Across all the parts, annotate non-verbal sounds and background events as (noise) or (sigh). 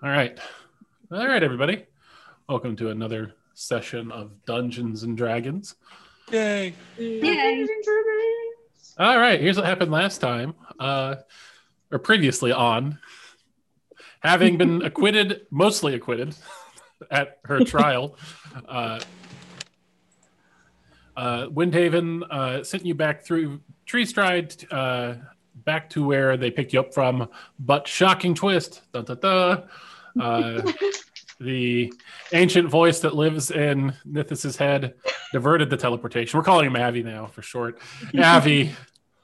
All right. All right, everybody. Welcome to another session of Dungeons and Dragons. Yay. Yay. All right, here's what happened last time, uh, or previously on. Having been (laughs) acquitted, mostly acquitted, (laughs) at her trial, uh, uh, Windhaven uh, sent you back through Tree Stride, uh, back to where they picked you up from. But shocking twist, da da da. Uh, the ancient voice that lives in Nithis's head diverted the teleportation. We're calling him Avi now for short. Avi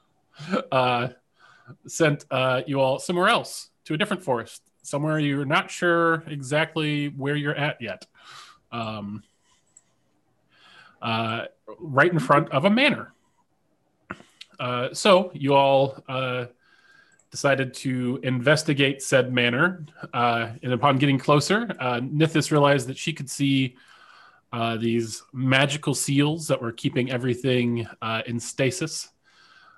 (laughs) uh, sent uh, you all somewhere else to a different forest, somewhere you're not sure exactly where you're at yet. Um, uh, right in front of a manor. Uh, so you all uh, decided to investigate said manor, uh, and upon getting closer, uh, Nithis realized that she could see uh, these magical seals that were keeping everything uh, in stasis.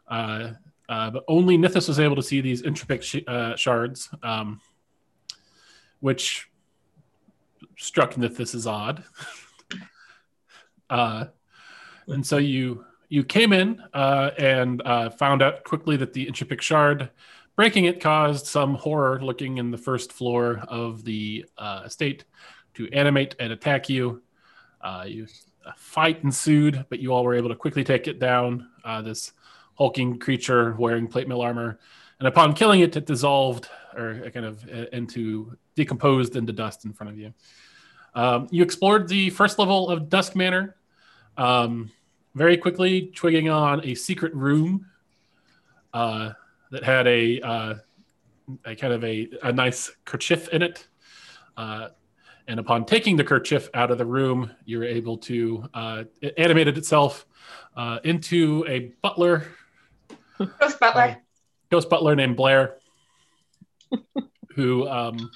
Uh, uh, but only Nithis was able to see these intricate sh- shards, um, which struck Nithis as odd. (laughs) and so you you came in and found out quickly that the Entropic shard breaking it caused some horror looking in the first floor of the uh, estate to animate and attack you. Uh, you a fight ensued, but you all were able to quickly take it down. Uh, this hulking creature wearing plate mail armor, and upon killing it, it dissolved or kind of uh, into decomposed into dust in front of you. Um, you explored the first level of Dusk Manor. Um, very quickly twigging on a secret room uh, that had a, uh, a kind of a, a nice kerchief in it. Uh, and upon taking the kerchief out of the room, you're able to uh, it animated itself uh, into a butler, Ghost Butler. ghost butler named Blair, (laughs) who um,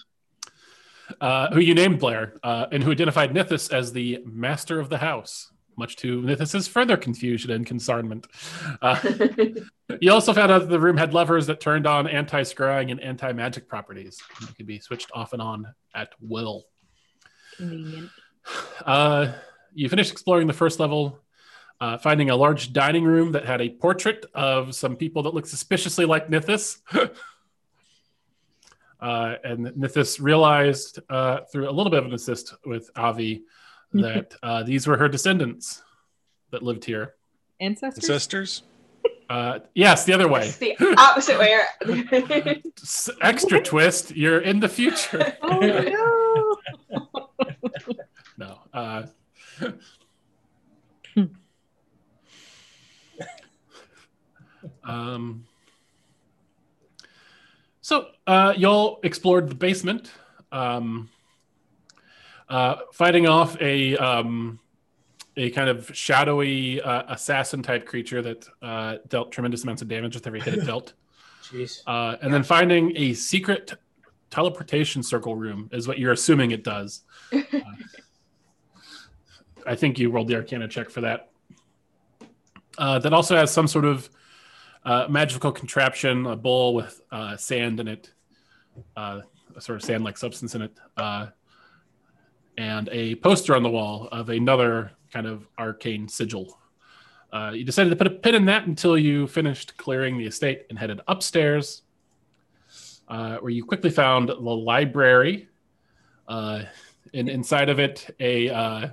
uh, who you named Blair, uh, and who identified Nithis as the master of the house, much to Nithis's further confusion and concernment. (laughs) Uh, you also found out that the room had levers that turned on anti-scrying and anti-magic properties. They could be switched off and on at will. Convenient. Uh, you finished exploring the first level, uh, finding a large dining room that had a portrait of some people that looked suspiciously like Nithis. (laughs) uh, and Nithis realized uh, through a little bit of an assist with Avi that (laughs) uh, these were her descendants that lived here. Ancestors? Sisters? Uh, yes, the other way. It's the opposite way. (laughs) extra twist, you're in the future. (laughs) Oh no! No. Uh, um, so uh, y'all explored the basement, um, uh, fighting off a um, a kind of shadowy uh, assassin type creature that uh, dealt tremendous amounts of damage with every hit it (laughs) dealt. Jeez. Uh, and then finding a secret teleportation circle room is what you're assuming it does. (laughs) Uh, I think you rolled the Arcana check for that. Uh, that also has some sort of uh, magical contraption, a bowl with uh, sand in it, uh, a sort of sand-like substance in it, uh, and a poster on the wall of another kind of arcane sigil. Uh, you decided to put a pin in that until you finished clearing the estate and headed upstairs, uh, where you quickly found the library. Uh, and inside of it, a uh,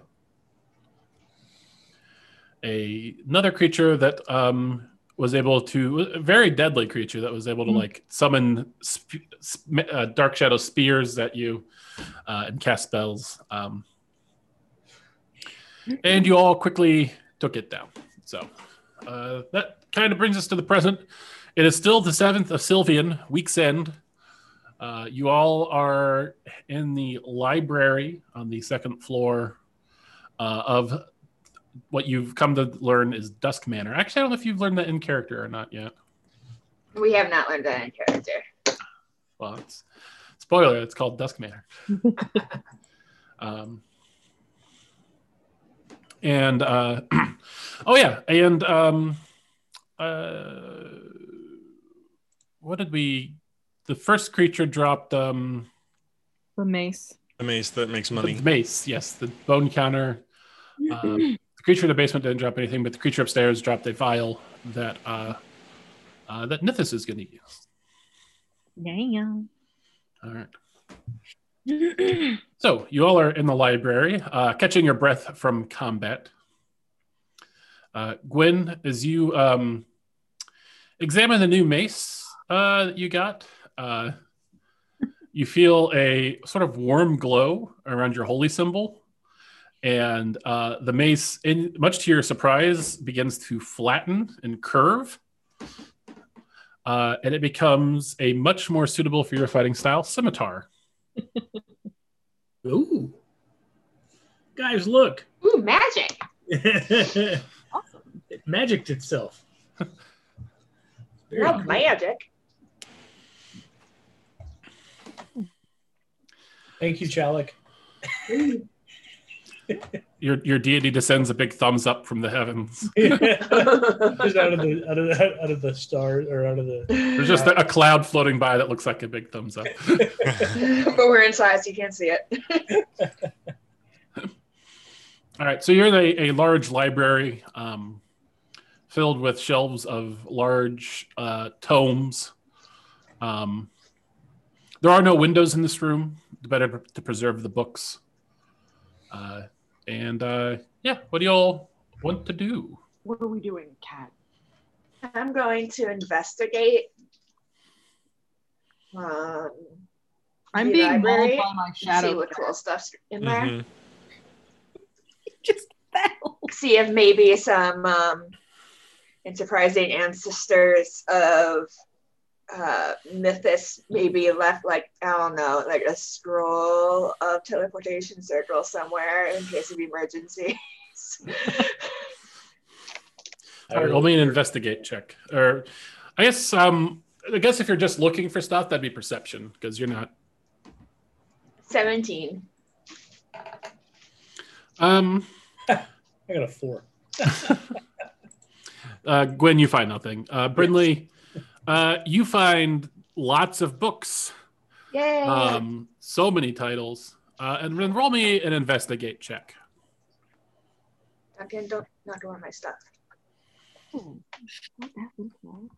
a another creature that um, was able to a very deadly creature that was able to Mm. like summon sp- sp- uh, dark shadow spears at you uh, and cast spells. Um, and you all quickly took it down. So uh, that kind of brings us to the present. It is still the seventh of Sylvian, week's end. Uh, you all are in the library on the second floor uh, of what you've come to learn is Dusk Manor. Actually, I don't know if you've learned that in character or not yet. we have not learned that in character. Well, it's spoiler. It's called Dusk Manor. (laughs) um, and uh, (clears throat) oh yeah, and um, uh, what did we? The first creature dropped um, The mace. The mace that makes money. the mace, yes, the bone counter. Uh, (clears throat) the creature in the basement didn't drop anything, but the creature upstairs dropped a vial that uh, uh, that Nithis is going to use. Yeah. All right. (clears throat) So you all are in the library, uh, catching your breath from combat. Uh, Gwen, as you um, examine the new mace uh, that you got, uh, you feel a sort of warm glow around your holy symbol, and uh, the mace, in much to your surprise, begins to flatten and curve. Uh, and it becomes a much more suitable for your fighting style scimitar. (laughs) Ooh. Guys, look. Ooh, magic. (laughs) awesome. it magicked itself. Very No cool. magic. Thank you, Chalik. (laughs) Your your deity descends a big thumbs up from the heavens. (laughs) just out of the out of the out of the stars or out of the There's just a, a cloud floating by that looks like a big thumbs up. (laughs) but we're inside, so you can't see it. (laughs) All right, so you're in a, a large library um, filled with shelves of large uh, tomes. Um, there are no windows in this room, better to preserve the books. Uh, and uh, yeah, what do you all want to do? What are we doing, Cat? I'm going to investigate. Um, I'm being mauled library by my and see shadow. what cool stuff's in there. Mhm. (laughs) Just fell. See if maybe some um, enterprising ancestors of uh, Nithis maybe left like I don't know, like a scroll of teleportation circle somewhere in case of emergencies. (laughs) All right, roll me an investigate check. Or I guess um I guess if you're just looking for stuff, that'd be perception because you're not. Seventeen. Um, (laughs) I got a four. (laughs) uh, Gwen, you find nothing. Uh, Brindley, uh, you find lots of books. Yay! Um, so many titles. Uh, and then roll me an investigate check. Duncan, don't knock over my stuff. Shut that little wall.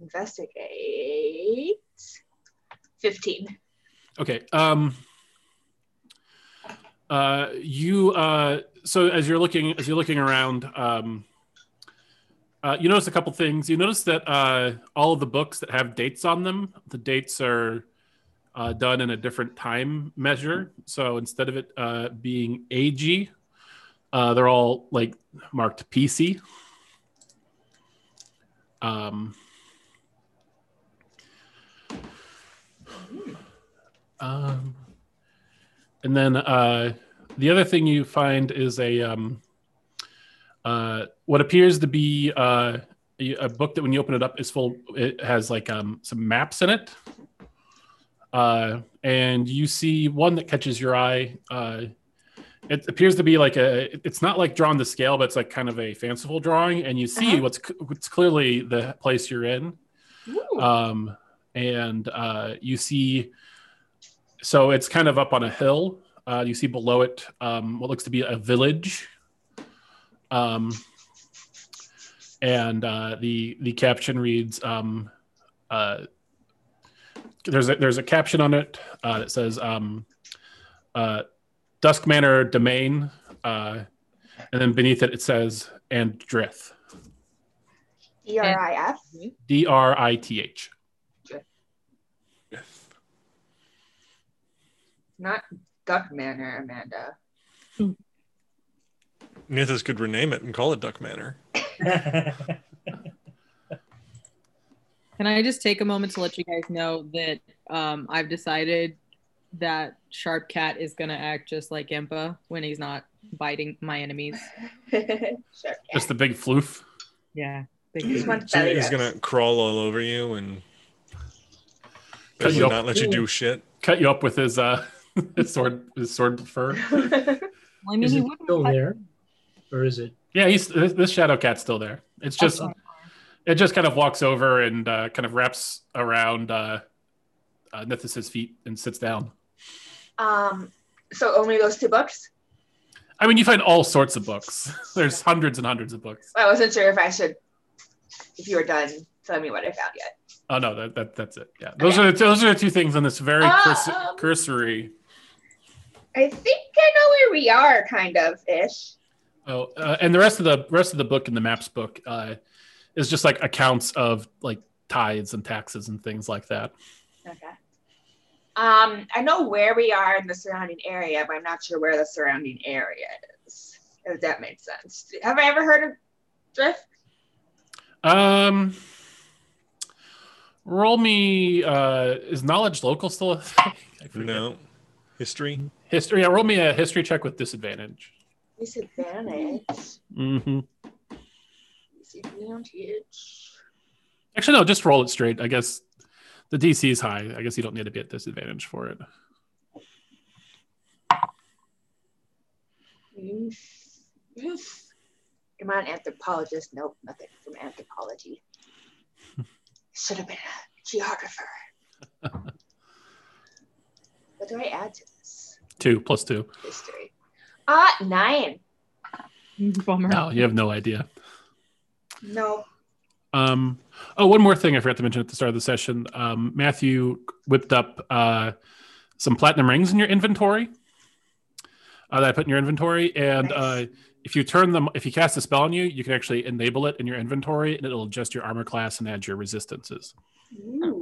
Investigate. Fifteen. Okay. Um, uh, you uh, so as you're looking as you're looking around, um, uh, you notice a couple things. You notice that uh, all of the books that have dates on them, the dates are uh, done in a different time measure. So instead of it uh, being AG, uh, they're all like marked PC. Um, um, and then uh, the other thing you find is a um, uh, what appears to be uh, a, book that when you open it up is full. It has like um, some maps in it, uh, and you see one that catches your eye. Uh, it appears to be like a. It's not like drawn to scale, but it's like kind of a fanciful drawing, and you see Uh-huh. what's what's clearly the place you're in um, and uh, you see so it's kind of up on a hill uh, you see below it um, what looks to be a village um, and uh, the the caption reads um, uh, there's a, there's a caption on it uh, that says um, uh, Dusk Manor Domain uh, and then beneath it it says and Drith E R I F. D R I T H Not Duck Manor, Amanda. Nithis could rename it and call it Duck Manor. (laughs) Can I just take a moment to let you guys know that um, I've decided that Sharp Cat is gonna act just like Impa when he's not biting my enemies. (laughs) sure. just the big floof Yeah. Big Just deal. one So belly he's rubs. gonna crawl all over you and Cut basically you up. not let you do shit. cut you up with his uh (laughs) his sword his sword fur. Well, I mean, is he it wouldn't still fight- there? Or is it Yeah, he's this, this shadow cat's still there. It's just Okay. it just kind of walks over and uh, kind of wraps around uh, uh, Nithis' feet and sits down. Um, so only those two books. I mean, you find all sorts of books. (laughs) There's hundreds and hundreds of books. I wasn't sure if I should, if you were done telling me what I found yet. Oh no, that, that that's it. Yeah, those are the, those are the two things on this very cursi- Um, cursory. I think I know where we are, kind of ish. Oh, uh, and the rest of the rest of the book in the maps book uh, is just like accounts of like tithes and taxes and things like that. Okay. Um, I know where we are in the surrounding area, but I'm not sure where the surrounding area is. If that makes sense. Have I ever heard of Drith? Um, roll me. Uh, is knowledge local still a thing? (laughs) No. History. History. Yeah, roll me a history check with disadvantage. Disadvantage. Mm-hmm. Disadvantage. Actually, no. Just roll it straight. I guess the DC is high. I guess you don't need to be at disadvantage for it. Am I an anthropologist? Nope, nothing from anthropology. (laughs) Should have been a geographer. (laughs) what do I add to this Two plus two. history? Ah, nine. Bummer. No, you have no idea. No. Um, oh, one more thing I forgot to mention at the start of the session. Um, Matthew whipped up uh, some platinum rings in your inventory uh, that I put in your inventory, and uh, if you turn them, if you cast a spell on you, you can actually enable it in your inventory, and it'll adjust your armor class and add your resistances. Ooh.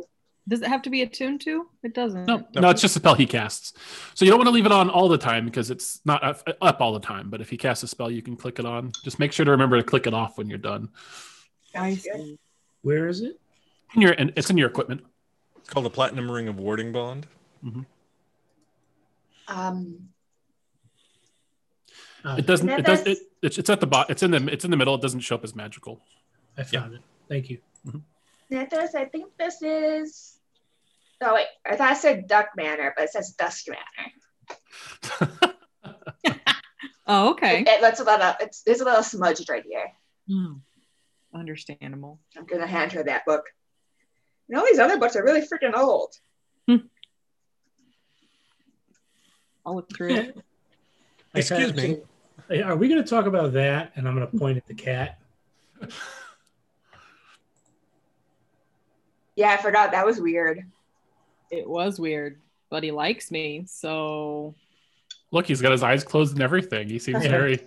Does it have to be attuned to? It doesn't. No, no, it's just a spell he casts. So you don't want to leave it on all the time because it's not up, up all the time. But if he casts a spell, you can click it on. Just make sure to remember to click it off when you're done. I see. Where is it? In your, and it's in your equipment. It's called a platinum ring of warding bond. Um, Ah, It doesn't. It does. does- It, it's, it's at the bot. It's in the. It's in the middle. It doesn't show up as magical. I found it. Thank you. Nithis, I think this is. Oh wait, I thought I said Duck Manor, but it says Dusk Manor. (laughs) Oh, okay. It, it lets a little. It's there's a little smudged right here. Hmm. Understandable. I'm gonna hand her that book. And all these other books are really freaking old. I'll look through it. (laughs) Excuse me. Are we going to talk about that? And I'm going to point at the cat. (laughs) Yeah, I forgot that was weird. It was weird, but he likes me, so Look, he's got his eyes closed and everything. He seems (laughs) very,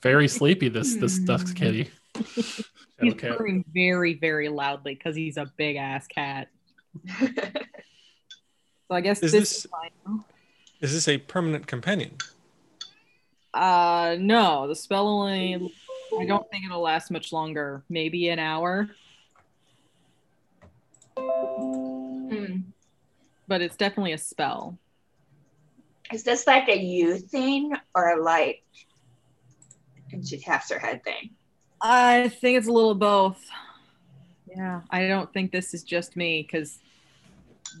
very sleepy. This this dusk kitty. (laughs) he's Shadow cat. purring very, very loudly because he's a big ass cat. (laughs) So I guess Is this, this is, is this a permanent companion? Uh, no, the spell only. I don't think it'll last much longer. Maybe an hour, but it's definitely a spell. Is this like a you thing or like and she taps her head thing? I think it's a little both. Yeah, I don't think this is just me because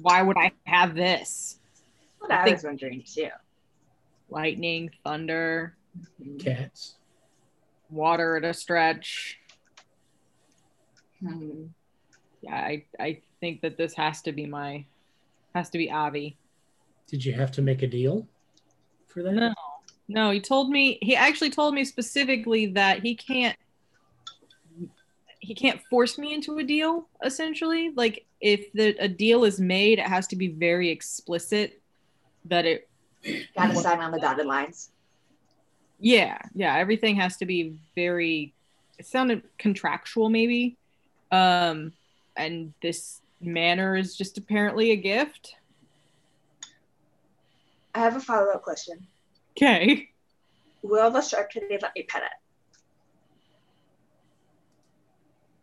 why would I have this? What I I, think- was wondering too. Lightning, thunder, Cats. water at a stretch. Hmm. Yeah, I, I think that this has to be my, has to be Avi. Did you have to make a deal for that? No, no, he told me, he actually told me specifically that he can't, he can't force me into a deal, essentially. Like, if the, a deal is made, it has to be very explicit that it Gotta sign on the dotted lines. Yeah, yeah, everything has to be very it sounded contractual maybe. Um and this manor is just apparently a gift. I have a follow up question. Okay. Will the shark kitty let me pet it?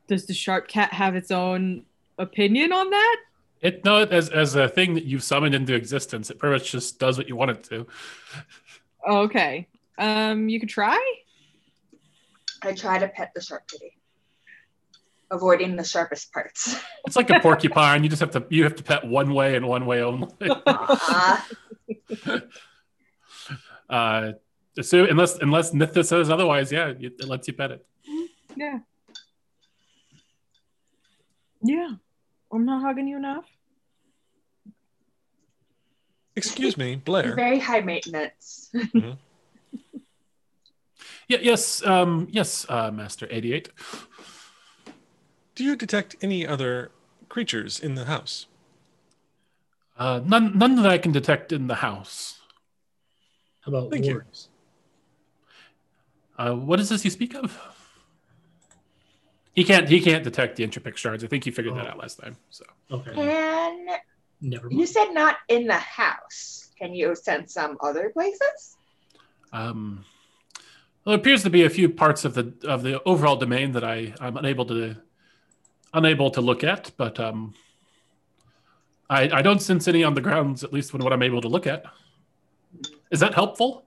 Does the sharp cat have its own opinion on that? It no, as as a thing that you've summoned into existence, it pretty much just does what you want it to. Okay. Um you could try? I try to pet the shark kitty, avoiding the sharpest parts. (laughs) It's like a porcupine. You just have to you have to pet one way and one way only. Aw. (laughs) uh, so unless unless Nithis says otherwise, yeah, it it lets you pet it. Yeah. Yeah. I'm not hugging you enough. Excuse me, He's Blair. very high maintenance. (laughs) Yeah, yes, um, yes, uh, Master 88. Do you detect any other creatures in the house? Uh, none, none that I can detect in the house. How about Thank you. Uh, what is this you speak of? He can't. He can't detect the entropic shards. I think he figured that Oh. out last time. So Okay. And Never you said not in the house. Can you send some other places? Um, well, it appears to be a few parts of the of the overall domain that I I'm unable to unable to look at, but um, I I don't sense any on the grounds, at least when what I'm able to look at. Is that helpful?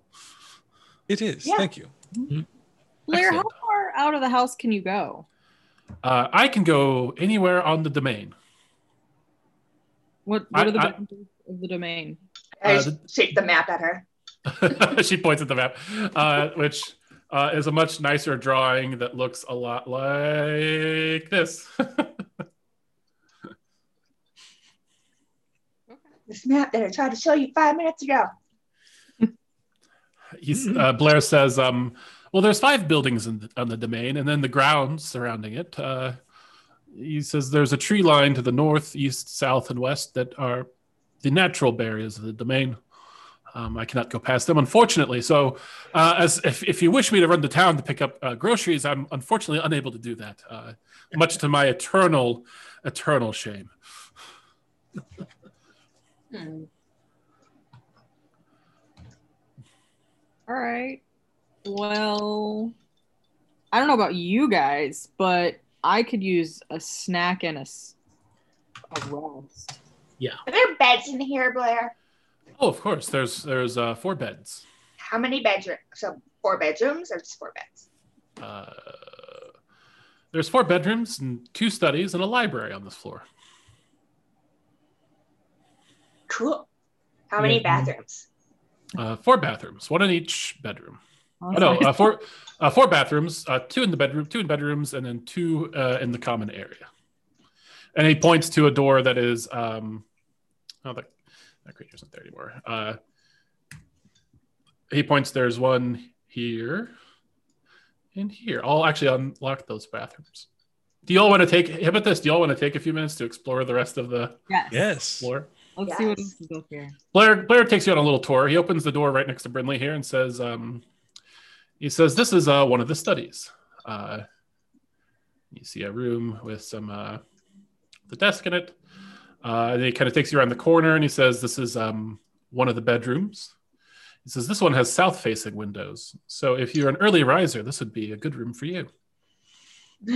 It is. Yeah. Thank you. Blair, how far out of the house can you go? Uh, I can go anywhere on the domain. What, what I- are the I- boundaries of the domain? I Uh, just shake the map at her. (laughs) she points at the map, uh, which uh, is a much nicer drawing that looks a lot like this. (laughs) This map that I tried to show you five minutes ago. He's, uh, Blair says, um, "Well, there's five buildings in the, on the domain, and then the grounds surrounding it. Uh, he says there's a tree line to the north, east, south, and west that are the natural barriers of the domain. Um, I cannot go past them, unfortunately. So, uh, as if, if you wish me to run to town to pick up uh, groceries, I'm unfortunately unable to do that, uh, much to my eternal, eternal shame." Hmm. All right. Well, I don't know about you guys, but I could use a snack and a, a rest. Yeah. Are there beds in here, Blair? Oh, of course. There's there's uh, four beds. How many bedrooms? So four bedrooms or just four beds? Uh, there's four bedrooms and two studies and a library on this floor. Cool. How many Yeah. bathrooms? Uh, four bathrooms, one in each bedroom. Oh, Oh, no, uh, four uh, four bathrooms, uh, two in the bedroom, two in bedrooms, and then two uh, in the common area. And he points to a door that is um, oh that that creature's not there anymore. Uh, he points. There's one here and here. I'll actually unlock those bathrooms. Do you all want to take? How about this? Do you all want to take a few minutes to explore the rest of the yes. Yes. floor? Let's see what else is up here. Blair Blair takes you on a little tour. He opens the door right next to Brindley here and says, um, "He says this is uh, one of the studies. Uh, you see a room with some uh, the desk in it. Uh, and he kind of takes you around the corner and he says, "This is um, one of the bedrooms." He says, "This one has south-facing windows. So if you're an early riser, this would be a good room for you." (laughs)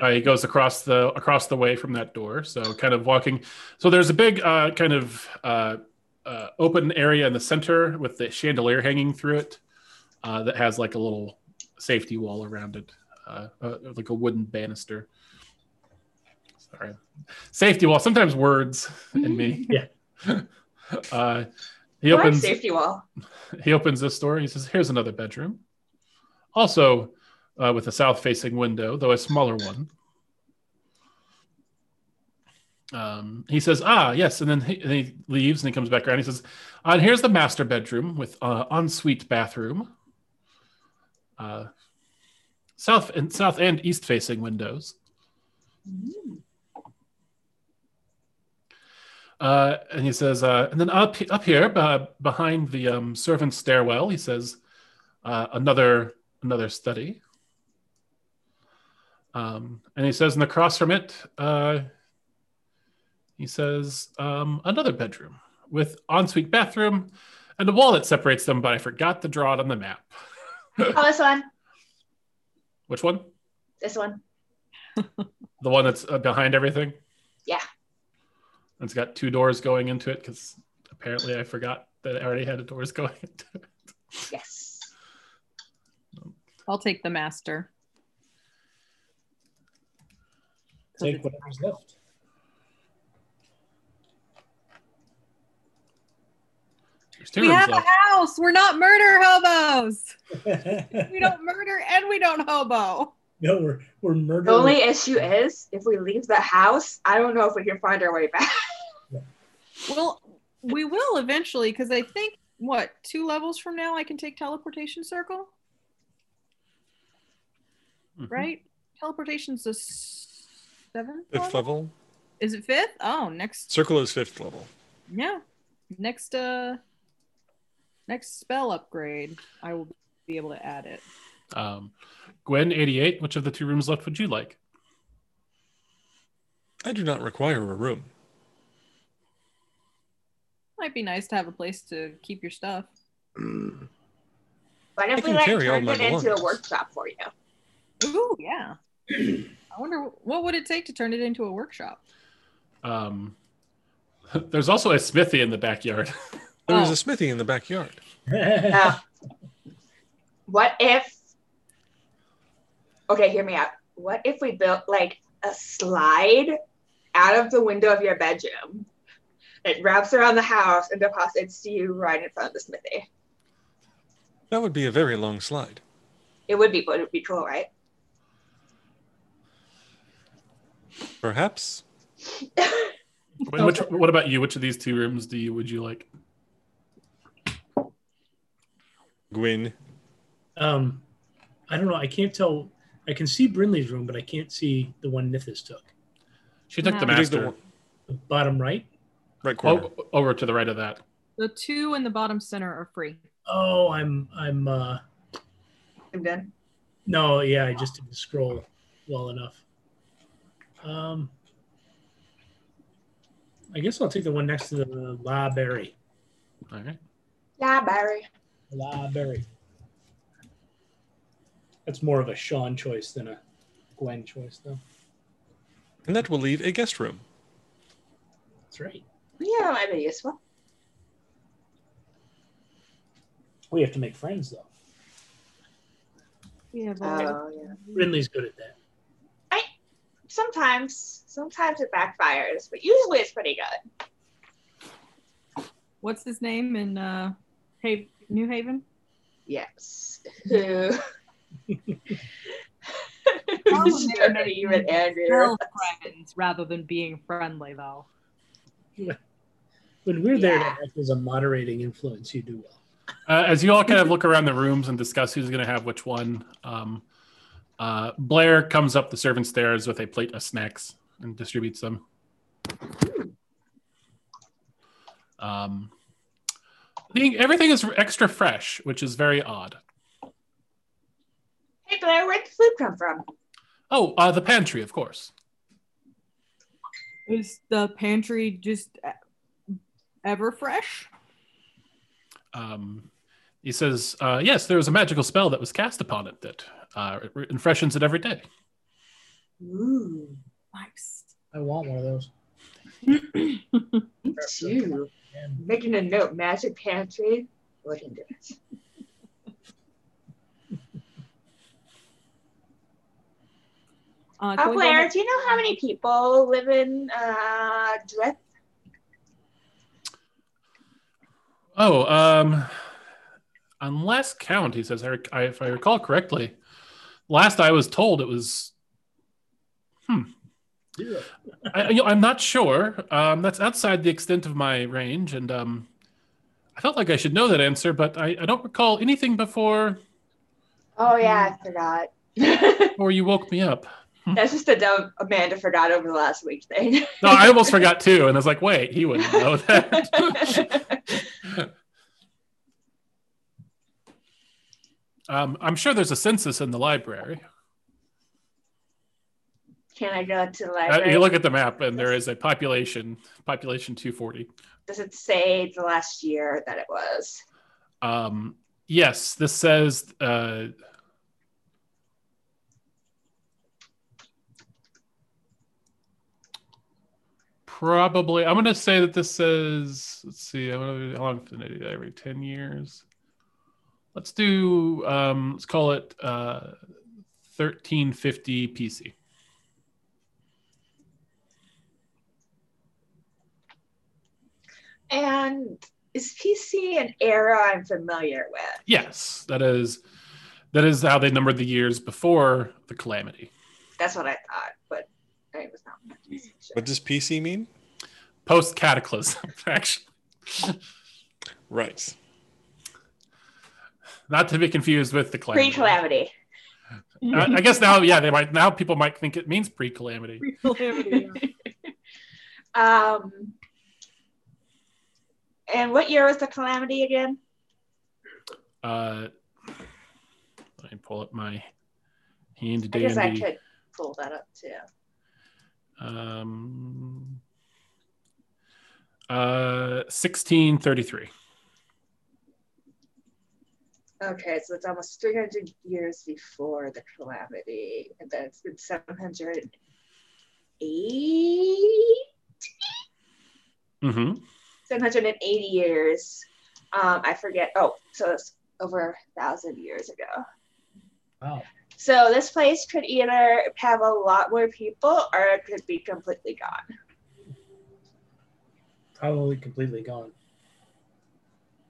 Uh, he goes across the across the way from that door. So kind of walking. So there's a big uh, kind of uh, uh, open area in the center with the chandelier hanging through it uh, that has like a little safety wall around it, uh, uh, like a wooden banister. Sorry, safety wall. Sometimes words in me. (laughs) Yeah. (laughs) uh, he I like opens safety wall. he opens this door. He says, "Here's another bedroom, also uh, with a south-facing window, though a smaller one." Um, he says, "Ah, yes," and then he, and he leaves and he comes back around. He says, uh, and "Here's the master bedroom with uh, ensuite bathroom, uh, south and south and east-facing windows." Uh, and he says, uh, and then up up here uh, behind the um, servant stairwell, he says, uh, another another study. Um, and he says, and across from it, uh, he says, um, another bedroom with ensuite bathroom and a wall that separates them, but I forgot to draw it on the map. Oh, this one. (laughs) Which one? This one. (laughs) The one that's uh, behind everything? Yeah. It's got two doors going into it because apparently I forgot that it already had doors (laughs) going into it. Yes. Um, I'll take the master. Take whatever's left. We rooms have a house. We're not murder hobos. (laughs) We don't murder and we don't hobo. No, we're we're The only issue is if we leave the house, I don't know if we can find our way back. (laughs) Well, we will eventually, because I think what two levels from now I can take teleportation circle, Mhm. right? Teleportation's the s- seventh Fifth level? level. Is it fifth? Oh, next Circle is fifth level. yeah, next uh, next spell upgrade, I will be able to add it. Um, Gwen, 88. Which of the two rooms left would you like? I do not require a room. Might be nice to have a place to keep your stuff. What if I we like carry all turned my it into a workshop for you? Ooh, yeah. I wonder what would it take to turn it into a workshop. Um, (laughs) there's also a smithy in the backyard. (laughs) There is Oh. a smithy in the backyard. (laughs) Uh, what if? Okay, hear me out. What if we built like a slide out of the window of your bedroom? It wraps around the house and deposits you right in front of the smithy. That would be a very long slide. It would be, but it would be cool, right? Perhaps. (laughs) Which, what about you? Which of these two rooms do you would you like? Gwyn. um, I don't know. I can't tell. I can see Brinley's room, but I can't see the one Nithis took. She took the You take the master. one- The bottom right. right corner. Oh, over to the right of that. The two in the bottom center are free. Oh, I'm. I'm. uh I'm done. No, yeah, I just didn't scroll well enough. Um, I guess I'll take the one next to the library. All right. Yeah, Barry. Library. That's more of a Sean choice than a Gwen choice, though. And that will leave a guest room. That's right. Yeah, that might be useful. We have to make friends, though. We have Oh, yeah. Brinley's good at that. I Sometimes, sometimes it backfires, but usually it's pretty good. what's his name in uh, hey, New Haven? Yes. (laughs) Who? Probably Just never met even him. angrier. Friends rather than being friendly, though. When we're there Yeah. to act as a moderating influence, you do well. Uh, as you all kind of look around the rooms and discuss who's going to have which one, um, uh, Blair comes up the servant stairs with a plate of snacks and distributes them. Um, the, everything is extra fresh, which is very odd. Hey Blair, where'd the food come from? Oh, uh, the pantry, of course. Is the pantry just e- ever fresh? Um, he says, uh, "Yes, there was a magical spell that was cast upon it that uh, it freshens it every day." Ooh, Nice. I want one of those. (clears throat) me too. Making a note, magic pantry. Look into Uh, can Uh, Blair, ahead- do you know how many people live in uh, Drith? Oh, um, on last count, he says, I, if I recall correctly, last I was told it was. Hmm. zero. I, you know, I'm not sure. Um, that's outside the extent of my range, and um, I felt like I should know that answer, but I, I don't recall anything before Oh yeah, I forgot. (laughs) or you woke me up. (laughs) That's just a dumb Amanda forgot over the last week thing. (laughs) No, I almost forgot too, and I was like, wait, he wouldn't know (laughs) that. um, I'm sure there's a census in the library. Can I go to the Uh, library? you look at the map, and there is a population, population 240. Does it say the last year that it was? Um, yes, this says uh, probably. I'm going to say that this says. Let's see. I'm gonna, how long did I do that? Every ten years. Let's do. Um, let's call it uh, 1350 PC. And is PC an era I'm familiar with? Yes, that is. That is how they numbered the years before the calamity. That's what I thought, but I was not. What does PC mean? Post cataclysm, (laughs) actually. Right. Not to be confused with the calamity. Pre-calamity. I, I guess now, yeah, they might now people might think it means pre-calamity. Pre-calamity. yeah. (laughs) Um, and what year was the calamity again? Uh, let me pull up my handy I guess I could pull that up too. Um, uh, sixteen thirty-three. Okay, so it's almost 300 years before the calamity, and then it's been 780. Mm-hmm. 780 years. Um, I forget. Oh, so it's over a thousand years ago. Wow. So this place could either have a lot more people or it could be completely gone. Probably completely gone.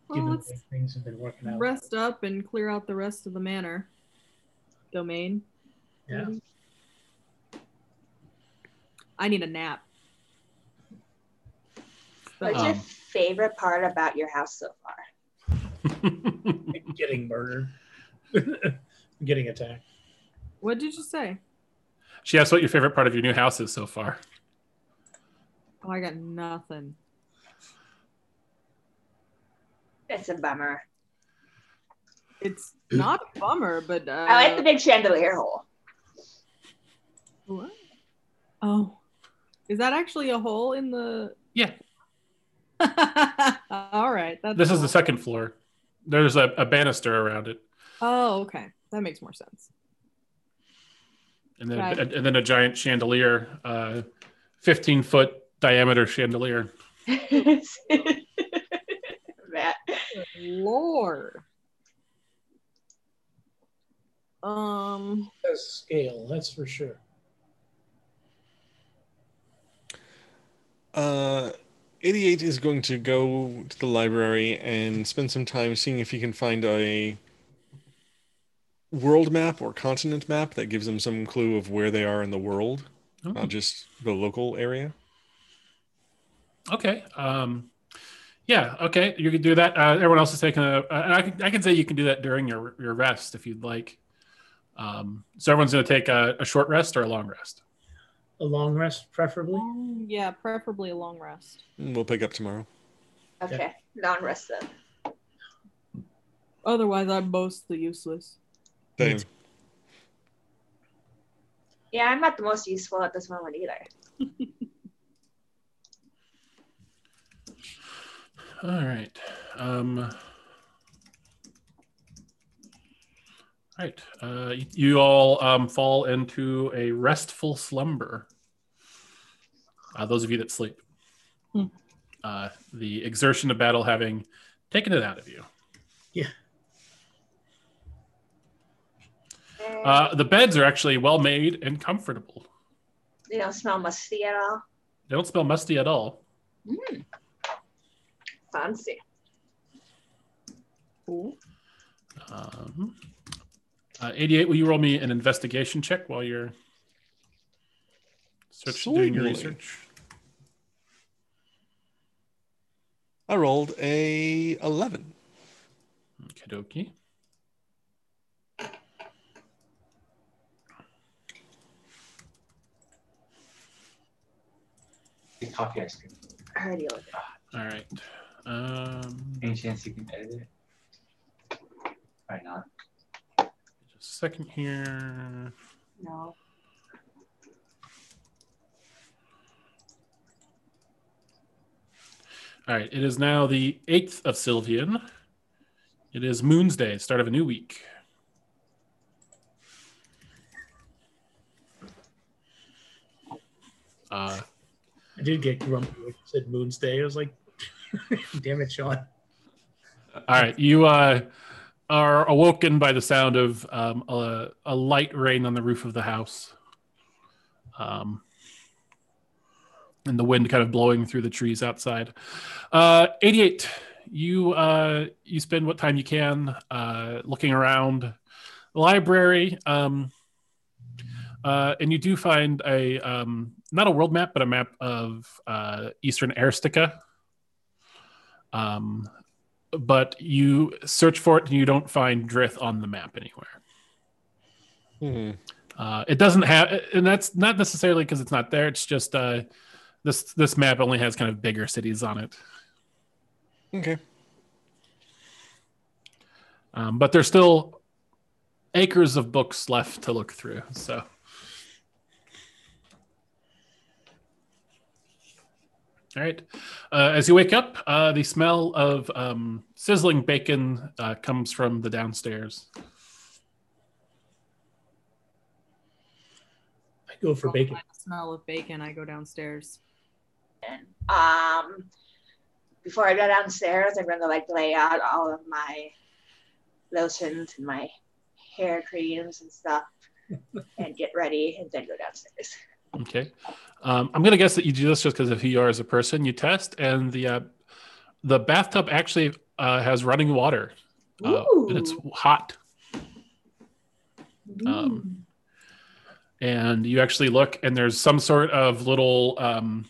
Well, given the let's way things have been working out. rest up and clear out the rest of the manor domain. Yeah. maybe. I need a nap. What's Um. your favorite part about your house so far? (laughs) Getting murdered. (laughs) Getting attacked. What did you say? she asked what your favorite part of your new house is so far. Oh, I got nothing. It's a bummer. It's not a bummer, but uh, I like the big chandelier hole. What? Oh, is that actually a hole in the? Yeah. (laughs) All right. That's This is the second floor. There's a, a banister around it, Oh, okay. That makes more sense. And then Right. and then a giant chandelier, uh, fifteen foot diameter chandelier. (laughs) that Lord. Um. That's scale, that's for sure. Uh, 88 is going to go to the library and spend some time seeing if he can find a world map or continent map that gives them some clue of where they are in the world, Oh, not just the local area. okay. Um, yeah. Okay. You can do that. Uh, everyone else is taking a. Uh, and I can I can say you can do that during your your rest if you'd like. Um, so everyone's going to take a, a short rest or a long rest. A long rest, preferably. um, Yeah, preferably a long rest. We'll pick up tomorrow. Okay, non-rest then. Otherwise, I'm mostly useless. Same. Yeah, I'm not the most useful at this moment either. (laughs) All right. Um, all right. Uh, you, you all um, fall into a restful slumber. Uh, those of you that sleep. Hmm. Uh, the exertion of battle having taken it out of you. Uh, the beds are actually well made and comfortable. they don't smell musty at all. They don't smell musty at all. Mm. Fancy. Cool. Um, uh, 88, will you roll me an investigation check while you're search, doing your research? I rolled a 11. Okay, dokie. Get coffee ice cream. I already looked. All right. Um, Any chance you can edit it? Probably not. just a second here. No. All right. It is now the 8th of Sylvian. It is Moon's Day, start of a new week. Uh, I did get grumpy when you said Moon's Day. I was like, (laughs) damn it, Sean. All right, you uh, are awoken by the sound of um, a, a light rain on the roof of the house, um, and the wind kind of blowing through the trees outside. Uh, Eighty-eight. You uh, you spend what time you can uh, looking around the library, um, uh, and you do find a um, not a world map, but a map of uh, Eastern Aristica. Um, but you search for it and you don't find Drith on the map anywhere. Hmm. Uh, it doesn't have, and that's not necessarily because it's not there. It's just uh, this this map only has kind of bigger cities on it. Okay. Um, but there's still acres of books left to look through. So, all right. Uh, as you wake up, uh, the smell of um, sizzling bacon uh, comes from the downstairs. I go for bacon. The smell of bacon, I go downstairs. Um, before I go downstairs, I'm gonna like lay out all of my lotions and my hair creams and stuff, (laughs) and get ready, and then go downstairs. Okay. Um, I'm gonna guess that you do this just because of who you are as a person. You test, and the uh, the bathtub actually uh, has running water, uh, and it's hot. Um, and you actually look, and there's some sort of little um,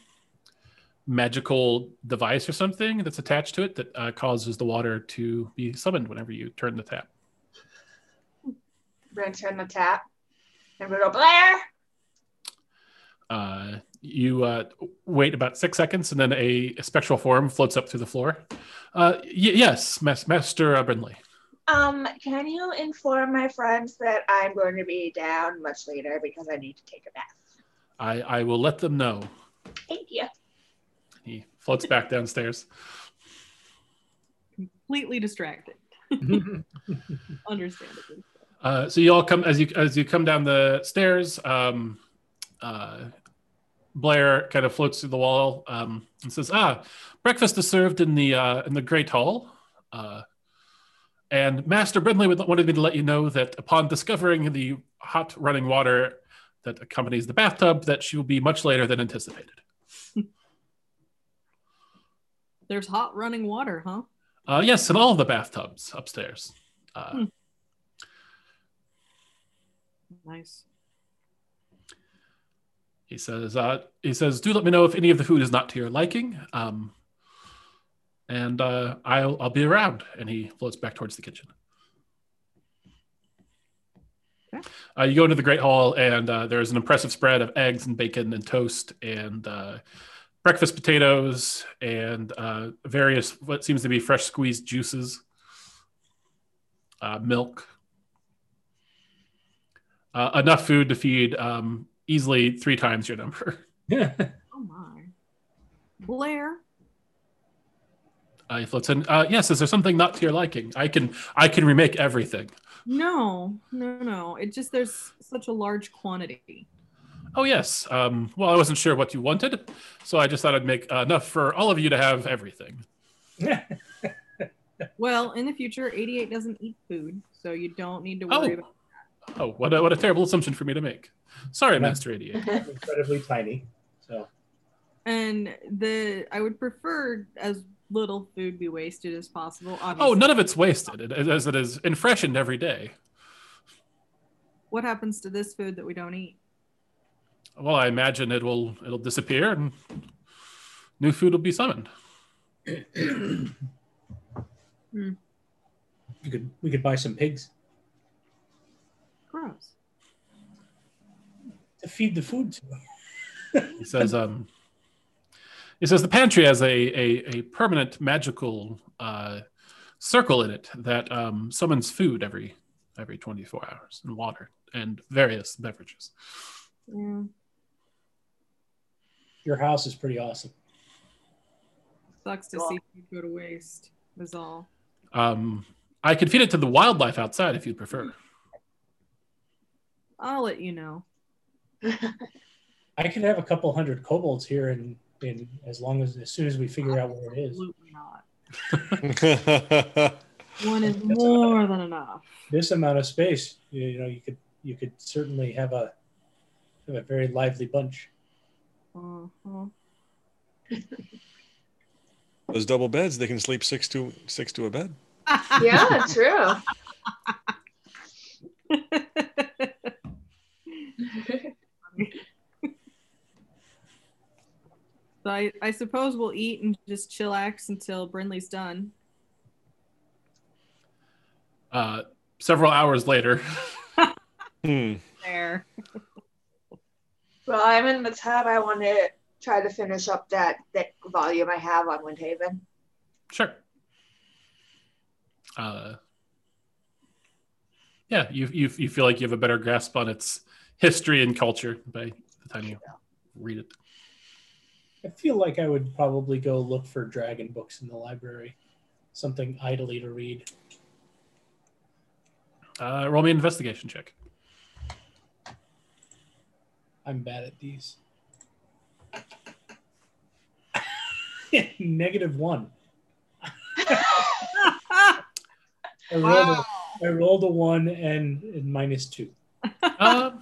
magical device or something that's attached to it that uh, causes the water to be summoned whenever you turn the tap. We're gonna turn the tap, and we go Blair. Uh, you uh, wait about six seconds, and then a, a spectral form floats up through the floor. Uh, y- yes, Mas- Master uh, Brindley. Um, can you inform my friends that I'm going to be down much later because I need to take a bath? I, I will let them know. Thank you. He floats back downstairs. Completely distracted. (laughs) Understandably. Uh, so you all come as you as you come down the stairs. Um, uh, Blair kind of floats through the wall um, and says, "Ah, breakfast is served in the uh, in the great hall." Uh, and Master Brindley wanted me to let you know that upon discovering the hot running water that accompanies the bathtub, that she will be much later than anticipated. (laughs) There's hot running water, huh? Uh, yes, in all of the bathtubs upstairs. Uh, Hmm. Nice. He says, uh, he says, do let me know if any of the food is not to your liking. Um, and uh, I'll, I'll be around. And he floats back towards the kitchen. Okay. Uh, you go into the great hall, and uh, there's an impressive spread of eggs and bacon and toast and uh, breakfast potatoes and uh, various what seems to be fresh squeezed juices, uh, milk. Uh, enough food to feed um, easily three times your number. (laughs) Oh my. Blair, Uh, he floats in. Uh, yes, is there something not to your liking? I can I can remake everything. no, no, no. It just there's such a large quantity. Oh yes. Um, well, I wasn't sure what you wanted, so I just thought I'd make uh, enough for all of you to have everything. (laughs) Well, in the future, 88 doesn't eat food, so you don't need to worry Oh. about Oh, what a, what a terrible assumption for me to make. Sorry, Master 88. (laughs) Incredibly tiny. So And the I would prefer as little food be wasted as possible. Obviously. Oh, none of it's wasted, it- as it is and freshened every day. What happens to this food that we don't eat? Well, I imagine it will it'll disappear and new food will be summoned. (clears throat) Hmm. you could we could buy some pigs Gross. to feed the food to. He says, um, he says the pantry has a a, a permanent magical uh, circle in it that um, summons food every every 24 hours and water and various beverages. Yeah. Your house is pretty awesome. Sucks to Cool. see food go to waste. Is all. Um, I could feed it to the wildlife outside if you'd prefer. I'll let you know. (laughs) I could have a couple hundred kobolds here, and in as long as as soon as we figure out where it is. Absolutely not. (laughs) One is more than enough. This amount of space, you, you know, you could you could certainly have a have a very lively bunch. Uh-huh. (laughs) Those double beds, they can sleep six to six to a bed. yeah, true. (laughs) So I, I suppose we'll eat and just chillax until Brindley's done. Uh, several hours later, (laughs) Hmm. There. Well, I'm in the tub. I want to try to finish up that thick volume I have on Windhaven. sure. Uh, yeah, you, you you feel like you have a better grasp on its history and culture by the time you read it. I feel like I would probably go look for dragon books in the library, something idly to read. Uh, roll me an investigation check. I'm bad at these. (laughs) Negative one. (laughs) I rolled, Wow. a, I rolled a one and, and minus two. Uh,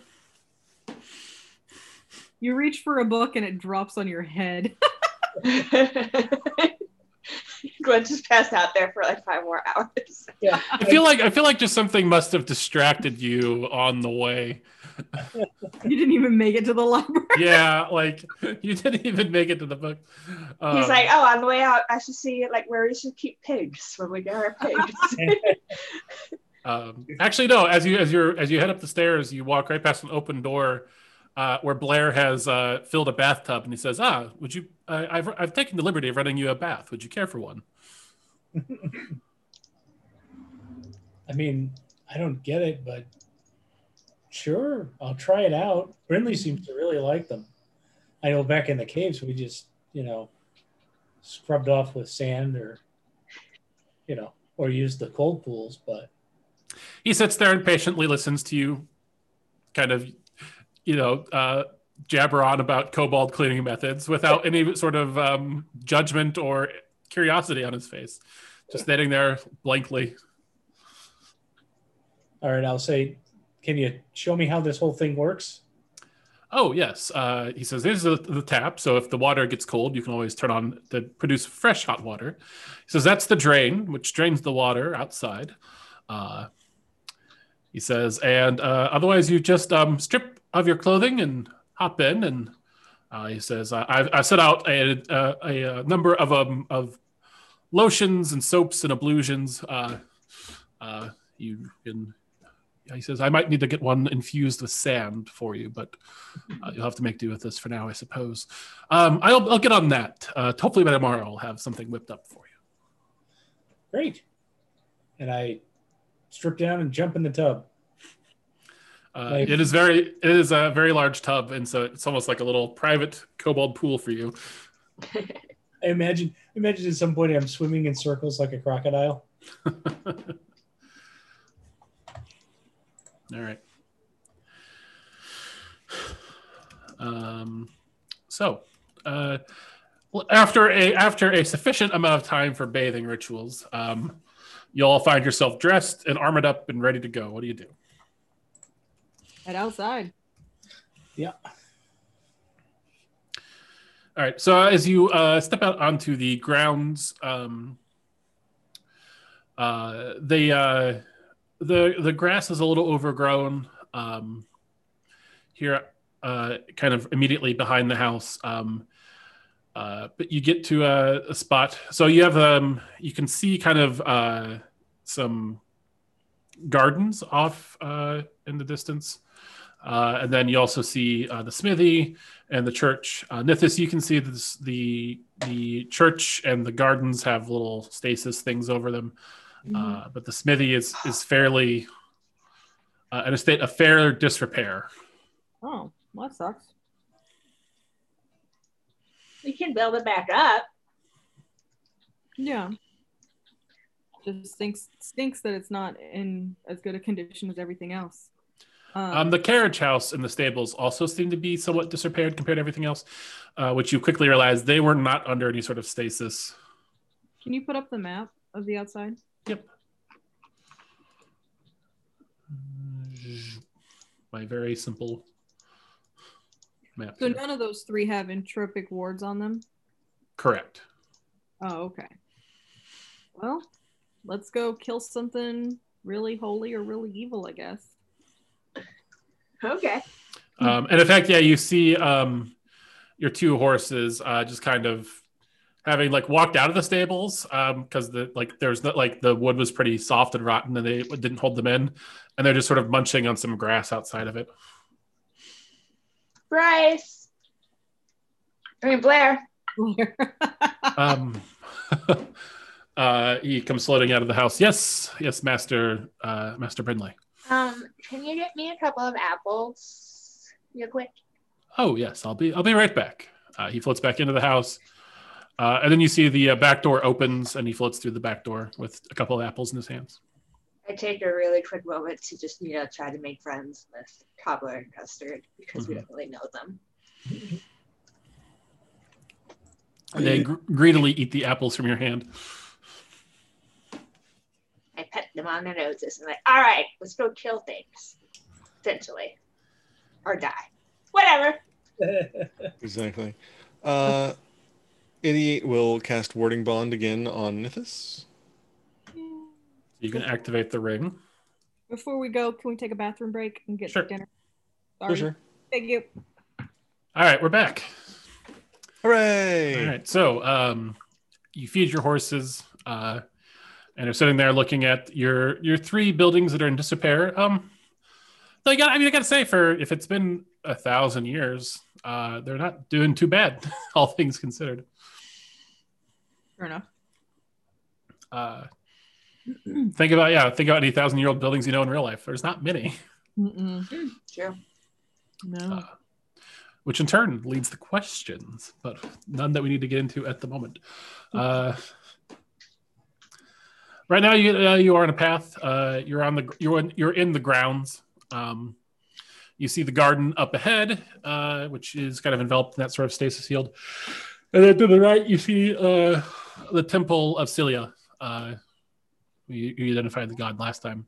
You reach for a book and it drops on your head. (laughs) (laughs) Glenn just passed out there for like five more hours. Yeah, I feel like I feel like just something must have distracted you on the way. You didn't even make it to the library. Yeah, like you didn't even make it to the book. Um, He's like, oh, on the way out, I should see like where we should keep pigs when we get our pigs. (laughs) Um, actually, no. As you as you as you head up the stairs, you walk right past an open door uh, where Blair has uh, filled a bathtub, and he says, "Ah, would you? Uh, I've I've taken the liberty of running you a bath. Would you care for one?" (laughs) I mean, I don't get it, but sure, I'll try it out. Brindley seems to really like them. I know back in the caves, we just, you know, scrubbed off with sand or, you know, or used the cold pools, but He sits there and patiently listens to you, kind of, you know, uh, jabber on about kobold cleaning methods without any sort of um, judgment or curiosity on his face, just standing there blankly. all right, I'll say, can you show me how this whole thing works? Oh yes, uh, he says. Here's the, the tap. So if the water gets cold, you can always turn on to produce fresh hot water. He says that's the drain, which drains the water outside. Uh, he says, and uh, otherwise you just um, strip of your clothing and hop in. And uh, he says, I- I've, I've set out a, a, a number of um, of lotions and soaps and ablutions. Uh, uh, you can. He says, I might need to get one infused with sand for you, but uh, you'll have to make do with this for now, I suppose. Um, I'll, I'll get on that. Uh, hopefully by tomorrow, I'll have something whipped up for you. Great. And I strip down and jump in the tub. Uh. It is very, it is a very large tub, and so it's almost like a little private kobold pool for you. (laughs) I imagine, imagine at some point I'm swimming in circles like a crocodile. (laughs) All right. Um, so, uh, after a after a sufficient amount of time for bathing rituals, um, you'll find yourself dressed and armored up and ready to go. What do you do? Head outside. Yeah. All right. So as you uh, step out onto the grounds, um, uh, the uh, the the grass is a little overgrown um, here, uh, kind of immediately behind the house. Um, uh, but you get to a, a spot, so you have um, you can see kind of uh, some gardens off uh, in the distance. Uh, and then you also see uh, the smithy and the church. Uh, Nithis, you can see this, the the church and the gardens have little stasis things over them, uh, but the smithy is is fairly uh, in a state of fair disrepair. Oh, well, that sucks. we can build it back up. Yeah. Just stinks stinks that it's not in as good a condition as everything else. Um, Um, the carriage house and the stables also seem to be somewhat disrepaired compared to everything else, uh, which you quickly realize they were not under any sort of stasis. can you put up the map of the outside? Yep. My very simple map. So here. none of those three have entropic wards on them. Correct. Oh, okay. Well, let's go kill something really holy or really evil, I guess. Okay. Um, and in fact, yeah, you see um, your two horses uh, just kind of having like walked out of the stables because the like there's not like the wood was pretty soft and rotten and they didn't hold them in and they're just sort of munching on some grass outside of it. Bryce. I mean Blair. (laughs) Um, (laughs) uh, he comes floating out of the house. Yes, yes, Master uh, Master Brindley. Um, can you get me a couple of apples real quick? Oh yes, I'll be I'll be right back. Uh, he floats back into the house, uh, and then you see the uh, back door opens, and he floats through the back door with a couple of apples in his hands. I take a really quick moment to just, you know, try to make friends with Cobbler and Custard because we Mhm. don't really know them. And they gr- greedily eat the apples from your hand. I pet them on their noses and like, all right, let's go kill things. Essentially. Or die. Whatever. (laughs) Exactly. Uh, Idiot will cast Warding Bond again on Nithis. You can activate the ring. Before we go, can we take a bathroom break and get Sure. dinner? For sure. Thank you. All right, we're back. Hooray! All right, so um, you feed your horses, uh, and are sitting there looking at your your three buildings that are in disrepair. Um, I got, I mean, I got to say, for if it's been a thousand years, uh, they're not doing too bad, (laughs) all things considered. Fair enough. Uh, think about yeah, think about any thousand year old buildings you know in real life. There's not many, Mm-mm. True. No. uh, which in turn leads to questions, but none that we need to get into at the moment. Uh, right now, you uh, you are on a path. Uh, you're on the you're in, you're in the grounds. Um, you see the garden up ahead, uh, which is kind of enveloped in that sort of stasis field. And then to the right, you see uh, the temple of Cilia. Uh, you, you identified the god last time,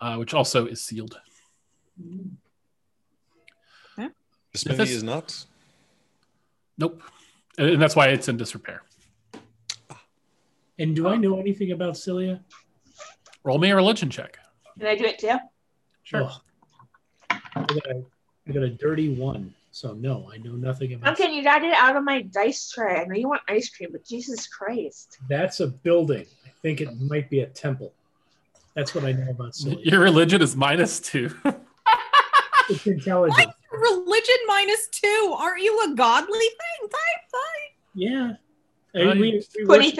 uh, which also is sealed. Smithy Nithis? is not. Nope, and and that's why it's in disrepair. And do I know anything about Cilia? Roll me a religion check. Can I do it too? Sure. Oh. I, got a, I got a dirty one, so no, I know nothing about. Okay, you got it out of my dice tray. I know you want ice cream, but Jesus Christ. That's a building. I think it might be a temple. That's what I know about Cilia. (laughs) Your religion is minus two. (laughs) It's intelligent. Religion minus two. Aren't you a godly thing type thing? Yeah. Uh, And we- we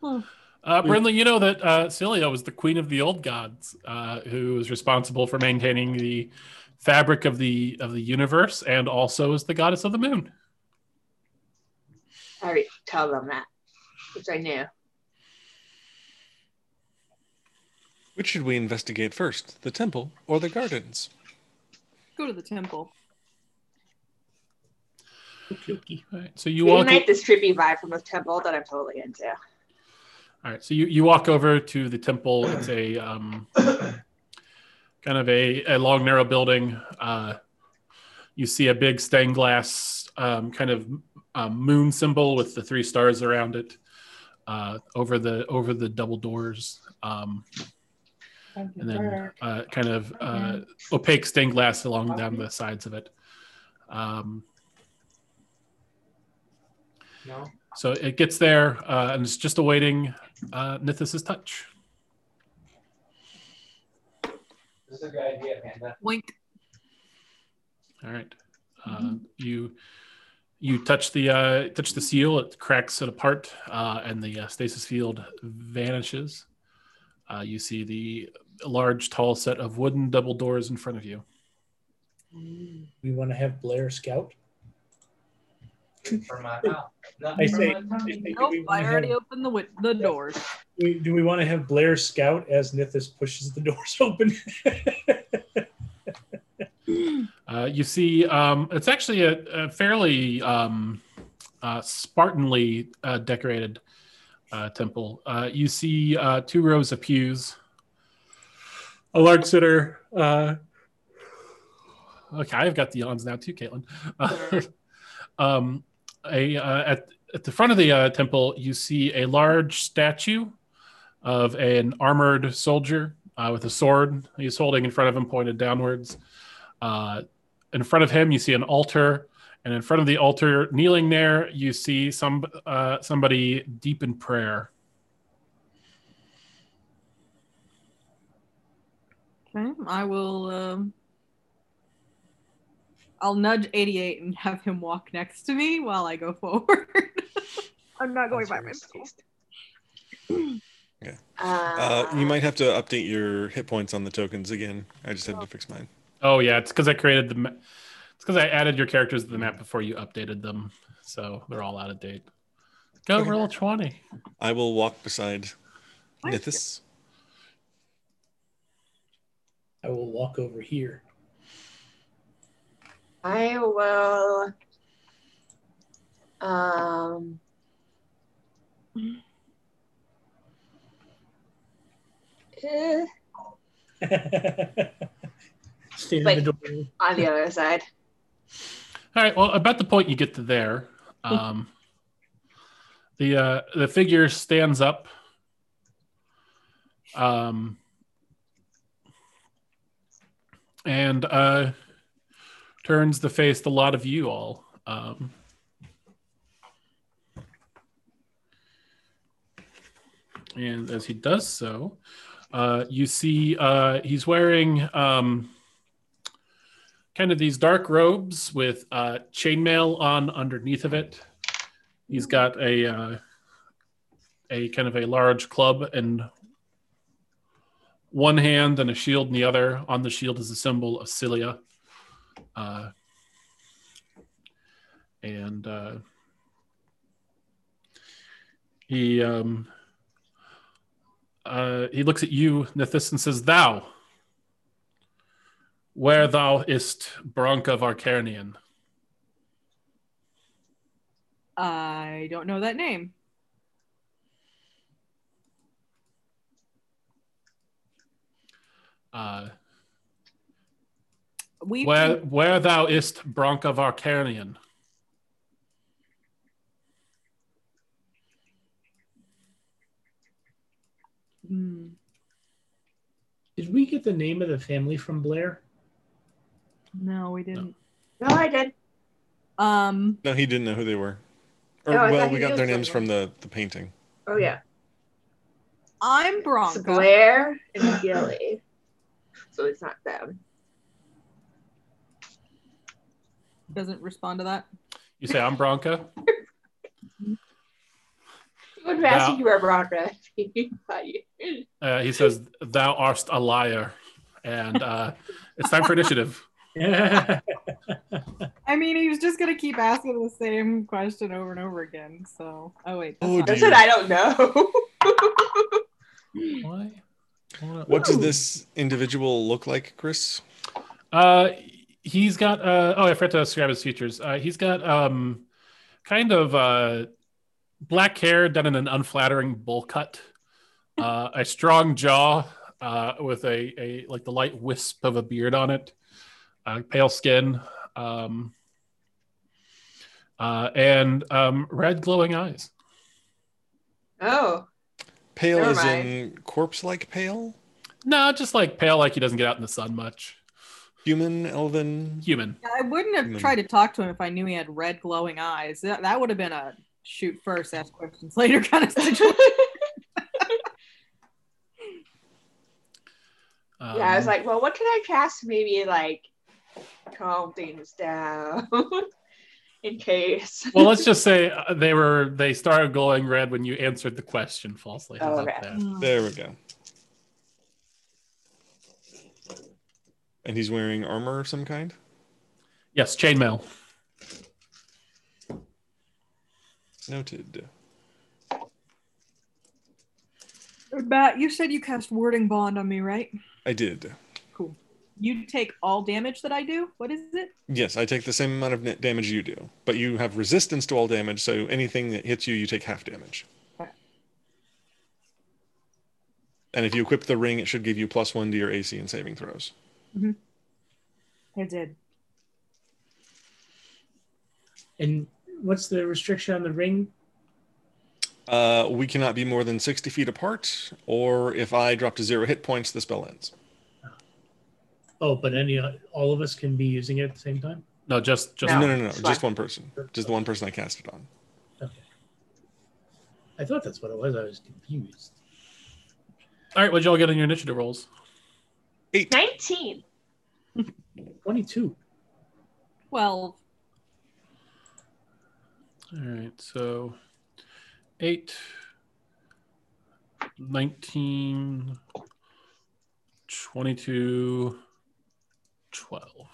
23. Uh, Brindley, you know that uh, Cilia was the queen of the old gods, uh, who was responsible for maintaining the fabric of the of the universe, and also is the goddess of the moon. I already tell them that, which I knew. Which should we investigate first, the temple or the gardens? Go to the temple. Okey-dokey. All right, so you You walk. ignite this trippy vibe from the temple that I'm totally into. All right, so you, you walk over to the temple. It's a um, (coughs) kind of a, a long, narrow building. Uh, you see a big stained glass um, kind of um, moon symbol with the three stars around it uh, over the over the double doors, um, and then uh, kind of uh, opaque stained glass along down the sides of it. Um, No. so it gets there uh, and it's just awaiting uh, Nithis' touch. This is a good idea, Panda. Wink. All right. Uh, you you touch the uh, touch the seal. It cracks it apart, uh, and the uh, stasis field vanishes. Uh, you see the large, tall set of wooden double doors in front of you. We want to have Blair scout. For my mouth. Not I say- my. I Nope, I already have- opened the wi- the doors. We, do we want to have Blair scout as Nithis pushes the (laughs) doors open? (laughs) Uh, you see, um, it's actually a, a fairly um, uh, Spartanly uh, decorated uh, temple. Uh, you see uh, two rows of pews, a large sitter. Uh, okay, I've got the yawns now too, Caitlin. Uh, (laughs) um, a uh, at at the front of the uh, temple, you see a large statue of an armored soldier uh, with a sword he's holding in front of him, pointed downwards. Uh, in front of him, you see an altar, and in front of the altar, kneeling there, you see some uh, somebody deep in prayer. Okay, I will. Um, I'll nudge 88 and have him walk next to me while I go forward. (laughs) I'm not going by myself. (clears throat) Uh, you might have to update your hit points on the tokens again. I just had to fix mine. Oh yeah, it's because I created the. Ma- it's because I added your characters to the map before you updated them, so they're all out of date. Go Okay. roll twenty. I will walk beside Nithis. I will walk over here. I will. Um. eh, (laughs) Stand Wait. in the door. on the other side. All right. Well, about the point you get to there, um, the uh, the figure stands up. Um, and uh, turns the face the lot of you all. Um, and as he does so, uh, you see uh, he's wearing um, kind of these dark robes with uh, chainmail on underneath of it. He's got a uh, a kind of a large club in one hand and a shield in the other. On the shield is a symbol of Cilia. Uh, and uh, he um, uh, he looks at you, Nithis, and says, "Thou." Where thou ist, Bronca of Arcarnian. I don't know that name. Uh, We where, where thou ist, Bronca of Arcarnian. Hmm. Did we get the name of the family from Blair? No, we didn't. No, I did. Um, No, he didn't know who they were. Or, Oh, I well, we got their names from the, the painting. Oh yeah, I'm it's Bronca. Blair and Gilly. So it's not them. Doesn't respond to that. You say, I'm Bronca? He would have asked if you were Bronca. He (laughs) Uh, he says, Thou art a liar. And uh, it's time for initiative. Yeah. (laughs) I mean, he was just gonna keep asking the same question over and over again. So, oh wait, that's Oh, not- I said I don't know. (laughs) Why? What does this individual look like, Chris? Uh, he's got, uh, oh, I forgot to describe his features. Uh, he's got um, kind of uh, black hair done in an unflattering bowl cut, uh, a strong jaw uh, with a, a like the light wisp of a beard on it, uh, pale skin, um, uh, and um, red glowing eyes. oh, Pale Never as mind. in corpse-like pale? No, just like pale, like he doesn't get out in the sun much. Human, elven? Human. I wouldn't have Hmm. tried to talk to him if I knew he had red glowing eyes. That, that would have been a shoot first, ask questions later kind of situation. (laughs) Um, yeah. I was like, well, what can I cast? Maybe like calm things down (laughs) in case. well, let's just (laughs) say uh, they were they started glowing red when you answered the question falsely. Oh, okay. There we go. And he's wearing armor of some kind? Yes, chainmail. Noted. Matt, you said you cast Warding Bond on me, right? I did. Cool. You take all damage that I do. What is it? Yes, I take the same amount of net damage you do, but you have resistance to all damage, so anything that hits you, you take half damage. Okay. And if you equip the ring, it should give you plus one to your AC and saving throws. I did. And what's the restriction on the ring? Uh, we cannot be more than 60 feet apart, or if I drop to zero hit points, the spell ends. Oh, but any all of us can be using it at the same time. No, just just No, No, no, no, no. Just fine. one person. Just the one person I cast it on. Okay. I thought that's what it was. I was confused. all right. What'd y'all get on your initiative rolls? Eight. 19. (laughs) Twenty-two. Well, All right, so 8, 19, 22, 12.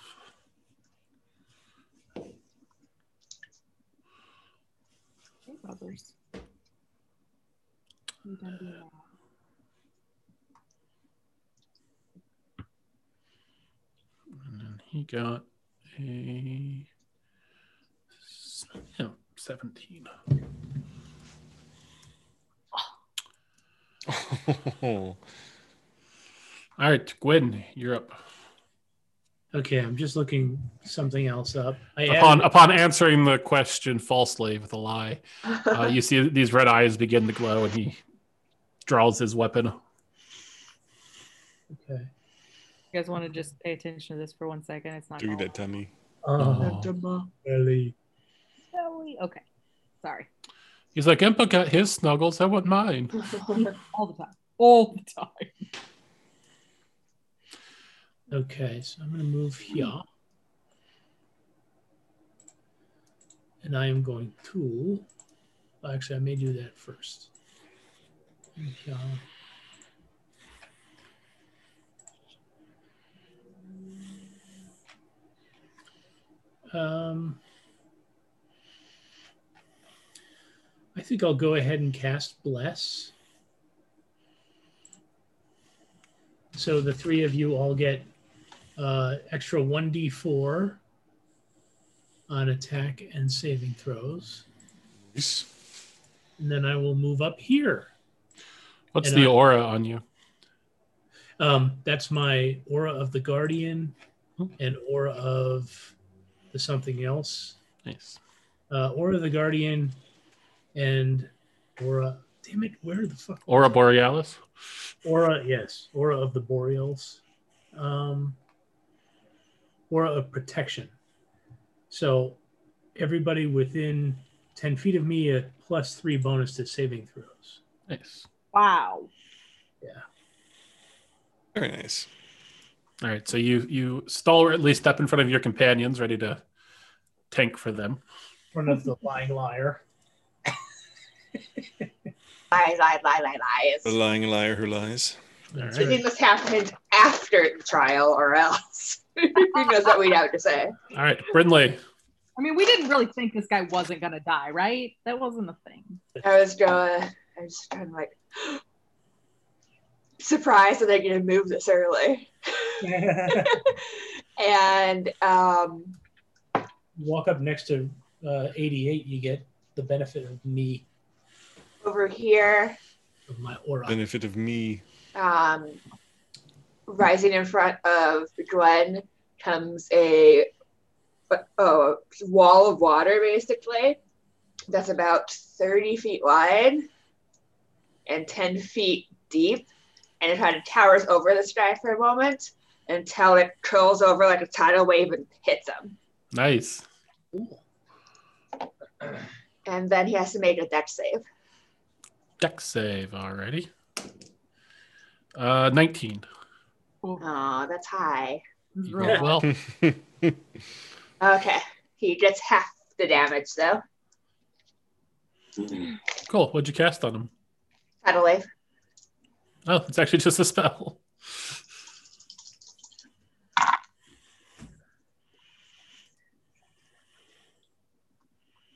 brothers. You done doing that? And then he got a yeah, 17. Oh, (laughs) All right, Gwen, you're up. Okay, I'm just looking something else up. I Upon added- upon answering the question falsely with a lie, uh, you see these red eyes begin to glow, and he draws his weapon. okay. You guys want to just pay attention to this for one second? It's not. do gonna- that, Tummy. Oh, Oh. really? Silly. Okay. Sorry. He's like, Impa got his snuggles. I want mine. (laughs) All the time. All the time. Okay, so I'm going to move here. And I am going to. well, Actually, I may do that first. Here. Um, I think I'll go ahead and cast Bless. So the three of you all get uh, extra 1d4 on attack and saving throws. Nice. And then I will move up here. What's And the I- aura on you? Um, that's my aura of the guardian Hmm. and aura of the something else. Nice. Uh, aura of the guardian and aura. Damn it! Where the fuck? Aura borealis. Aura, yes, aura of the boreals. Um, aura of protection. So everybody within ten feet of me, a plus three bonus to saving throws. Nice. Wow. Yeah. Very nice. All right, so you you stalwartly step in front of your companions, ready to tank for them. In front of the lying liar. (laughs) lies, lies, lies, lies, The lying liar who lies. That's All I right. think this happened after the trial, or else (laughs) who knows what we'd have to say. All right, Brindley. I mean, we didn't really think this guy wasn't gonna die, right? That wasn't the thing. I was going, I was kind of like surprised that they're going to move this early. (laughs) and um, Walk up next to uh, 88, you get the benefit of me, over here, of my aura. Benefit of me. um, rising in front of Glenn comes a, a wall of water, basically, that's about 30 feet wide and 10 feet deep. And it kind of towers over the sky for a moment until it curls over like a tidal wave and hits him. Nice. And then he has to make a Dex save. Dex save already. Uh, 19. Oh, that's high. You rolled well. (laughs) Okay. He gets half the damage though. Cool. What'd you cast on him? Tidal wave. (laughs) Oh, it's actually just a spell.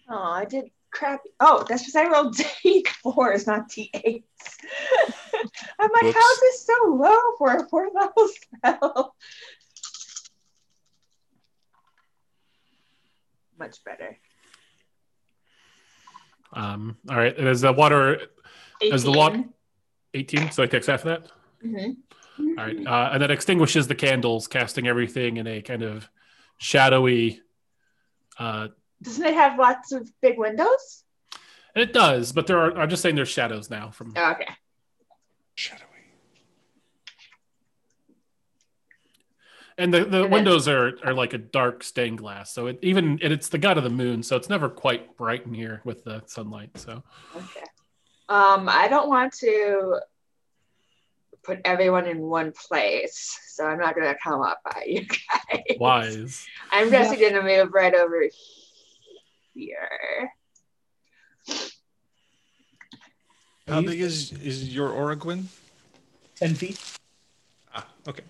Oh, I did crap. Oh, that's because I rolled (laughs) D4s, not D8s. I'm like, Whoops. how is this so low for a fourth level spell? Much better. Um, all right. And as the water, as the water, 18, so it takes half of that. Mhm. All right. Uh, and that extinguishes the candles, casting everything in a kind of shadowy. Uh, Doesn't it have lots of big windows? it does, but there are. I'm just saying there's shadows now from. Oh, okay. Shadowy. And the, the And windows are, are like a dark stained glass. So it even and it's the god of the moon, so it's never quite bright in here with the sunlight. So Okay. Um, I don't want to put everyone in one place, so I'm not gonna come up by you guys. wise. (laughs) I'm just gonna move right over here. How big is is your aura, Gwyn? Ten feet. Ah, okay.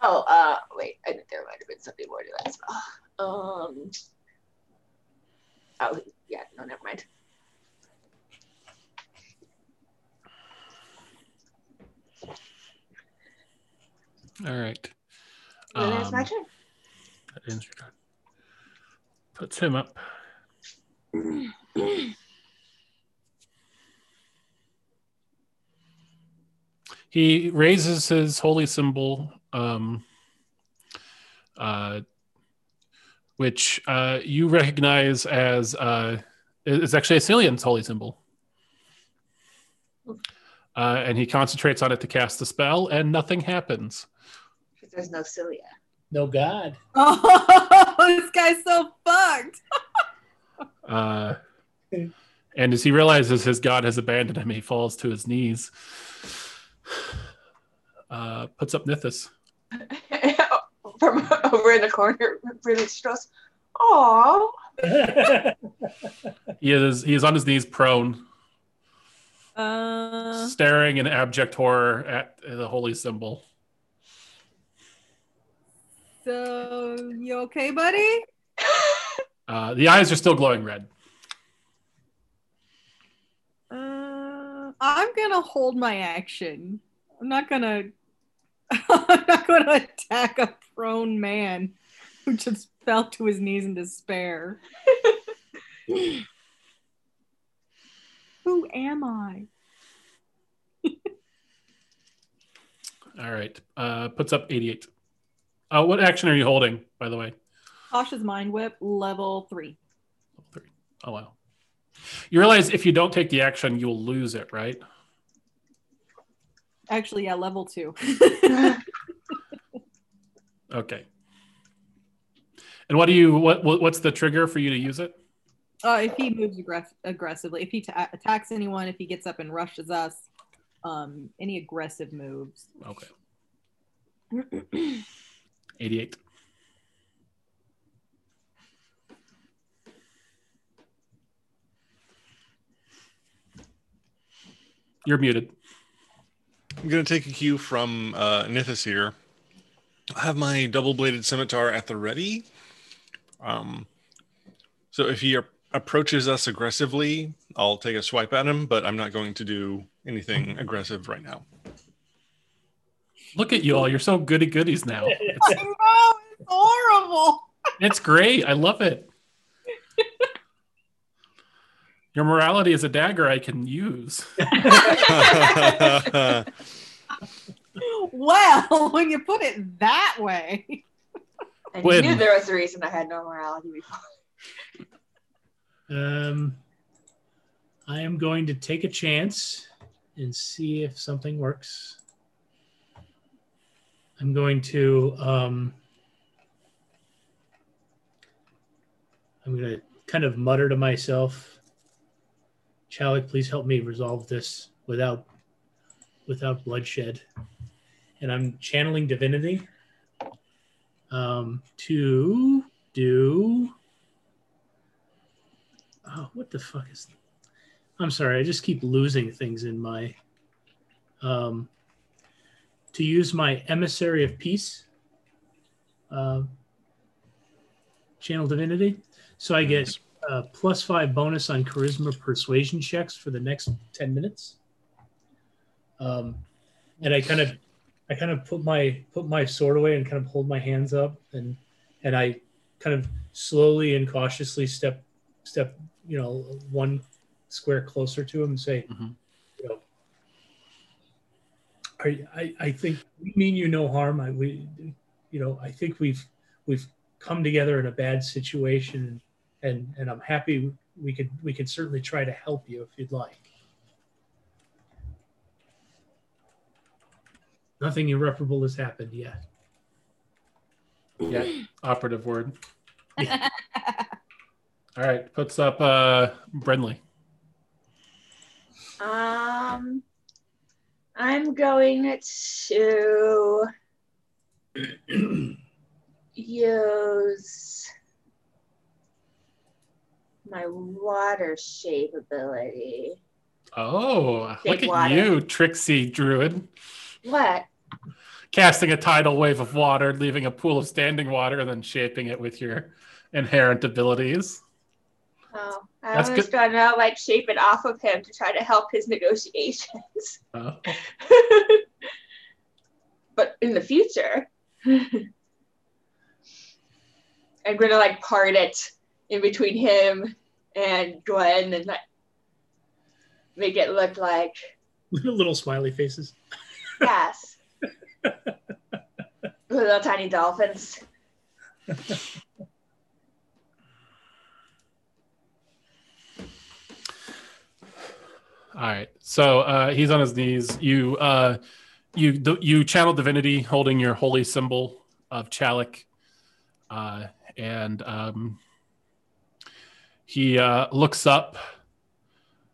Oh, uh, wait, I think there might have been something more to that spell. Um, oh, yeah, no, never mind. All right. Then it's my Um, turn. that ends your turn. Puts him up. He raises his holy symbol, um, uh, which uh, you recognize as uh, is actually a Cillian's holy symbol. Uh, and he concentrates on it to cast the spell, and nothing happens. Because there's no Cilia. No God. (laughs) Oh, (laughs) this guy's so fucked. (laughs) Uh, and as he realizes his god has abandoned him, he falls to his knees. (sighs) Uh, puts up Nithis. (laughs) Over in the corner, really stressed. Aw. (laughs) He is he is on his knees, prone, Uh, staring in abject horror at the holy symbol. so you okay, buddy? (laughs) Uh, the eyes are still glowing red. Uh, I'm gonna hold my action. I'm not gonna. I'm not gonna attack a prone man who just fell to his knees in despair. who am I? All right. Uh, puts up 88. Uh, what action are you holding, by the way? Tasha's mind whip level three. Three. Oh, wow. You realize if you don't take the action, you'll lose it, right? Actually, yeah, level two. (laughs) Okay. And what do you what, what what's the trigger for you to use it? Uh, if he moves aggress- aggressively, if he ta- attacks anyone, if he gets up and rushes us, um, any aggressive moves. Okay. (clears throat) 88. You're muted. I'm gonna take a cue from uh, Nithis here. I have my double-bladed scimitar at the ready. Um, so if he a- approaches us aggressively, I'll take a swipe at him, but I'm not going to do anything aggressive right now. Look at you all. You're so goody goodies now. (laughs) I know it's horrible. it's great. I love it. Your morality is a dagger I can use. (laughs) Well, when you put it that way, I When? knew there was a reason I had no morality before. Um, I am going to take a chance and see if something works. I'm going to um, I'm going to kind of mutter to myself, Chalik, please help me resolve this without without bloodshed. And I'm channeling divinity um, to do oh, what the fuck is? I'm sorry. I just keep losing things in my. Um, to use my emissary of peace, uh, channel divinity, so I get uh, plus five bonus on charisma persuasion checks for the next ten minutes. Um, and I kind of, I kind of put my put my sword away and kind of hold my hands up and and I kind of slowly and cautiously step step you know one square closer to him and say Mhm. you know I, I i think we mean you no harm i we you know i think we've we've come together in a bad situation and and i'm happy we could we could certainly try to help you if you'd like Nothing irreparable has happened yet. Yeah, operative word. (laughs) All right, puts up uh Brindley. Um, I'm going to (clears throat) use my water shape ability. Oh, Big look at water. you, tricksy druid. What? Casting a tidal wave of water, leaving a pool of standing water, and then shaping it with your inherent abilities. Oh, I That's was good. gonna like shape it off of him to try to help his negotiations. (laughs) Oh. but in the future, (laughs) I'm gonna like part it in between him and Gwen and like make it look like (laughs) Little smiley faces. yes, (laughs) little tiny dolphins. All right. So uh, he's on his knees. You uh, you you channel divinity, holding your holy symbol of Chalik, uh, and um, he uh, looks up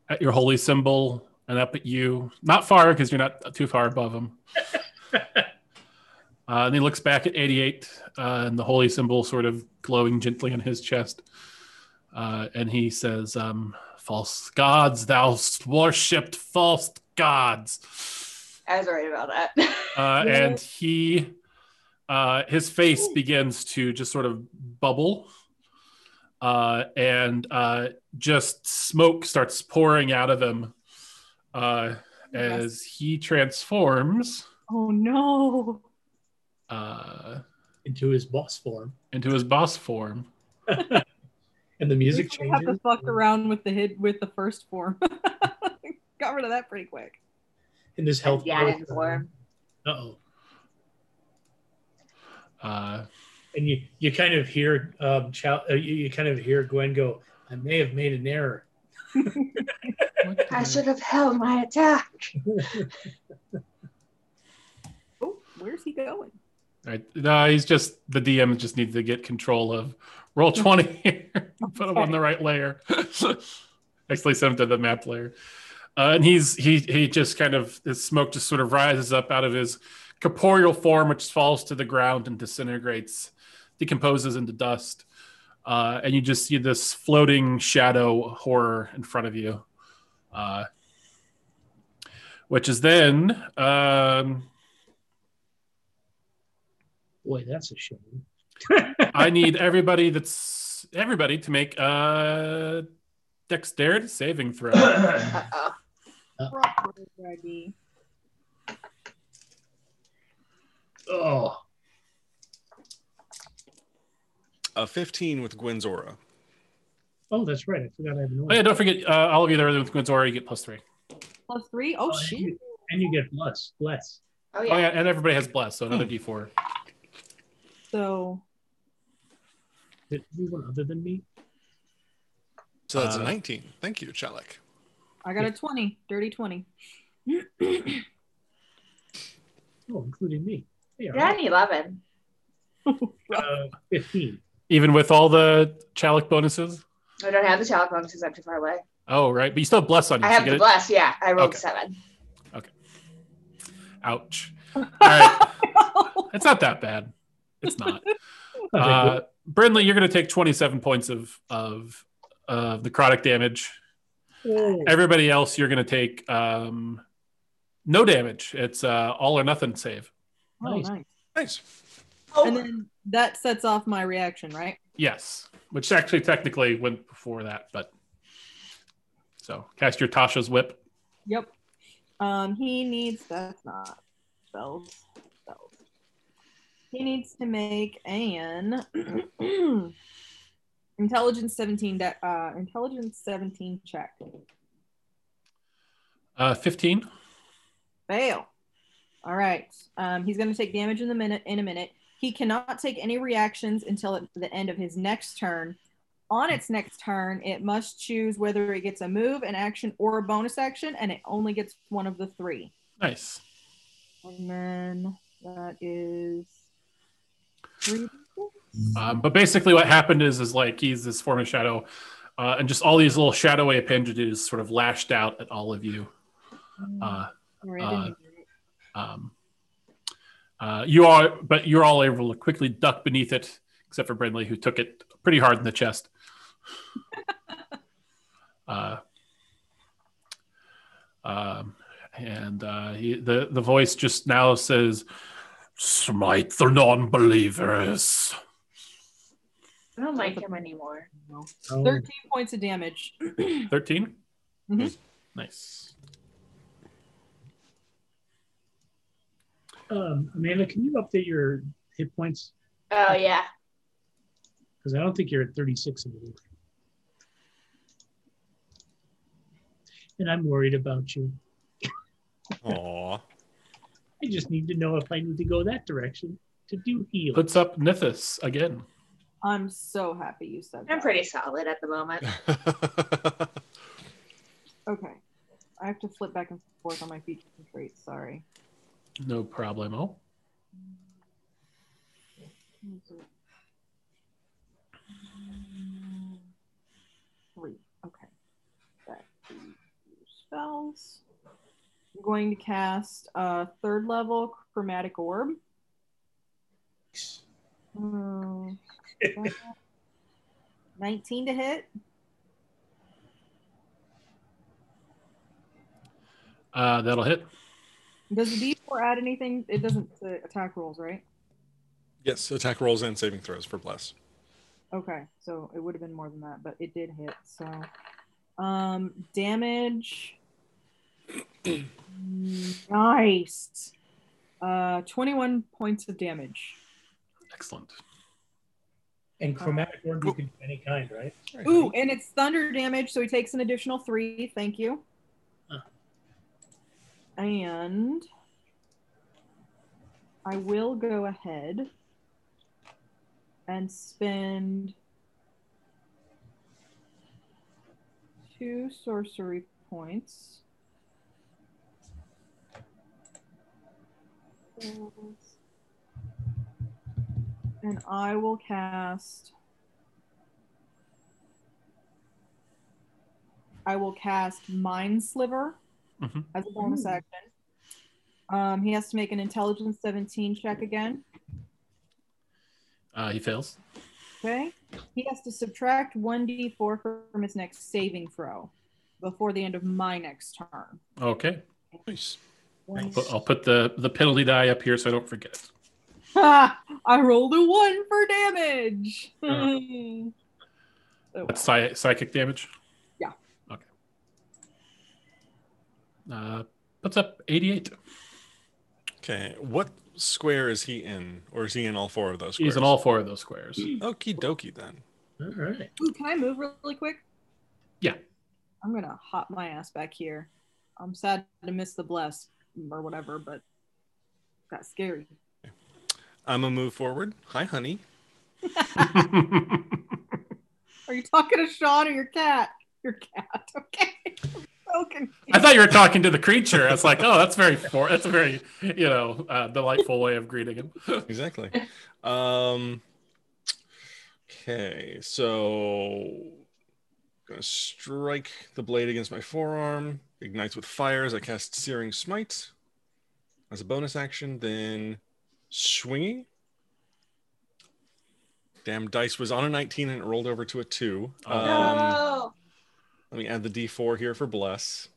at your holy symbol and up at you. Not far because you're not too far above him. (laughs) Uh, and he looks back at 88 uh, and the holy symbol sort of glowing gently on his chest. Uh, and he says, um, False gods, thou worshipped false gods. I was worried about that. Uh, Yeah. and he, uh, his face (laughs) begins to just sort of bubble. Uh, and uh, just smoke starts pouring out of him uh, as he transforms Oh no. uh, into his boss form. into his boss form. (laughs) And the music We have to fuck around with the hid with the first form. (laughs) Got rid of that pretty quick. In his health. Yeah, form. Uh oh. And you, you kind of hear um, Chow, uh, you, you kind of hear Gwen go, I may have made an error. (laughs) I should have held my attack. (laughs) Oh, where's he going? All right. No, he's just the DM just needs to get control of Roll20 (laughs) here. Put him on the right layer. Actually sent him to the map layer. Uh, and he's he he just kind of his smoke just sort of rises up out of his corporeal form, which falls to the ground and disintegrates, decomposes into dust. Uh, and you just see this floating shadow horror in front of you. Uh, which is then um, Boy, that's a shame. (laughs) I need (laughs) everybody that's everybody to make a dexterity saving throw. (coughs) Uh-oh. Proper ID. Oh, A 15 with Gwen's aura. oh, that's right. I forgot I have an Oh yeah, don't forget uh, all of you that are with Gwen's aura, you get plus three. Plus three? Oh, Oh, and you- And you get bless, bless. Oh Oh yeah. yeah, and everybody has bless, so another D4. So Did anyone other than me? So that's Uh, a 19. Thank you, Chalik. I got a 20, dirty 20. (clears throat) Oh, including me. Hey, Yeah, right. an eleven. (laughs) Uh, 15. Even with all the Chalik bonuses. I don't have the chalice bonuses. I'm too far away. Oh right, but you still have bless on you. I so have you the get it- bless. Yeah, I rolled Okay. seven. Okay. Ouch. All right, (laughs) it's not that bad. It's not. (laughs) Uh, Brindley, you're going to take 27 points of of of necrotic damage. Oh, Everybody else, you're going to take um, no damage. It's uh, all or nothing save. Oh, Nice. nice. Nice. And then that sets off my reaction, right? Yes, which actually technically went before that, but so cast your Tasha's whip. Yep. Um, he needs that's not spells. Spells. He needs to make an (clears throat) intelligence 17 de- uh intelligence 17 check. Uh, 15. Fail. All right. Um, he's going to take damage in the minute in a minute. He cannot take any reactions until at the end of his next turn. On its next turn, it must choose whether it gets a move, an action, or a bonus action, and it only gets one of the three. Nice. And then that is three. Um, but basically, what happened is, is like he's this form of shadow, uh, and just all these little shadowy appendages sort of lashed out at all of you. Uh, uh, it. um, uh, you are, but you're all able to quickly duck beneath it, except for Brindley, who took it pretty hard in the chest. (laughs) uh, um, and uh, he, the the voice just now says, "Smite the non-believers." I don't like him anymore. No. 13 points of damage. (clears throat) 13 Mhm. Nice. Um, Amanda, can you update your hit points? Oh yeah. Because I don't think you're at 36 anymore. And I'm worried about you. (laughs) Aw. I just need to know if I need to go that direction to do heal. Puts up Nithis again. I'm so happy you said that. I'm pretty solid at the moment. (laughs) Okay. I have to flip back and forth on my features and traits. Sorry. No problemo. Three. Okay. Spells. I'm going to cast a third level chromatic orb. Hmm. (laughs) 19 to hit. Uh, that'll hit. Does the D4 add anything? It doesn't to attack rolls, right? yes, attack rolls and saving throws for bless. Okay, so it would have been more than that, but it did hit. So, um, damage. (clears throat) nice. Uh, twenty-one points of damage. Excellent. and chromatic orb you can do any kind, right? Ooh, and it's thunder damage, so he takes an additional three. Thank you. And I will go ahead and spend two sorcery points. And I will cast. I will cast Mind Sliver Mhm. as a bonus action. Um, he has to make an Intelligence 17 check again. Uh, he fails. Okay. He has to subtract 1d4 from his next saving throw before the end of my next turn. Okay. Nice. I'll put, I'll put the the penalty die up here so I don't forget. Ha! (laughs) I rolled a one for damage. Uh. (laughs) Oh, What's psychic damage? Yeah. Okay. Uh, puts up 88. Okay, what square is he in, or is he in all four of those? Squares? He's in all four of those squares. Okie dokie then. All right. Ooh, can I move really quick? Yeah. I'm gonna hop my ass back here. I'm sad to miss the bless or whatever, but got scary. I'm gonna move forward. Hi, honey. (laughs) Are you talking to Sean or your cat? Your cat. (laughs) Okay. I'm so confused. I thought you were talking to the creature. I was like, oh, that's very for that's a very you know uh, delightful way of greeting him. (laughs) Exactly. um. Okay, so I'm gonna strike the blade against my forearm. Ignites with fire as I cast Searing Smite as a bonus action. Then swinging. Damn dice was on a 19 and it rolled over to a two. Oh. Um, no. Let me add the d4 here for bless.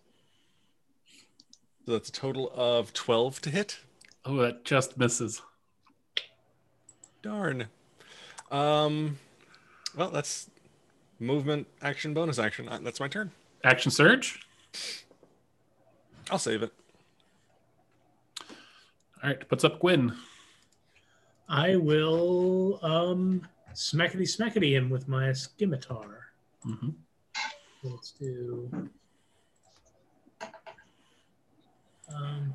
So that's a total of 12 to hit. oh, that just misses. Darn. Um, well, that's movement, action, bonus action. That's my turn. Action surge. I'll save it. All right, puts up Gwyn. I will um smackety smackety him with my scimitar. hmm let's do um,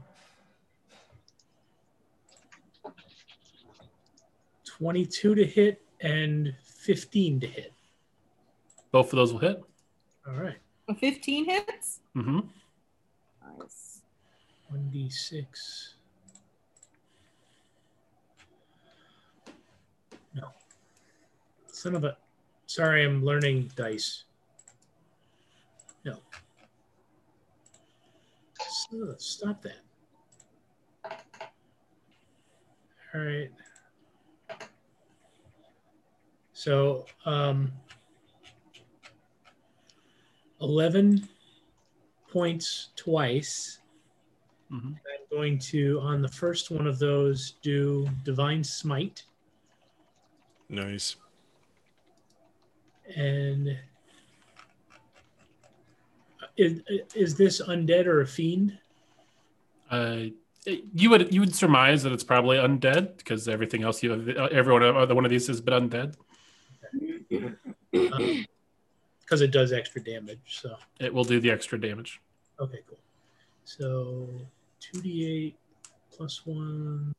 22 to hit and 15 to hit. Both of those will hit. All right. 15 hits? Mm hmm. Nice. 1d6. No. Son of a. Sorry, I'm learning dice. No. So, stop that. All right. So, um, 11 points twice. Mhm. I'm going to, on the first one of those, do Divine Smite. Nice. And is, is this undead or a fiend? Uh, you would you would surmise that it's probably undead because everything else you uh, everyone other uh, one of these has been undead. (laughs) Because um, it does extra damage, so it will do the extra damage. Okay, cool. So two d eight plus one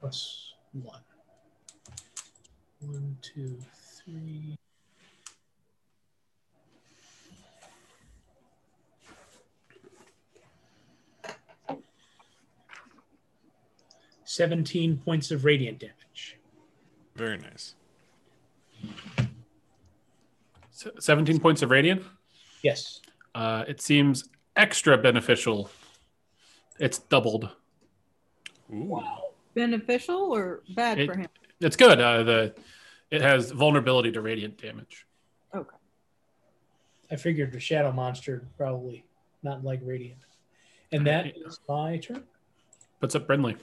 plus one. One, two, three. 17 points of radiant damage. Very nice. So 17 points of radiant? Yes. Uh, it seems extra beneficial. It's doubled. Wow. Beneficial or bad it, for him? It's good. Uh, the it has vulnerability to radiant damage. Okay. I figured the shadow monster probably not like radiant, and that is my turn. Puts up friendly.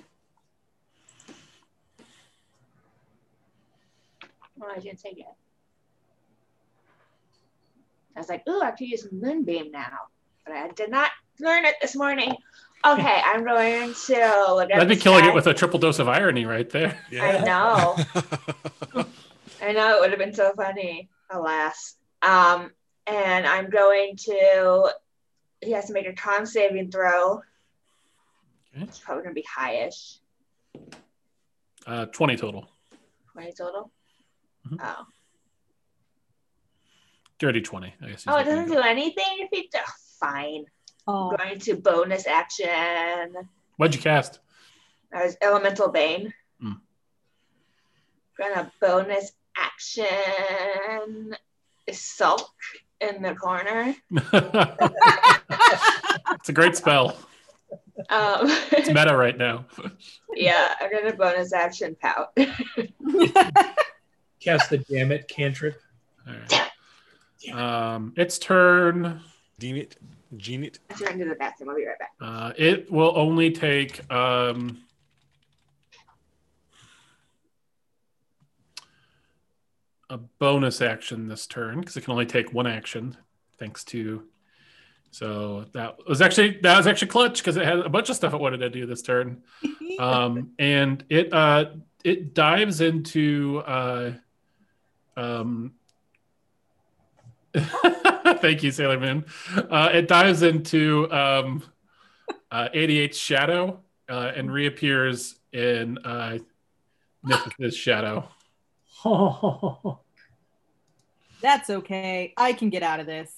Oh, I didn't say yet. I was like, ooh, I could use Moonbeam now. But I did not learn it this morning. Okay, I'm going to look at I'd be killing sky. it with a triple dose of irony right there. I know. (laughs) I know it would have been so funny. Alas. Um, and I'm going to. He has to make a con saving throw. Okay. It's probably gonna be highish. Uh, Twenty total. Twenty total. Mhm. Oh. Dirty twenty. I guess. he's Oh, it doesn't do anything if he. Oh, fine. Oh, I'm going to bonus action. What'd you cast? That was Elemental Bane. Hmm. Gonna bonus action sulk in the corner. (laughs) it's a great spell. Um, It's meta right now. (laughs) yeah, I'm gonna bonus action pout. (laughs) Cast the damn it cantrip. All right. Um, its turn. Dean it. Gene it. I'm going to the bathroom. I'll be right back. Uh, it will only take um, a bonus action this turn because it can only take one action, thanks to. So that was actually that was actually clutch because it had a bunch of stuff it wanted to do this turn, (laughs) um, and it uh, it dives into. Uh, um, (laughs) thank you, Sailor Moon. Uh, it dives into um, uh, 88 shadow uh, and reappears in uh, Nithis' shadow. (laughs) That's okay. I can get out of this.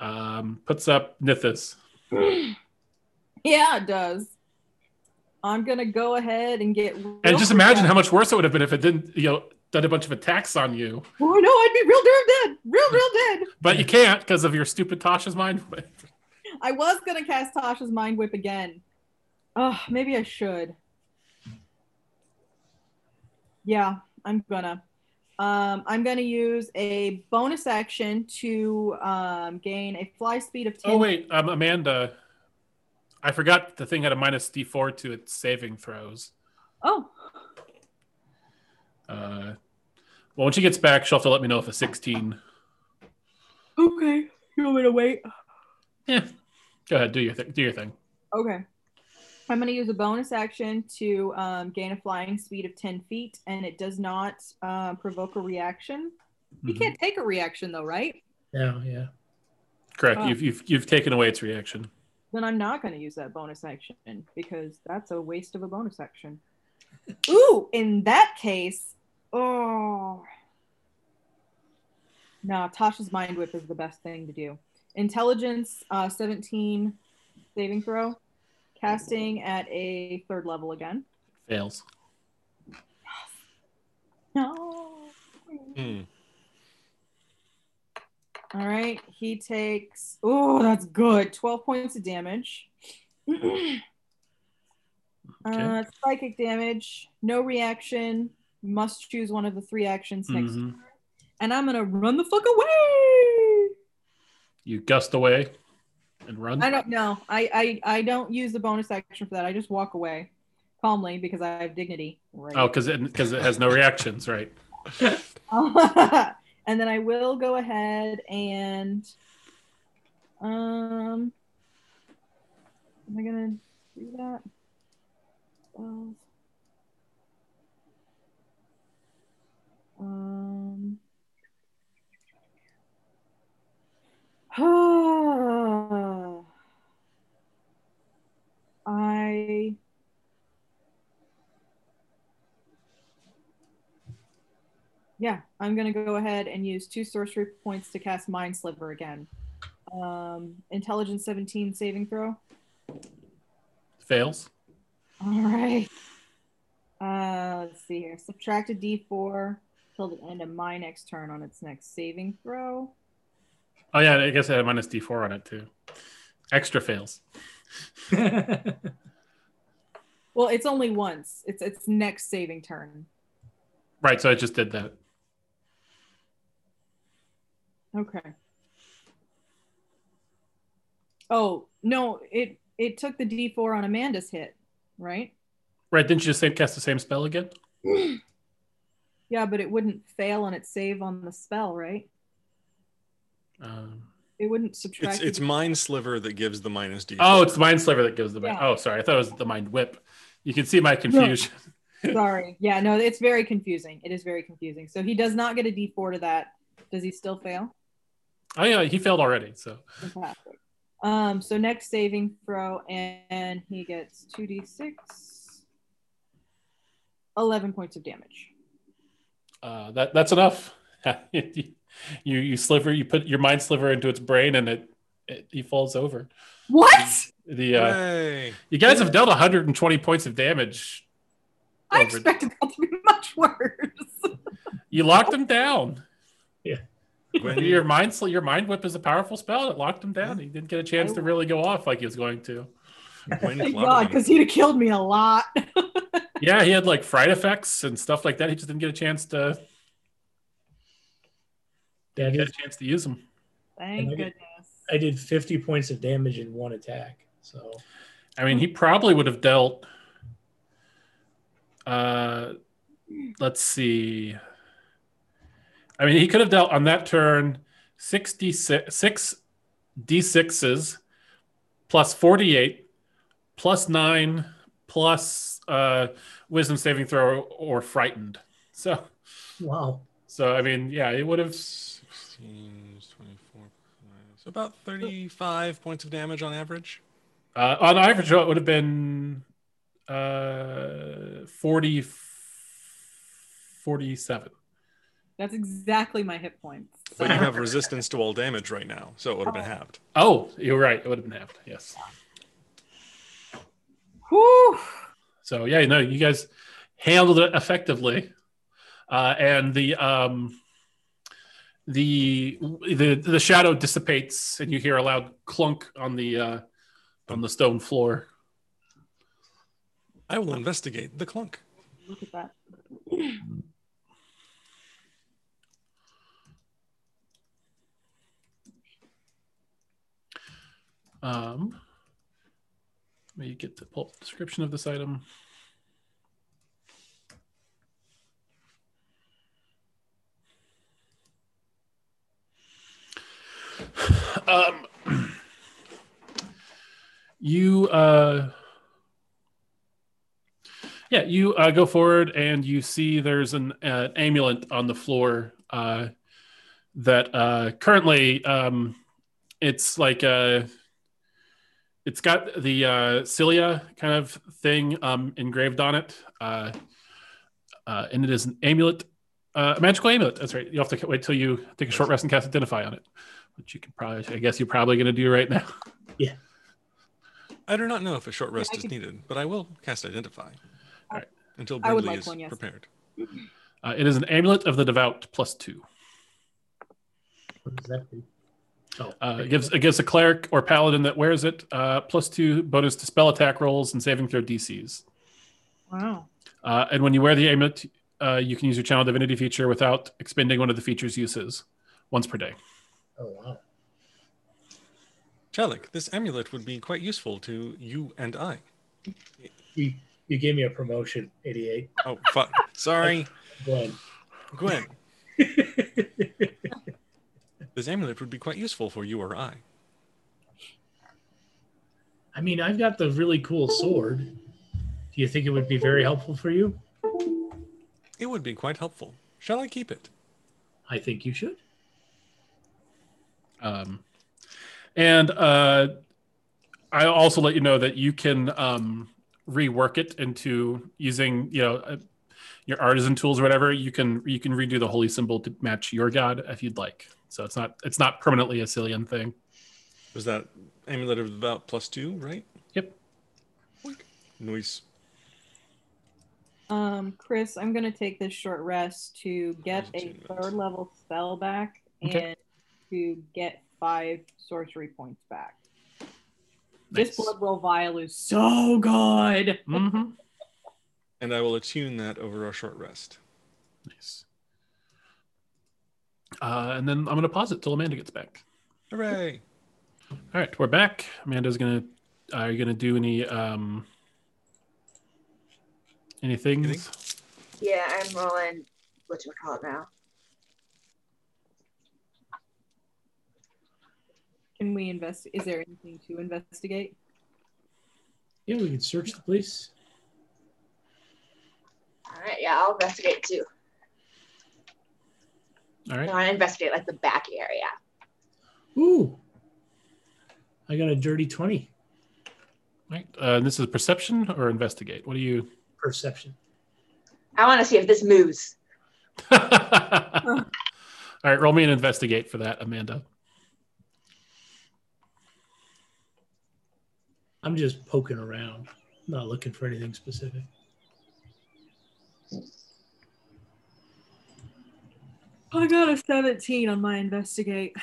Um, puts up Nithis. (clears throat) Yeah, it does. I'm gonna go ahead and get. And just imagine how much worse it would have been if it didn't, you know, done a bunch of attacks on you. Oh no, I'd be real damn dead. Real, real dead. (laughs) But you can't because of your stupid Tasha's mind. whip. I was gonna cast Tasha's Mind Whip again. Oh, maybe I should. Yeah, I'm gonna. Um, I'm gonna use a bonus action to um, gain a fly speed of 10. Oh wait, um, Amanda, I forgot the thing had a minus D4 to its saving throws. Oh, Uh, well, when she gets back, she'll have to let me know if a 16. okay. You want me to wait? Yeah, go ahead, do your thing. Do your thing. Okay. I'm going to use a bonus action to um, gain a flying speed of 10 feet, and it does not uh, provoke a reaction. You Mhm. can't take a reaction, though, right? No, yeah. Correct. Oh. You've, you've you've taken away its reaction. Then I'm not going to use that bonus action because that's a waste of a bonus action. (laughs) Ooh, in that case, oh. No, Tasha's Mind Whip is the best thing to do. Intelligence uh, 17 saving throw, casting at a third level again. Fails. No. Hmm. All right, he takes. Oh, that's good. Twelve points of damage. Uh, psychic damage. No reaction. Must choose one of the three actions next. Mhm. And I'm gonna run the fuck away. You gust away and run. I don't know. I, I I don't use the bonus action for that. I just walk away calmly because I have dignity. Right. Oh, because it because it has no reactions, right? (laughs) and then I will go ahead and um am I gonna do that? Um (sighs) I Yeah, I'm gonna go ahead and use two sorcery points to cast Mind Sliver again. Um, intelligence 17 saving throw. Fails. All right. Uh, let's see here. Subtract a D4 till the end of my next turn on its next saving throw. Oh yeah, I guess I had minus D four on it too. Extra fails. (laughs) Well, it's only once. It's its next saving turn. Right, so I just did that. Okay. Oh no! It it took the D4 on Amanda's hit, right? Right, didn't you just say cast the same spell again? (clears throat) Yeah, but it wouldn't fail on its save on the spell, right? Um, It wouldn't subtract. It's it's mind sliver that gives the minus D. oh, it's the mind sliver that gives the mind. Yeah. Oh, sorry, I thought it was the mind whip. You can see my (laughs) confusion. (laughs) Sorry. Yeah, no, it's very confusing. It is very confusing. So he does not get a D4 to that. Does he still fail? Oh yeah, he failed already. So Fantastic. Um, so next saving throw, and he gets 2d6, 11 points of damage. Uh, that that's enough. (laughs) you you sliver, you put your mind sliver into its brain, and it, it he falls over. What? The uh, Hooray. you guys have dealt 120 points of damage. I expected that to be much worse. (laughs) You locked him down. Yeah. Gwen, Your mind sl- your mind whip is a powerful spell. It locked him down. He didn't get a chance to really go off like he was going to. Gwen (laughs) Thank God, because he'd have killed me a lot. Yeah, he had like fright effects and stuff like that. He just didn't get a chance to That get a chance to use them. Thank I goodness. get- I did 50 points of damage in one attack. So I mean, he probably would have dealt. Uh, let's see. I mean, he could have dealt on that turn 66 six d6s plus 48 plus 9 plus uh, wisdom saving throw or frightened. So, wow. so I mean, yeah, it would have. 16, 24, so about 35 points of damage on average. Uh, on average, it would have been uh, 40, 47. That's exactly my hit points. But you have resistance to all damage right now, so it would have been halved. Oh, you're right. It would have been halved. Yes. Whew. So yeah, no, you guys handled it effectively, uh, and the um, the the the shadow dissipates, and you hear a loud clunk on the uh, on the stone floor. I will investigate the clunk. Look at that. Um, let me get the pull description of this item. Um, you, uh, yeah, you uh, go forward and you see there's an uh, amulet on the floor uh, that uh, currently um, it's like a it's got the uh, cilia kind of thing um, engraved on it, uh, uh, and it is an amulet, uh, a magical amulet. That's right. You have to wait till you take a short rest and cast identify on it, which you can probably, I guess, you're probably going to do right now. (laughs) Yeah. I do not know if a short rest I is could- needed, but I will cast Identify. Alright. Until I would Brindley like is one, yes. prepared. Uh, it is an amulet of the devout plus two. What does that do? Oh, Uh, it gives it gives a cleric or paladin that wears it uh, plus two bonus to spell attack rolls and saving throw DCs. Wow. Uh, and when you wear the amulet, uh, you can use your channel divinity feature without expending one of the feature's uses once per day. oh wow. Chalik, this amulet would be quite useful to you and I. You you gave me a promotion, 88. Oh, fuck. Sorry, Glenn. Gwen. This amulet would be quite useful for you or I. I mean, I've got the really cool sword. Do you think it would be very helpful for you? It would be quite helpful. Shall I keep it? I think you should. Um, and uh, I'll also let you know that you can um, rework it into using, you know, uh, your artisan tools or whatever. You can you can redo the holy symbol to match your god if you'd like. So it's not it's not permanently a Cillian thing. Was that amulet of devout plus two, right? Yep. Noise. Um, Chris, I'm gonna take this short rest to get a minutes. third level spell back and to get five sorcery points back. This Nice. bloodwell vial is so good. Mhm. And I will attune that over our short rest. Nice. Uh, and then I'm going to pause it till Amanda gets back. Hooray! All right, we're back. Amanda's going to. Are you going to do any um, anything? Anything? Yeah, I'm rolling. What you call it now? Can we invest? Is there anything to investigate? Yeah, we can search the place. All right, yeah, I'll investigate too. All I right. want to investigate like the back area. Ooh. I got a dirty 20 All right. Uh, and this is perception or investigate. What do you? perception. I want to see if this moves. (laughs) All right, roll me an investigate for that, Amanda. I'm just poking around, not looking for anything specific. I got a 17 on my investigate.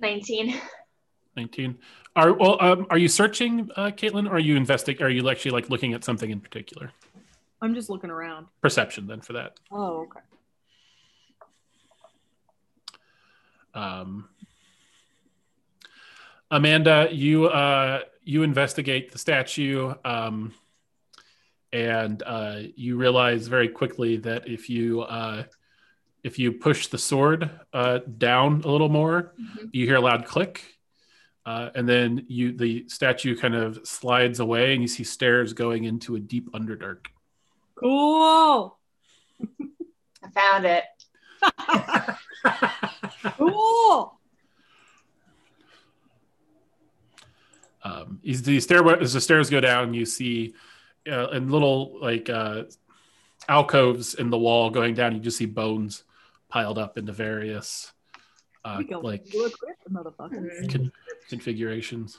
19. 19. Are well, um, are you searching, uh, Caitlin, or are you investing? Are you actually like looking at something in particular? I'm just looking around. Perception, then, for that. Oh, okay. Um, Amanda, you uh, you investigate the statue, um, and uh, you realize very quickly that if you uh, if you push the sword uh, down a little more, Mhm. you hear a loud click, uh, and then you the statue kind of slides away, and you see stairs going into a deep underdark. Cool. I found it. (laughs) (laughs) Cool. um, the stairway as the stairs go down you see uh, in little like uh, alcoves in the wall going down you just see bones piled up into various uh, like do a grip, motherfuckers. Con- configurations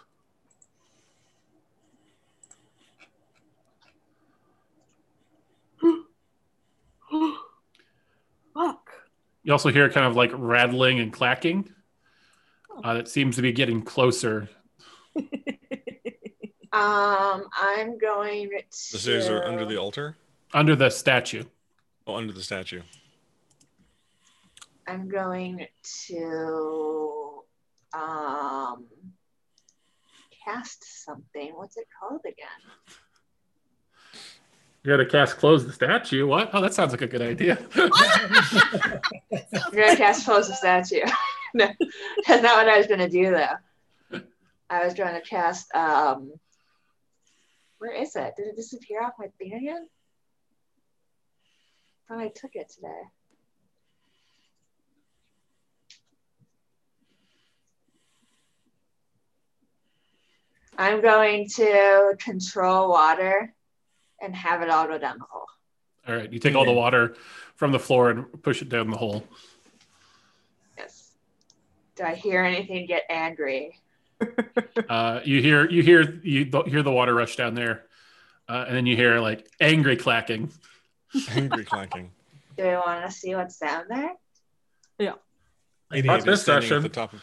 (gasps) Fuck. you also hear kind of like rattling and clacking uh, that seems to be getting closer (laughs) Um, I'm going to. The stairs are under the altar. under the statue Oh, under the statue. I'm going to um cast something. What's it called again? you gotta cast close the statue what oh that sounds like a good idea (laughs) I'm gonna cast close the statue. (laughs) no, that's not what I was gonna do though. I was trying to cast um where is it? Did it disappear off my thing again? I thought I took it today. I'm going to control water and have it all go down the hole. all right you take all the water from the floor and push it down the hole Yes. Do I hear anything get angry? (laughs) Uh, you hear you hear you th- hear the water rush down there, uh, and then you hear like angry clacking. Angry clacking. (laughs) Do we want to see what's down there? Yeah. Not Maybe this standing session. At the top of,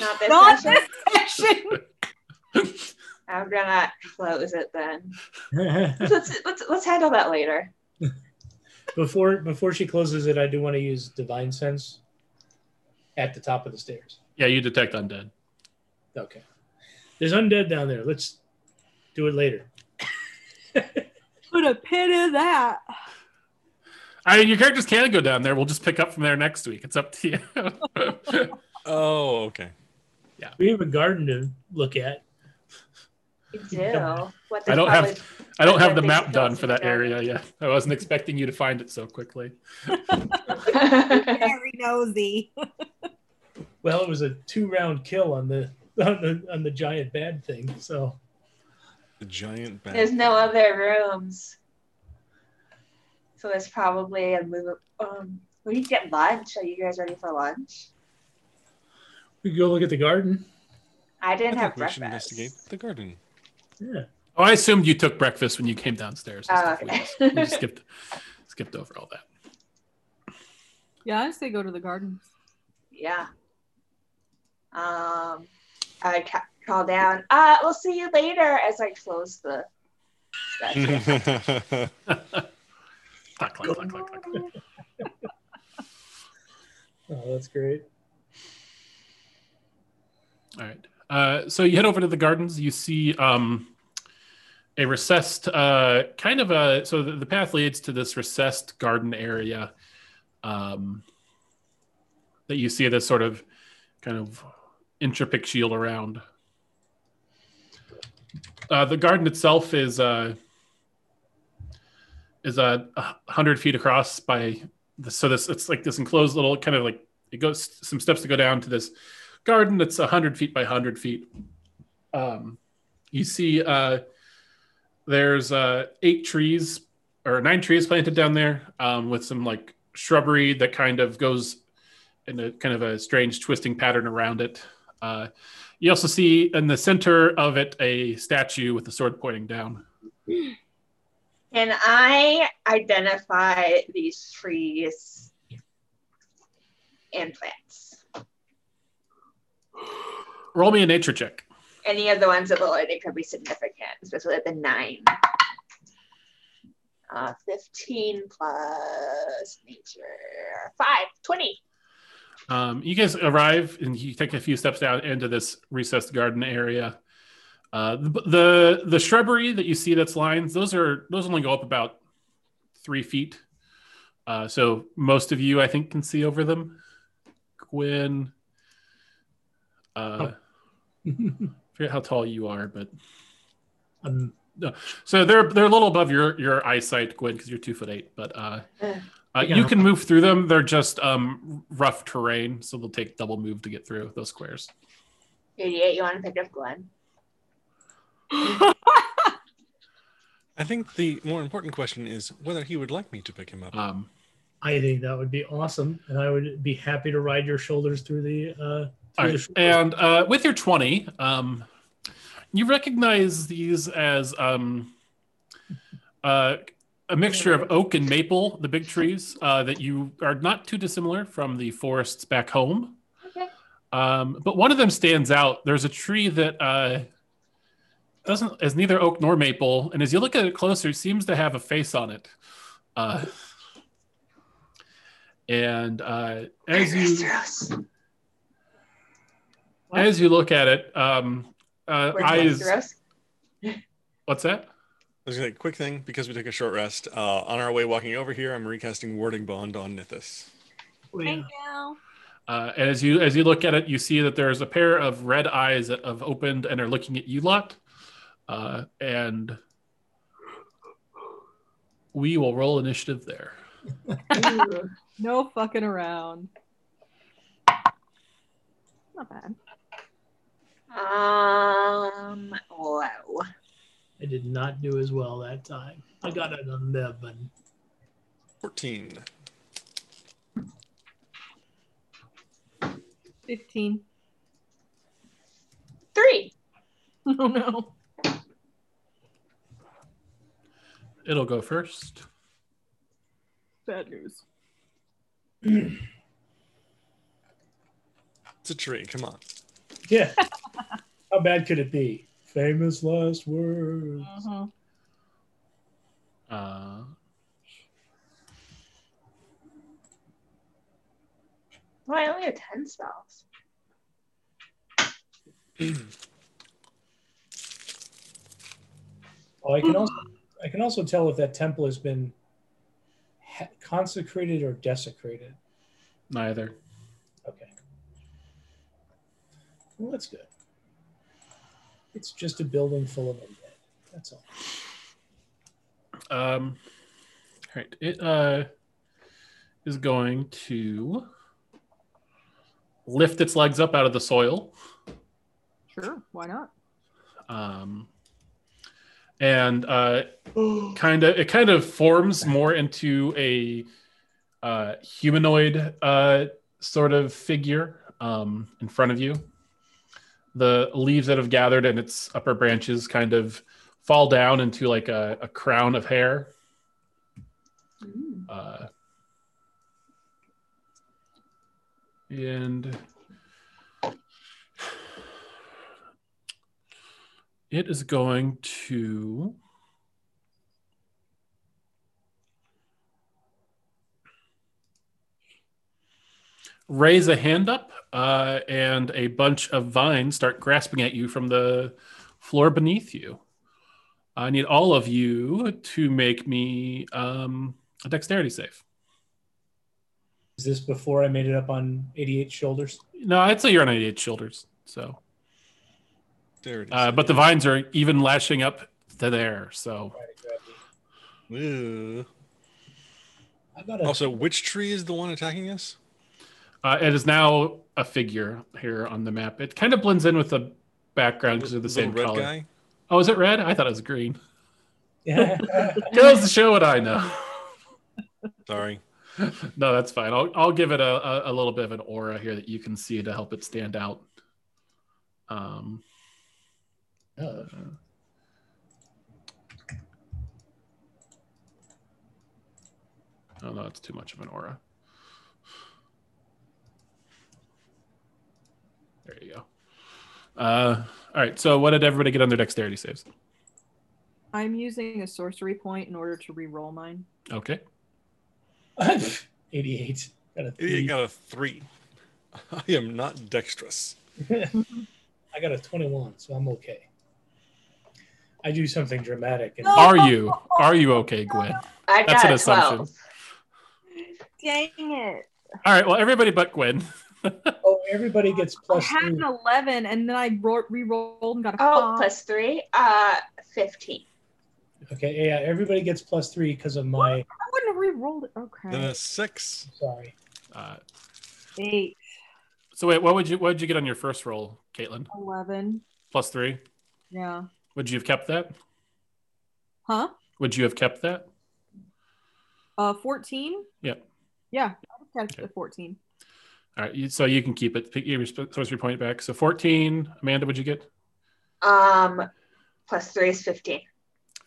Not this Not session. this session. (laughs) I'm gonna close it then. (laughs) Let's let's let's handle that later. before before she closes it, I do want to use divine sense at the top of the stairs. Yeah, you detect undead. Okay. There's undead down there. Let's do it later. (laughs) Put a pin in that. I mean, your characters can go down there. We'll just pick up from there next week. It's up to you. (laughs) oh, okay. Yeah. We have a garden to look at. We do. What I don't have I don't have the map done for that seem area yet. I wasn't expecting you to find it so quickly. Very (laughs) nosy. Well, it was a two round kill on the on the on the giant bad thing. So The giant bat. There's no other rooms. So there's probably a move. Um, we can get lunch. Are you guys ready for lunch? we can go look at the garden. I I didn't think have we breakfast. should investigate the garden. Yeah. Oh, I assumed you took breakfast when you came downstairs. and Oh. We okay. just- we just (laughs) skipped skipped over all that. Yeah, I say go to the gardens. Yeah. Um, I ca- call down. Uh, we'll see you later as I close the. (laughs) Clack, clack, clack, clack, clack. (laughs) Oh, that's great. All right. Uh, so you head over to the gardens. You see um, a recessed, uh, kind of a. So the, the path leads to this recessed garden area um, that you see this sort of kind of inch-pick shield around. Uh, the garden itself is uh, is a uh, hundred feet across by the, so this it's like this enclosed little kind of like it goes some steps to go down to this garden that's 100 feet by 100 feet. Um, you see uh, there's uh, eight trees or nine trees planted down there um, with some like shrubbery that kind of goes in a kind of a strange twisting pattern around it. Uh, you also see in the center of it a statue with the sword pointing down. Can I identify these trees and plants? Roll me a nature check Any of the ones that look like could be significant, especially at the nine. Uh, 15 plus nature. Five, 20. Um, you guys arrive and you take a few steps down into this recessed garden area. Uh, the, the the shrubbery that you see that's lines, those are those only go up about three feet. Uh, so most of you, I think, can see over them. Gwyn, uh, forget how tall you are, but Um, so they're they're a little above your your eyesight, Gwen, because you're two foot eight. But uh, uh, Yeah. you can move through them. They're just um, rough terrain, so they'll take double move to get through those squares. 88, you want to pick up Glenn? (laughs) I think the more important question is whether he would like me to pick him up. Um, I think that would be awesome, and I would be happy to ride your shoulders through the. Uh, through all the right. shoulders. And uh, with your twenty, um, you recognize these as um, uh, a mixture of oak and maple, the big trees uh, that you are not too dissimilar from the forests back home. Okay. Um, but one of them stands out. There's a tree that uh, doesn't is neither oak nor maple, and as you look at it closer, it seems to have a face on it. Uh, and uh, as you Westeros. As you look at it, um, uh, eyes. What's that? I was gonna say, quick thing because we took a short rest. Uh, on our way walking over here, I'm recasting Warding Bond on Nithis. Oh, yeah. Thank you. Uh, and as you as you look at it, you see that there's a pair of red eyes that have opened and are looking at you lot. Uh, and we will roll initiative there. (laughs) No fucking around. Not bad. Um, wow. I did not do as well that time. I got an 11. 14. 15. Three. (laughs) Oh no. It'll go first. Bad news. It's a tree. Come on. Yeah. How bad could it be? Famous last words. Uh-huh. Uh, Well, I only have 10 spells. Oh, I can also I can also tell if that temple has been ha- consecrated or desecrated. neither. Okay. Well, that's good. It's just a building full of undead. That's all. Um, all right. It uh, is going to lift its legs up out of the soil. Sure, why not? Um, and uh, (gasps) kind of it kind of forms more into a uh, humanoid uh, sort of figure um, in front of you. The leaves that have gathered in its upper branches kind of fall down into like a, a crown of hair. Uh, and it is going to raise a hand up uh, and a bunch of vines start grasping at you from the floor beneath you i need all of you to make me um, a dexterity save Is this before I made it up on 88 shoulders? no i'd say you're on 88 shoulders so There it is. uh, but the vines are even lashing up to there so Try to grab the- Ooh. I got a Also, which tree is the one attacking us? Uh, it is now a figure here on the map. It kind of blends in with the background because they're the same red color. guy. Oh, is it red? I thought it was green. yeah. (laughs) Goes to show what I know. (laughs) Sorry. no, that's fine. I'll I'll give it a, a, a little bit of an aura here that you can see to help it stand out. Um, Oh, oh no, it's too much of an aura. There you go. Uh, all right. So, what did everybody get on their dexterity saves? I'm using a sorcery point in order to re-roll mine. Okay. (laughs) 88. Got a Idiot three. got a three. (laughs) I am not dexterous. (laughs) I got a 21, so I'm okay. I do something dramatic. And Are you? Are you okay, Gwen? I That's got an a assumption. 12. Dang it! All right. Well, everybody but Gwen. (laughs) oh, everybody gets I had three. an 11, and then I ro- re-rolled and got a Oh, five. plus three. Uh, 15. Okay, yeah, everybody gets plus three because of my. I wouldn't have re-rolled it. Then Okay. a six. Sorry. Uh, Eight, so wait, what would you what would you get on your first roll, Caitlin? 11. Plus three. Yeah. Would you have kept that? Huh? Would you have kept that? Uh, 14? Yeah. Yeah, I would catch Okay. the 14. All right. So you can keep it. Pick your sorcery point back. So fourteen. Amanda, would you get? Um, plus three is 15.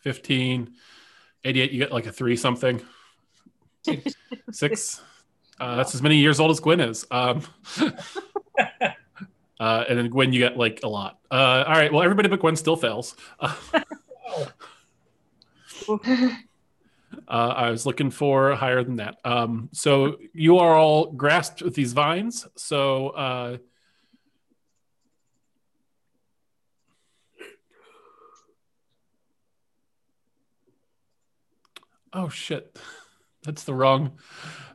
15 88 you get like a three something (laughs) six uh, that's as many years old as gwen is um, (laughs) uh, and then gwen you get like a lot uh, all right well everybody but gwen still fails (laughs) uh, i was looking for higher than that um, so you are all grasped with these vines so uh, oh shit that's the wrong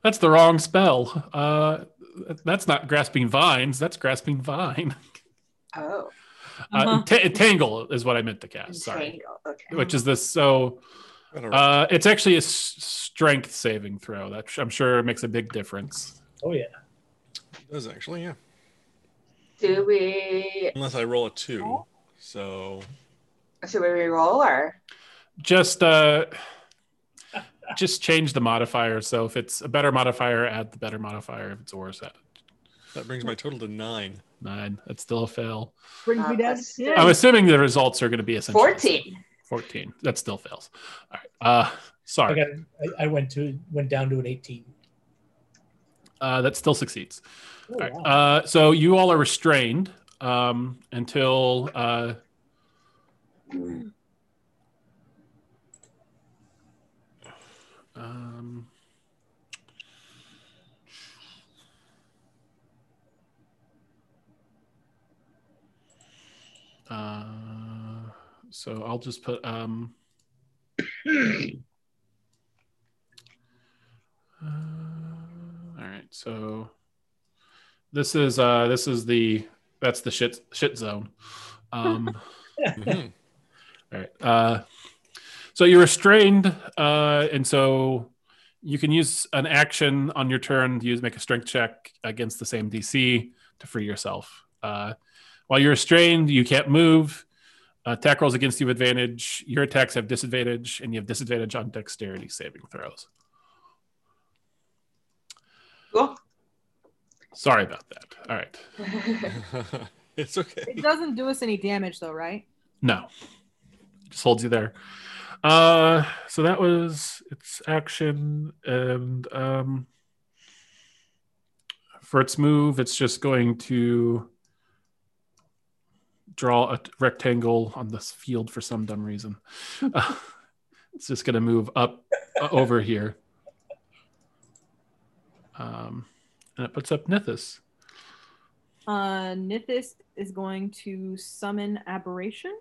that's the wrong spell uh, that's not grasping vines that's grasping vine Oh, uh, Uh-huh. ta- tangle is what i meant to cast sorry entangle. Okay. which is this so Got a- uh, it's actually a s- strength saving throw. That I'm sure makes a big difference. oh yeah. It does actually, yeah. Do we, Unless I roll a two. So should we re-roll or? Just uh, just change the modifier. So if it's a better modifier, add the better modifier. If it's worse, add that brings my total to nine. nine. That's still a fail. Brings Uh, me down to plus 10. I'm assuming the results are going to be essentially the same. 14. 14. That still fails. All right. Uh, sorry. got. I, I went to went down to an 18. Uh, that still succeeds. Oh, All right. wow. Uh, so you all are restrained um, until. Uh, um, uh, so I'll just put. Um, uh, all right. So this is uh this is the that's the shit shit zone. Um, (laughs) Mhm. all right. Uh, so you're restrained, uh, and so you can use an action on your turn to use make a strength check against the same DC to free yourself. Uh, while you're restrained, you can't move. Attack rolls against you have advantage. Your attacks have disadvantage, and you have disadvantage on dexterity saving throws. Cool. Sorry about that. All right. (laughs) it's okay. It doesn't do us any damage though, right? No. Just holds you there. Uh so that was its action and um for its move it's just going to draw a rectangle on this field for some dumb reason. (laughs) Uh, it's just going to move up uh, over here. Um and it puts up Nithis. Uh, Nithis is going to summon aberration.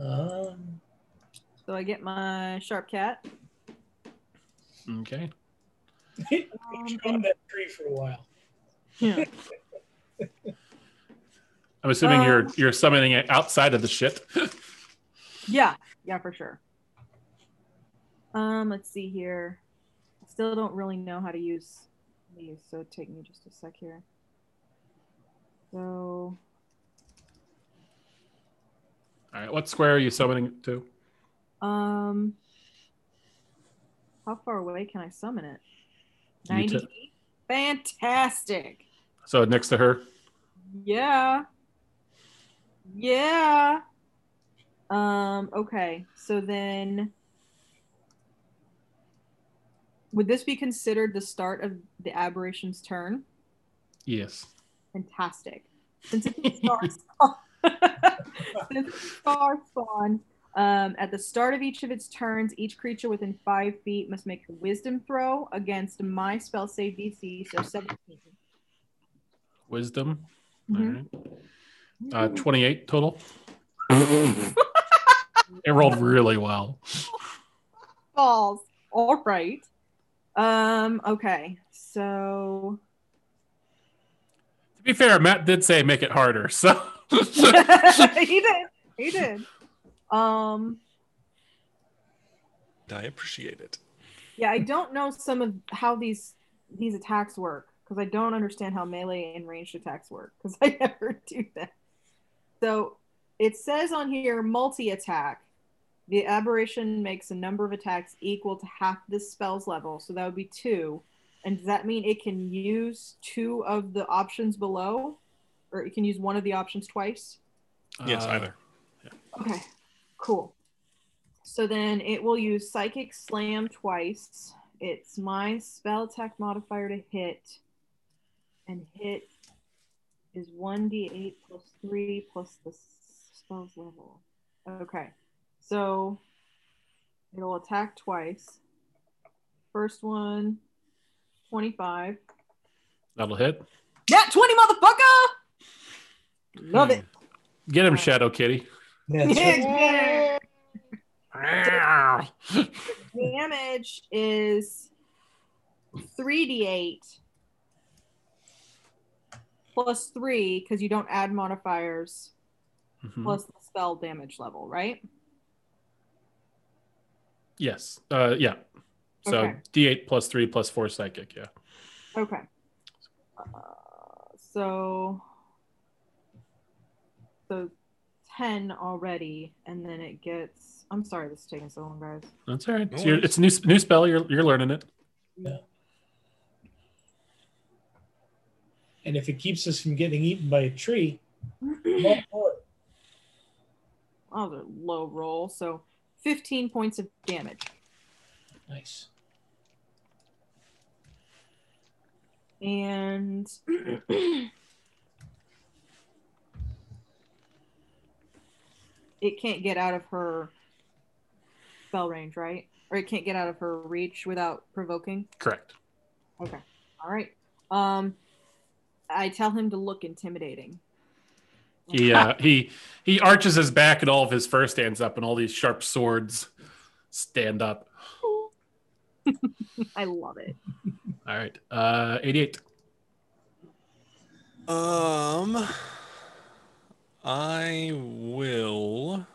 Um, So I get my sharp cat. Okay. we Um, trod and- that tree for a while. Yeah. (laughs) I'm assuming you're Um, you're summoning it outside of the shit. (laughs) Yeah, yeah, for sure. Um, let's see here. I still don't really know how to use these, so take me just a sec here. So All right, what square are you summoning it to? Um, how far away can I summon it? 90 t- Fantastic. So next to her. Yeah. Yeah. Um, okay. So then would this be considered the start of the aberration's turn? Yes. Fantastic. Since it's star spawn, (laughs) since it's star spawn, um, at the start of each of its turns, each creature within five feet must make a wisdom throw against my spell save DC, so 17. Wisdom. Mhm. All right. Uh, 28 total. (laughs) it rolled really well. Balls. All right. Um, okay. So To be fair, Matt did say make it harder. So (laughs) he did. He did. Um, I appreciate it. yeah, I don't know some of how these these attacks work because I don't understand how melee and ranged attacks work because I (laughs) never do that. So it says on here multi attack. The aberration makes a number of attacks equal to half the spell's level, so that would be two. And does that mean it can use two of the options below, or it can use one of the options twice? Yes, uh, either. Okay, cool. So then it will use Psychic Slam twice. It's my spell attack modifier to hit, and hit is 1d8 plus 3 plus the spell's level. Okay, so it'll attack twice. First one, 25. That'll hit. Yeah, 20, motherfucker! Love it. Hmm. Get him, Shadow Kitty. Yeah. (laughs) Damage is 3d8 plus 3 because you don't add modifiers Mhm. plus the spell damage level, right? Yes. Uh, yeah. So Okay. D8 plus 3 plus 4 psychic. Yeah. Okay. Uh, so so 10 already and then it gets I'm sorry this is taking so long guys. That's all right. No So you're- it's a new, new spell. You're, you're learning it. And if it keeps us from getting eaten by a tree, go. (clears throat) Oh, the low roll. So 15 points of damage. nice. And (clears throat) it can't get out of her spell range, right? Or it can't get out of her reach without provoking. Correct. Okay. All right. Um, I tell him to look intimidating. He uh, (laughs) he he arches his back, and all of his fur stands up, and all these sharp swords stand up. (laughs) I love it. All right, uh, eighty-eight. Um, I will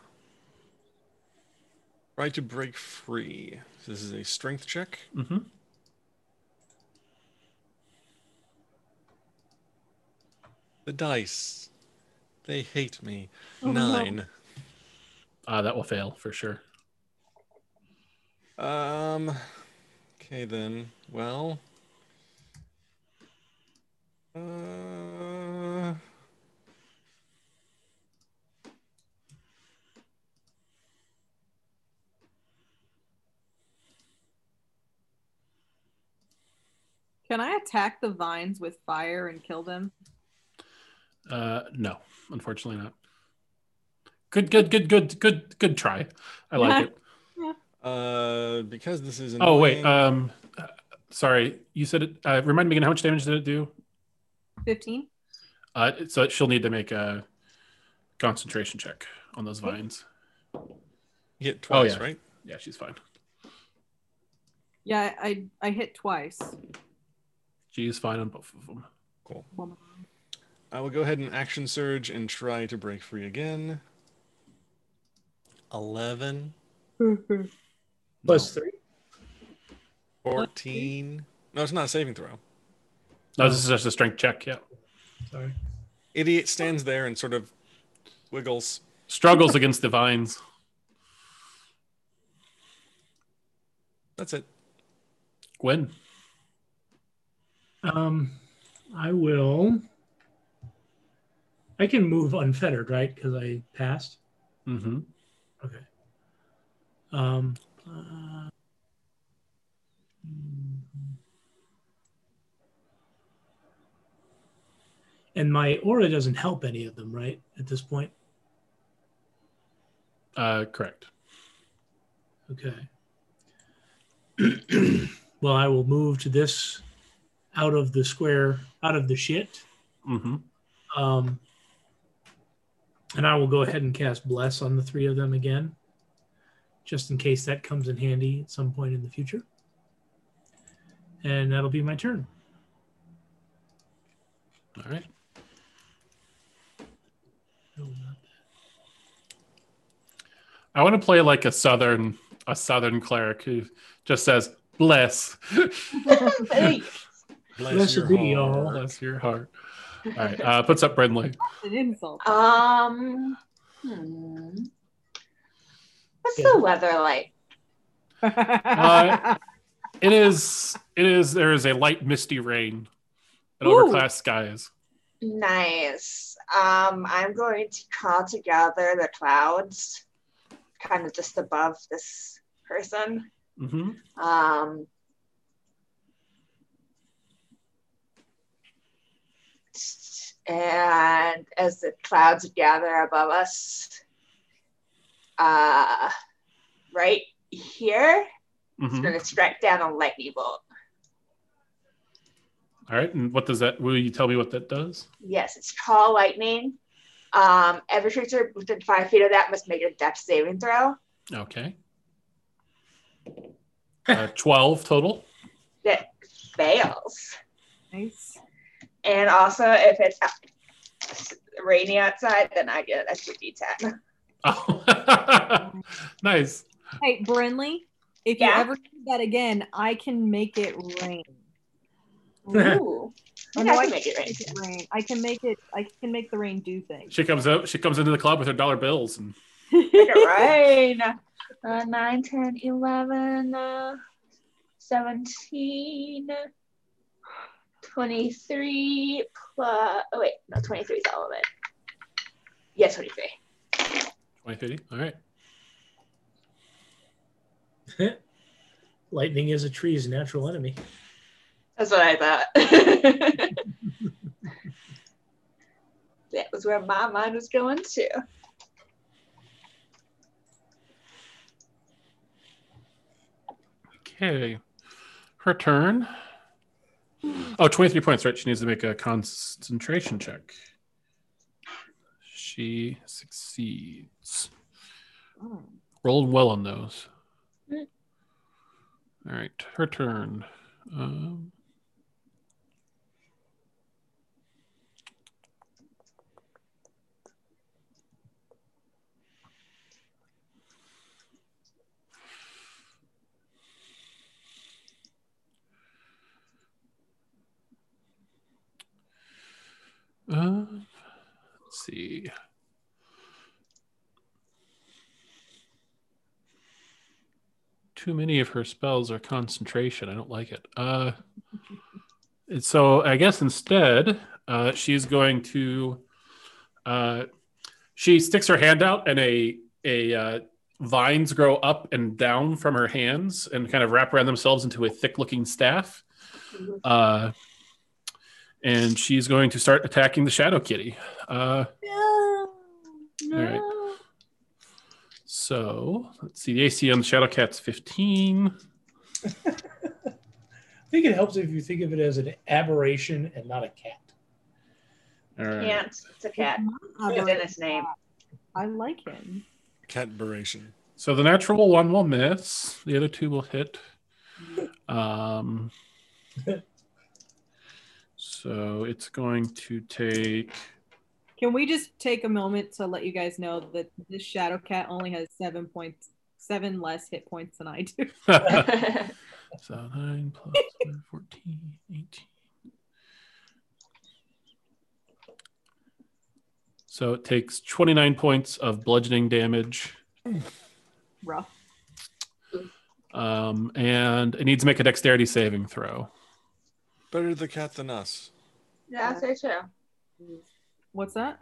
try to break free. This is a strength check. Mm-hmm. The dice, they hate me. Oh, no. Nine. Uh, that will fail for sure. Um. Okay then. Well. Uh. Can I attack the vines with fire and kill them? Uh, no, unfortunately not. Good, good, good, good, good, good try. I like it. Uh, because this is. Oh wait, um, uh, sorry. You said it. Uh, remind me again. How much damage did it do? 15? Uh, so she'll need to make a concentration check on those vines. You hit twice, yeah. right? Yeah, she's fine. Yeah, I I hit twice. She's fine on both of them. I will go ahead and action surge and try to break free again. Eleven. (laughs) Plus three. 14. No, it's not a saving throw. No, this is just a strength check. Yeah, Sorry. Idiot stands there and sort of wiggles. struggles against the vines. That's it. Gwen. Um, I will. I can move unfettered, right? Because I passed. Mm-hmm. Okay. Um. uh, and my aura doesn't help any of them, right? At this point. Uh, correct. Okay. (clears throat) well, I will move to this out of the square, out of the shit. Mm-hmm. Um, and I will go ahead and cast Bless on the three of them again, just in case that comes in handy at some point in the future. And that'll be my turn. All right. No, I want to play like a southern a southern cleric who just says bless (laughs) Hey, (laughs) Bless your be heart. all. bless your heart. All right. Uh, puts up Brindley. An insult. um, hmm. What's Yeah. the weather like? Uh, It is. It is. There is a light misty rain and overcast skies. Nice. Um, I'm going to call together the clouds, kind of just above this person. Mm-hmm. Um, and as the clouds gather above us, uh, right here, it's Mm-hmm. going to strike down a lightning bolt. All right. And what does that? Will you tell me what that does? Yes, it's call lightning. Um, every creature within five feet of that must make a dex saving throw. Okay. Uh, Twelve total. That fails. nice. And also, if it's rainy outside, then I get a 2d10. Oh, (laughs) nice. Hey, Brindley, if you ever do that again, I can make it rain. Ooh. I I know I can make it rain. make it rain. I can make it. I can make the rain do things. She comes out. She comes into the club with her dollar bills, and Make it (laughs) rain. Uh, 9, 10, 11, uh, 17, 23 plus. Oh, wait. No, 23 is all of it. Yeah, 23. twenty thirty. All right. (laughs) Lightning is a tree's natural enemy. That's what I thought. (laughs) that was where my mind was going to. Okay. Her turn. Oh, 23 points, right? She needs to make a concentration check. She succeeds. Rolling well on those. All right, her turn. Um, uh, let's see. Too many of her spells are concentration. I don't like it. Uh, so I guess instead, uh, she's going to. Uh, she sticks her hand out, and a a uh, vines grow up and down from her hands, and kind of wrap around themselves into a thick-looking staff. Uh, and she's going to start attacking the Shadow Kitty. Uh, No. No. right. so let's see. The AC on the Shadow Cat's 15. I think it helps if you think of it as an aberration and not a cat. All right. Can't. It's a cat. It's about in its name. I like him. Cat aberration. So the natural one will miss. The other two will hit. Um, (laughs) so it's going to take. Can we just take a moment to let you guys know that this shadow cat only has seven points, seven less hit points than I do. (laughs) (laughs) so 9 plus 10, 14, 18. So it takes 29 points of bludgeoning damage. Rough. Um, and it needs to make a dexterity saving throw. Better the cat than us. Yeah, I'd say too. What's that?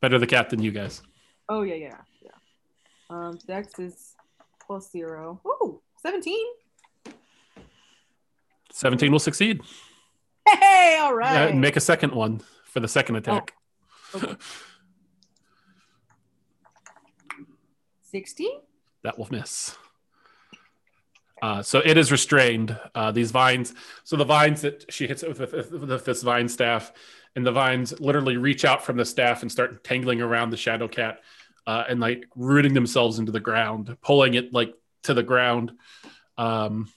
Better the cat than you guys. Oh yeah, yeah, yeah. Um, Dex is plus zero. Ooh, 17. 17 will succeed. Hey, all right. Yeah, make a second one for the second attack. Okay. 16? that will miss. Uh, so it is restrained. Uh, these vines. So the vines that she hits it with, with, with this vine staff, and the vines literally reach out from the staff and start tangling around the shadow cat, uh, and like rooting themselves into the ground, pulling it like to the ground. Um,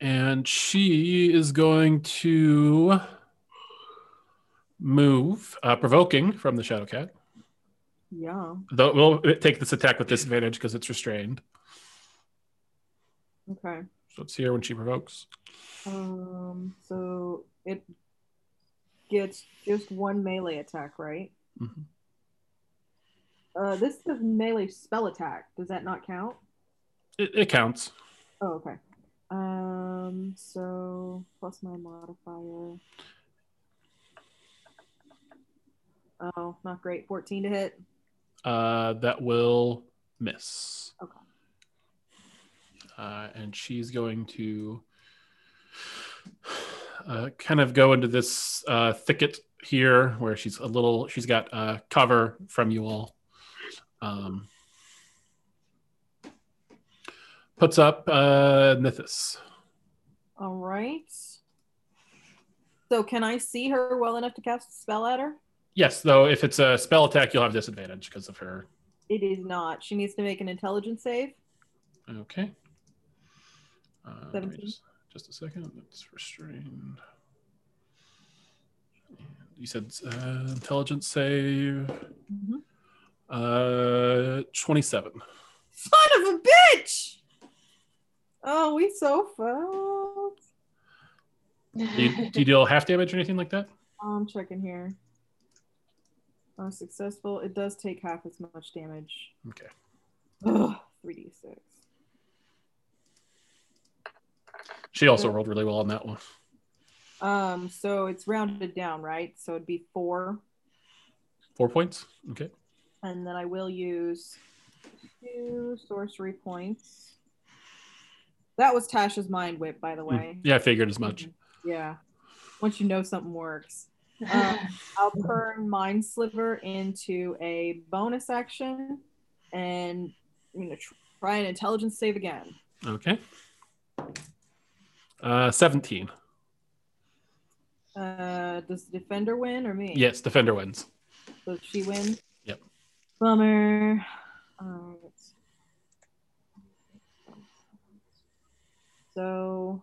and she is going to move, uh, provoking from the shadow cat. Yeah. Though we'll take this attack with disadvantage because it's restrained. Okay. So it's here when she provokes. Um, so it gets just one melee attack, right? Mhm. Uh, this is melee spell attack. Does that not count? It, it counts. Oh, okay. Um, so plus my modifier. Oh, not great. 14 to hit. Uh, that will miss. Okay. Uh, and she's going to uh, kind of go into this uh, thicket here where she's a little, she's got uh, cover from you all. Um, puts up uh, Nithis. All right. So can I see her well enough to cast a spell at her? Yes, though, if it's a spell attack, you'll have disadvantage because of her. It is not. She needs to make an intelligence save. Okay. Uh, let me 17. just, just a second. It's restrained. You said uh, intelligence save. Mhm. Uh, 27. Son of a bitch! Oh, we so fucked. Do you, do you deal half damage or anything like that? I'm checking here. Uh, successful. It does take half as much damage. Okay. Ugh, 3d6. She also rolled really well on that one. Um, so it's rounded down, right? So it'd be four, Four points. Okay. and then I will use two sorcery points That was Tasha's mind whip, by the Hmm. way. Yeah, I figured as much. (laughs) Yeah. Once you know something works. Um, (laughs) I'll turn Mind Sliver into a bonus action and I'm going to try an intelligence save again. Okay. Uh, 17. Uh, does the defender win or me? Yes, defender wins. Does she win? Yep. Bummer. Let's- so.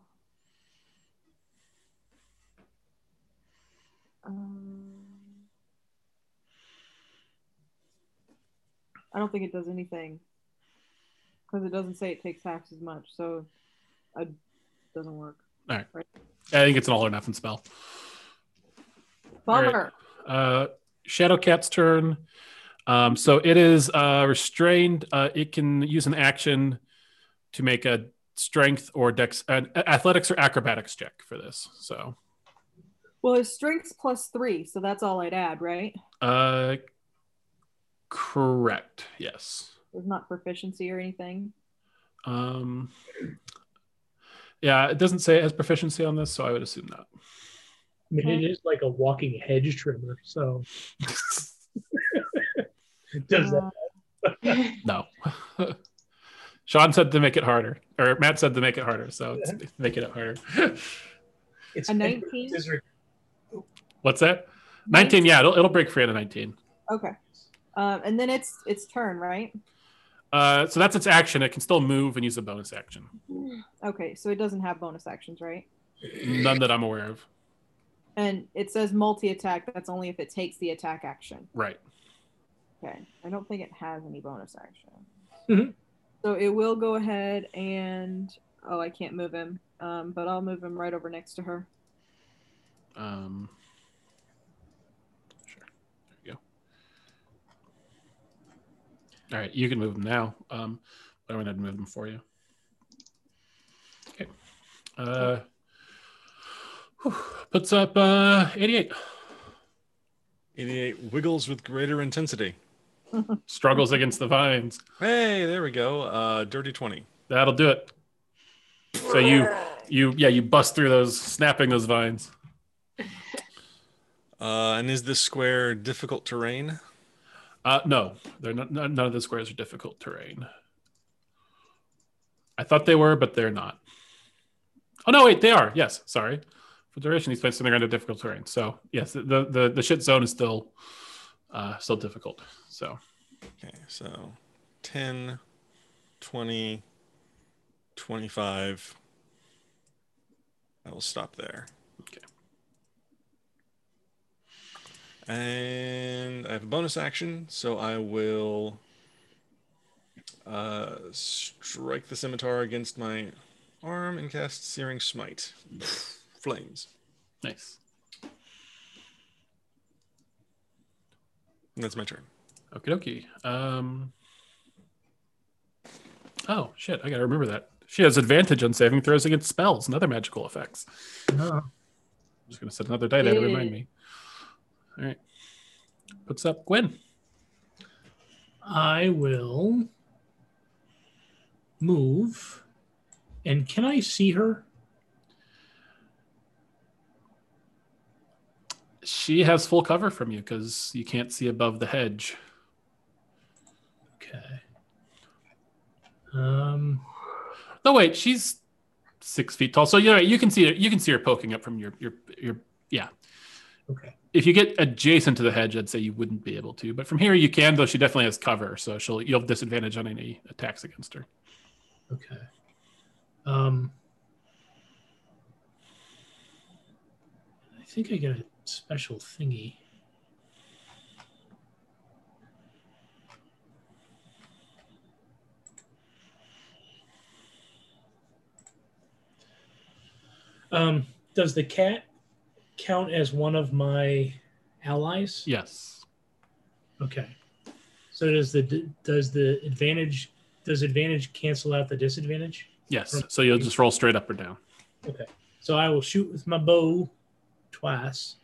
Um, I don't think it does anything because it doesn't say it takes half as much, so it doesn't work. Alright. I think it's an all or nothing spell. All right. Bummer. Uh, Shadowcat's turn. Um, so it is uh, restrained. Uh, it can use an action to make a strength or dex, an athletics or acrobatics check for this. So, Well, his strength's plus three, so that's all I'd add, right? uh, correct. Yes. There's not proficiency or anything. Um, yeah, it doesn't say it has proficiency on this, so I would assume not. I mean, it is like a walking hedge trimmer, so it (laughs) does that. Uh, No. (laughs) Sean said to make it harder, or Matt said to make it harder, so it's making it harder. (laughs) It's A 19? What's that? 19, yeah, it'll, it'll break free at a 19. Okay. Um, and then it's its turn, right? Uh, so that's its action. It can still move and use a bonus action. (sighs) Okay, so it doesn't have bonus actions, right? None that I'm aware of. And it says multi attack. That's only if it takes the attack action. Right. Okay. I don't think it has any bonus action. Mhm. So it will go ahead and oh, I can't move him. Um, but I'll move him right over next to her. Um, sure. There you go. All right, you can move them now. Um, I went ahead and move them for you. Okay. Uh, whew, puts up uh, 88. 88 wiggles with greater intensity. (laughs) Struggles against the vines. Hey, there we go. Uh, dirty 20. That'll do it. So you, you, yeah, you bust through those, snapping those vines. Uh, and is this square difficult terrain? Uh, no, they're not, none of the squares are difficult terrain. I thought they were, but they're not. Oh no, wait, they are. Yes, sorry. For duration, he's placed something under difficult terrain. So yes, the the the shit zone is still uh, still difficult. So Okay, so 10, 20, 25. I will stop there. Okay. And I have a bonus action, so I will uh, strike the scimitar against my arm and cast Searing Smite. Flames. nice. And that's my turn. Okie dokie. Um. Oh shit! I gotta remember that. She has advantage on saving throws against spells and other magical effects. Oh, I'm just gonna set another die there to remind me. All right. What's up, Gwen? I will move. And can I see her? She has full cover from you because you can't see above the hedge. Okay. Um. No, wait, she's six feet tall, so you yeah, you can see her. You can see her poking up from your your your. Yeah, Okay. If you get adjacent to the hedge, I'd say you wouldn't be able to, but from here you can. Though she definitely has cover, so she'll you'll have disadvantage on any attacks against her. Okay. Um. I think I got a special thingy. Um, does the cat count as one of my allies? Yes. Okay. So does the does the advantage does advantage cancel out the disadvantage? Yes. So you'll just roll straight up or down. Okay. So I will shoot with my bow twice.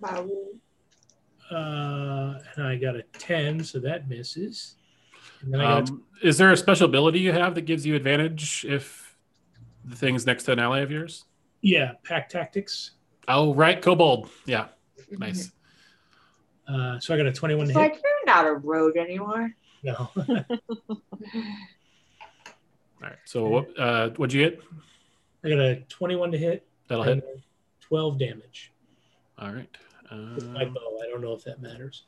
Wow. Uh, and I got a 10, so that misses. And then I got Um, is there a special ability you have that gives you advantage if the things next to an ally of yours? Yeah, pack tactics. Oh, right, kobold. Yeah, nice. Uh, so I got a 21 to It's like hit. you're not a rogue anymore. No. (laughs) All right. So what? Uh, what'd you get? I got a 21 to hit. That'll and hit. 12 damage All right. with my Um, bow. I don't know if that matters.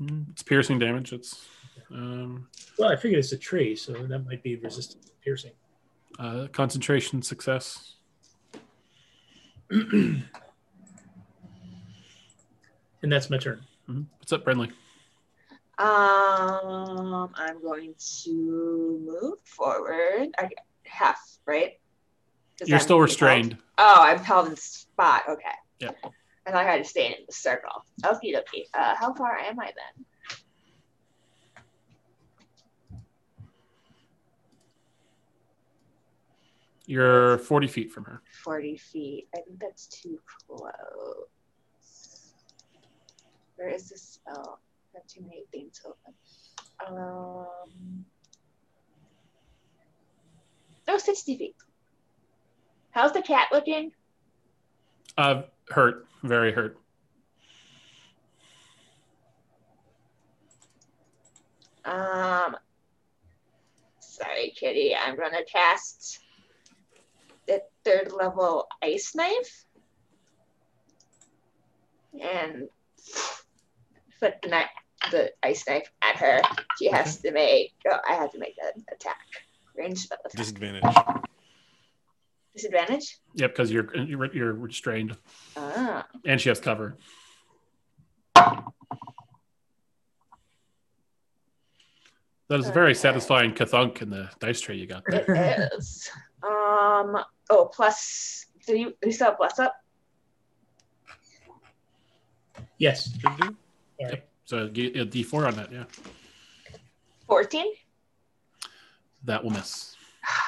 mm, it's piercing damage. It's um, Well, I figured it's a tree, so that might be resistant to piercing. uh, concentration success. (clears throat) and that's my turn. Mhm. What's up, Brindley? Um, I'm going to move forward. I get half, right? 'Cause You're I'm still held- restrained. Oh, I'm held in spot. Okay. Yeah. And I had to stay in the circle. Okie dokie. Uh, how far am I then? You're 40 feet from her. 40 feet. I think that's too close. Where is this spell? I have too many things open. Um, oh, 60 feet. How's the cat looking? Uh, hurt. Very hurt. Um, sorry, kitty. I'm going to cast third level ice knife and put the, knife, the ice knife at her. She has to make. Oh, I have to make an attack. Range spell attack. Disadvantage. Disadvantage. Yep, because you're you're you're restrained, Ah, and she has cover. That is a very satisfying kathunk in the dice tray you got there. it is. Um. Oh, plus. Do you, you still have plus up? Yes. Should do. All right. So get a D4 on that. Yeah, 14? that will miss. (sighs)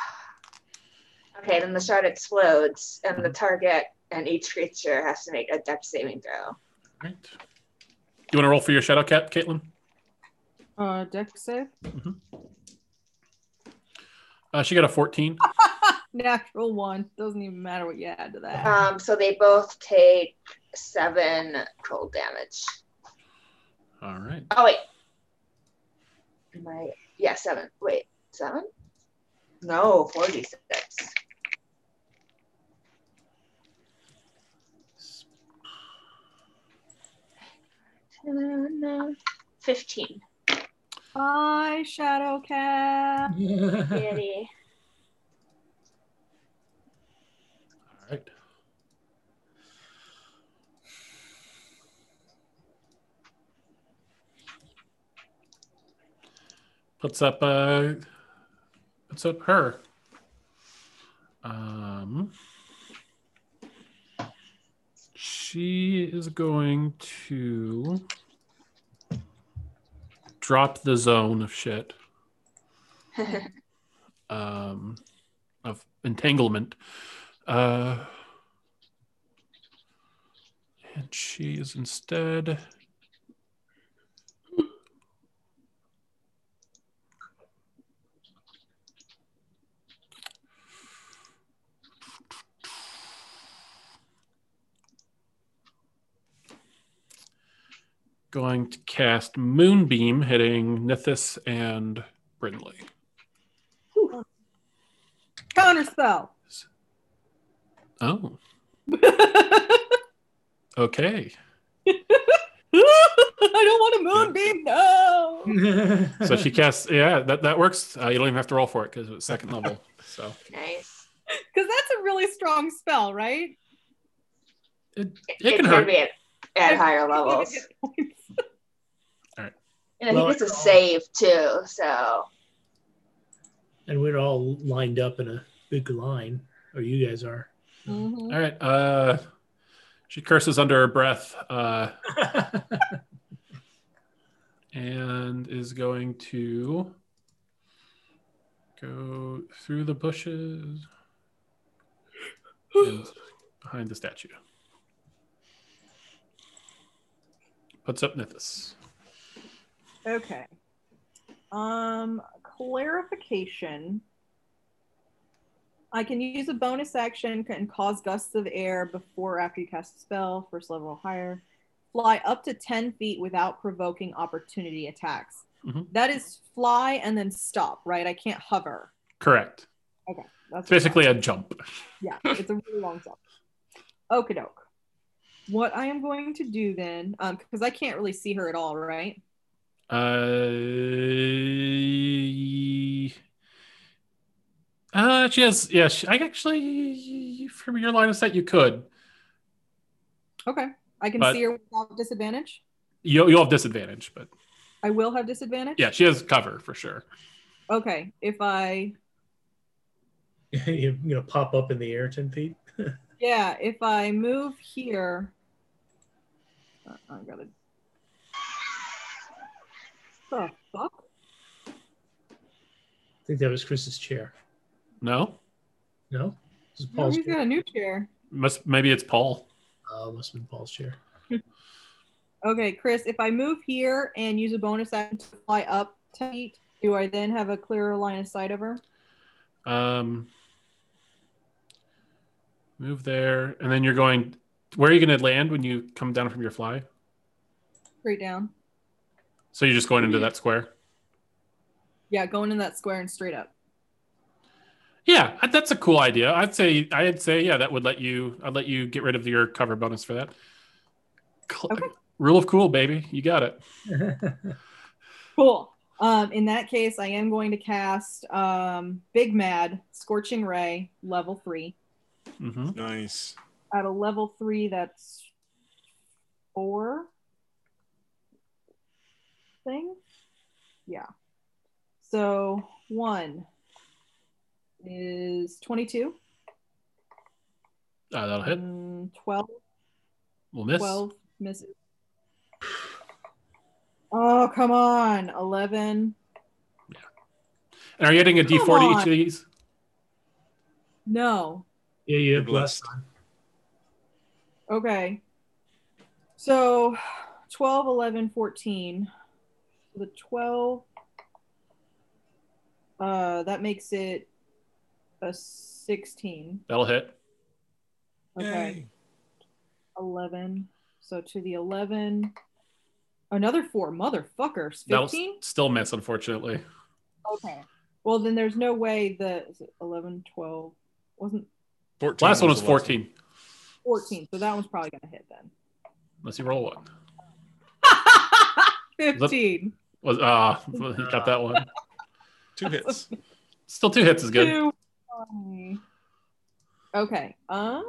Okay, then the shard explodes, and the target and each creature has to make a deck saving throw. Right. You want to roll for your shadow cat, Caitlin? Uh, deck save. Uh, she got a 14. (laughs) Natural one. Doesn't even matter what you add to that. Um, so they both take seven cold damage. All right. Oh wait, am I? Yeah, seven. Wait, seven? No, forty-six. Fifteen. Bye, Shadow Cat. (laughs) Kitty. All right. Puts up uh puts up her. Um she is going to drop the zone of shit. (laughs) um, of entanglement. Uh, and she is instead. Going to cast Moonbeam, hitting Nithis and Brindley. Counterspell. Oh, (laughs) okay. I don't want a moonbeam. No. So she casts. Yeah, that that works. Uh, you don't even have to roll for it because it's second level. So nice. Because that's a really strong spell, right? it, It, it can hurt. be at, at higher levels. (laughs) And I Well, think it's a save too, so and we're all lined up in a big line, or you guys are. Mhm. All right. Uh, she curses under her breath uh, (laughs) and is going to go through the bushes and behind the statue. Puts up Nithis. Okay. Um, clarification. I can use a bonus action and cause gusts of air before or after you cast a spell, first level or higher. Fly up to 10 feet without provoking opportunity attacks. Mhm. That is fly and then stop, right? I can't hover. Correct. Okay. That's It's basically a jump. yeah, it's a really long jump. Okie doke. What I am going to do then, um, because I can't really see her at all, right? Uh, uh, she has. Yeah, she, I actually, from your line of sight, you could. Okay. I can But- see her without disadvantage. You you'll have disadvantage, but I will have disadvantage. yeah, she has cover for sure. Okay. If I (laughs) You're gonna pop up in the air ten feet. (laughs) Yeah, if I move here, I gotta. The fuck? I think that was Chris's chair. No, No, this is No, Paul's he's chair. got a new chair. must maybe it's Paul. Oh, must have been Paul's chair. (laughs) Okay, Chris, if I move here and use a bonus action to fly up 10 feet, do I then have a clearer line of sight of her? Um, move there, and then you're going. Where are you going to land when you come down from your fly? Straight down. So you're just going into that square. Yeah, going in that square and straight up. Yeah, that's a cool idea. I'd say I'd say yeah, that would let you. I'd let you get rid of your cover bonus for that. Cl- Okay. Rule of cool, baby. You got it. (laughs) Cool. Um, in that case, I am going to cast um, Big Mad Scorching Ray, level three. hmm Nice. At a level three, that's four thing. Yeah. So one is 22, Uh, that'll hit. mm, 12, We'll miss. 12 misses. Oh, come on. 11. And are you getting a Come D4 to each of these? No. yeah, you You're have blessed. Blessed. Okay. So 12, 11, 14. The 12, uh, that makes it a 16. That'll hit. Okay. Yay. 11. So to the 11. Another four. Motherfuckers. That'll 15? still miss, unfortunately. Okay. Well, then there's no way the is 11, 12, wasn't 14 Last one was the last 14, 14. So that one's probably going to hit then. unless you roll one. (laughs) 15. Was uh, (laughs) he got that one. (laughs) Two hits. Still two hits is good. Too funny. Okay. Um.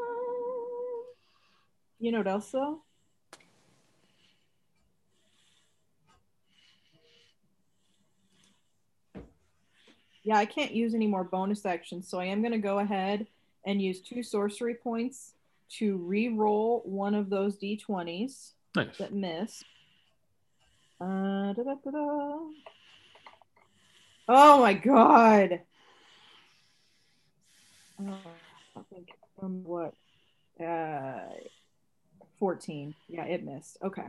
You know what else though? Yeah, I can't use any more bonus actions, so I am going to go ahead and use two sorcery points to re-roll one of those d20s Nice. that miss. Uh. Oh my god. Uh, I think from what? Uh, 14. Yeah, it missed. Okay.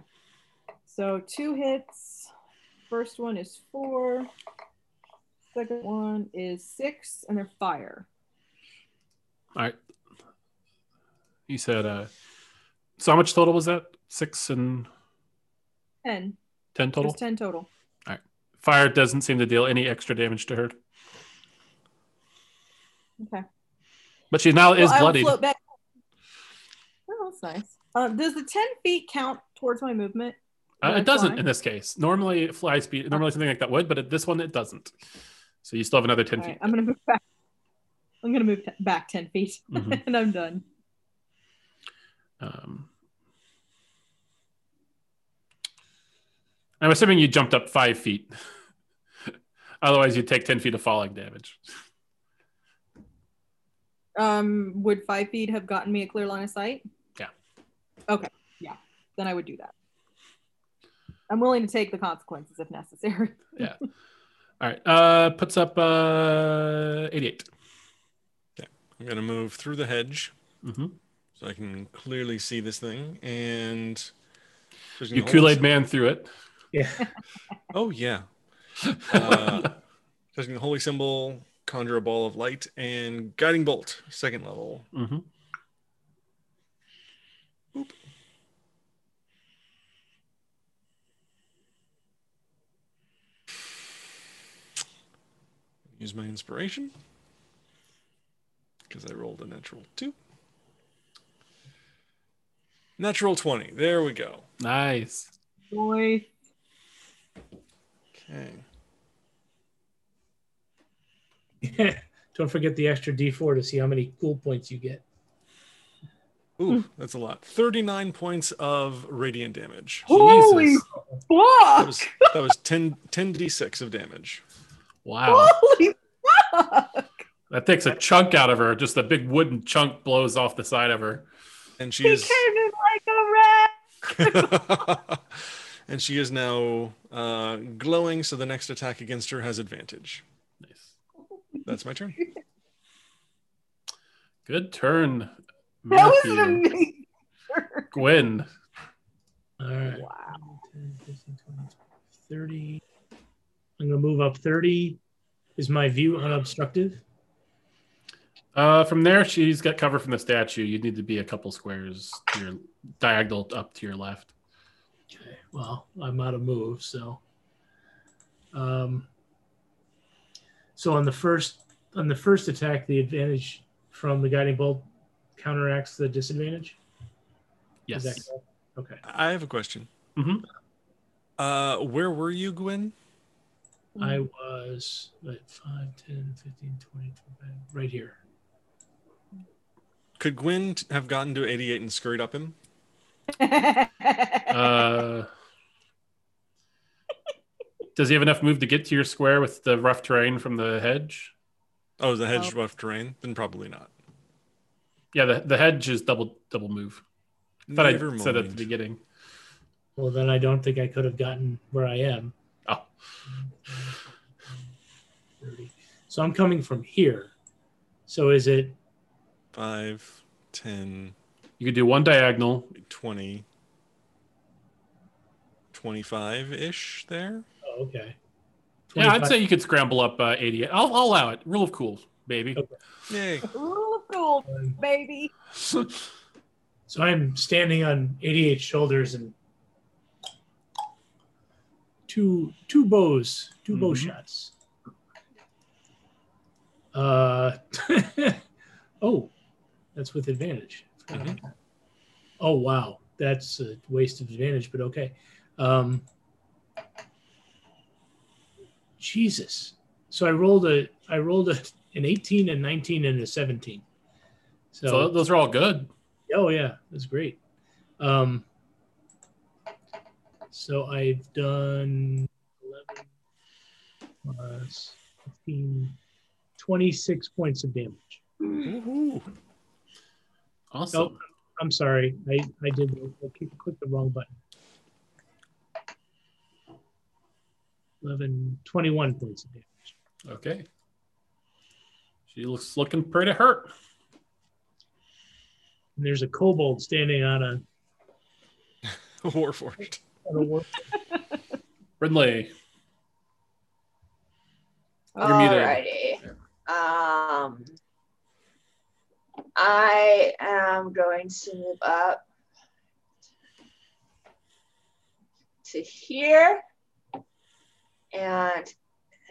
So two hits. First one is four. Second one is six, and they're fire. All right. You said uh, so how much total was that? Six and Ten. ten total. Just ten total. All right. Fire doesn't seem to deal any extra damage to her, Okay. but she now is Well, I will bloodied. Oh, that's nice. Uh, does the ten feet count towards my movement? Uh, it doesn't fly? in this case. Normally, fly speed. Normally, something like that would, but at this one, it doesn't. So you still have another ten All right, feet. I'm gonna move back. I'm gonna move t- back ten feet, Mhm. (laughs) and I'm done. Um, I'm assuming you jumped up five feet. (laughs) Otherwise, you'd take ten feet of falling damage. Um, would five feet have gotten me a clear line of sight? Yeah. Okay. Yeah. Then I would do that. I'm willing to take the consequences if necessary. (laughs) Yeah. All right. Uh, puts up uh, eighty-eight. Yeah. I'm going to move through the hedge Mm-hmm. So I can clearly see this thing. And You Kool Aid man through it. Yeah. (laughs) Oh, yeah. (laughs) Uh, There's a holy symbol, conjure a ball of light and guiding bolt, second level. hmm Use my inspiration because I rolled a natural two. Natural 20. There we go. Nice. Boy. Okay. (laughs) Don't forget the extra D4 to see how many cool points you get. Ooh, that's a lot. 39 points of radiant damage. Holy Jesus. That fuck! was that was 10 10d6 of damage. Wow. Holy fuck! That takes a chunk out of her. Just a big wooden chunk blows off the side of her. And she He is (laughs) and she is now uh, glowing, so the next attack against her has advantage. Nice. That's my turn. Good turn. (laughs) That was an amazing. Gwen. All right. Wow. 10, 15, 20, 30. I'm going to move up 30. Is my view unobstructed? Uh, from there, she's got cover from the statue. You need to be a couple squares to your diagonal up to your left. Okay. Well, I'm out of move, so. Um, so on the first on the first attack, the advantage from the guiding bolt counteracts the disadvantage. Yes. Okay. I have a question. Mhm. Uh, where were you, Gwen? I was at 5, 10, 15, 20, 25, right here. Could Gwen t- have gotten to 88 and scurried up him? (laughs) Uh, does he have enough move to get to your square with the rough terrain from the hedge? Oh, the hedge rough terrain? Then probably not. Yeah, the, the hedge is double double move. Thought I Never said at the beginning. Well, then I don't think I could have gotten where I am. Oh, So I'm coming from here. So is it 5, 10, you could do one diagonal. 20, 25 ish there. oh, okay? Yeah, I'd say you could scramble up uh, 88. I'll, I'll allow it. Rule of cool, baby. Okay. Yay. Rule of cool, baby. (laughs) So I'm standing on 88 shoulders and two two bows, 2 bow Mhm. shots. Uh (laughs) oh, that's with advantage. Mhm. Oh wow, that's a waste of advantage, but okay. Um, Jesus. So I rolled a I rolled a, an 18 and 19 and a 17. So, So, those are all good. oh yeah, that's great. Um, so I've done 11 plus 15, 26 points of damage. Woohoo. Awesome. Oh, I'm sorry. I, I did I clicked the wrong button. 11, 21 points of damage. Okay. She looks looking pretty hurt. And there's a kobold standing on a, (laughs) Warforged. on a war- (laughs) Brindley. You're muted. Alrighty. Um, I am going to move up to here, and,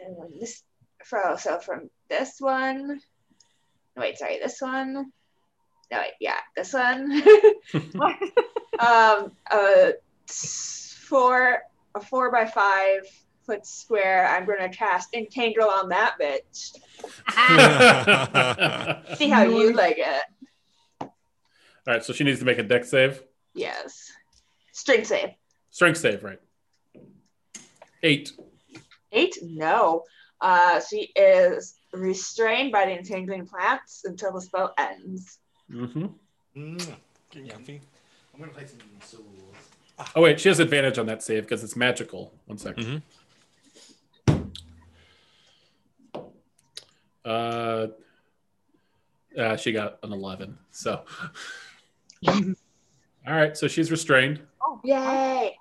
and this from so from this one. No, wait, sorry, this one. No, wait, yeah, this one. (laughs) (laughs) um, a four, a four by five foot square. I'm going to cast Entangle on that bitch. (laughs) See how you like it. All right, so she needs to make a Dex save. Yes. Strength save. Strength save, right? Eight. Eight? No. Uh, she is restrained by the entangling plants until the spell ends. Mm-hmm. Mm. Getting comfy. I'm gonna play some souls. Oh wait, she has advantage on that save because it's magical. One second. Mhm. Uh, uh, she got an eleven. So, (laughs) all right, so she's restrained. Oh, Yay!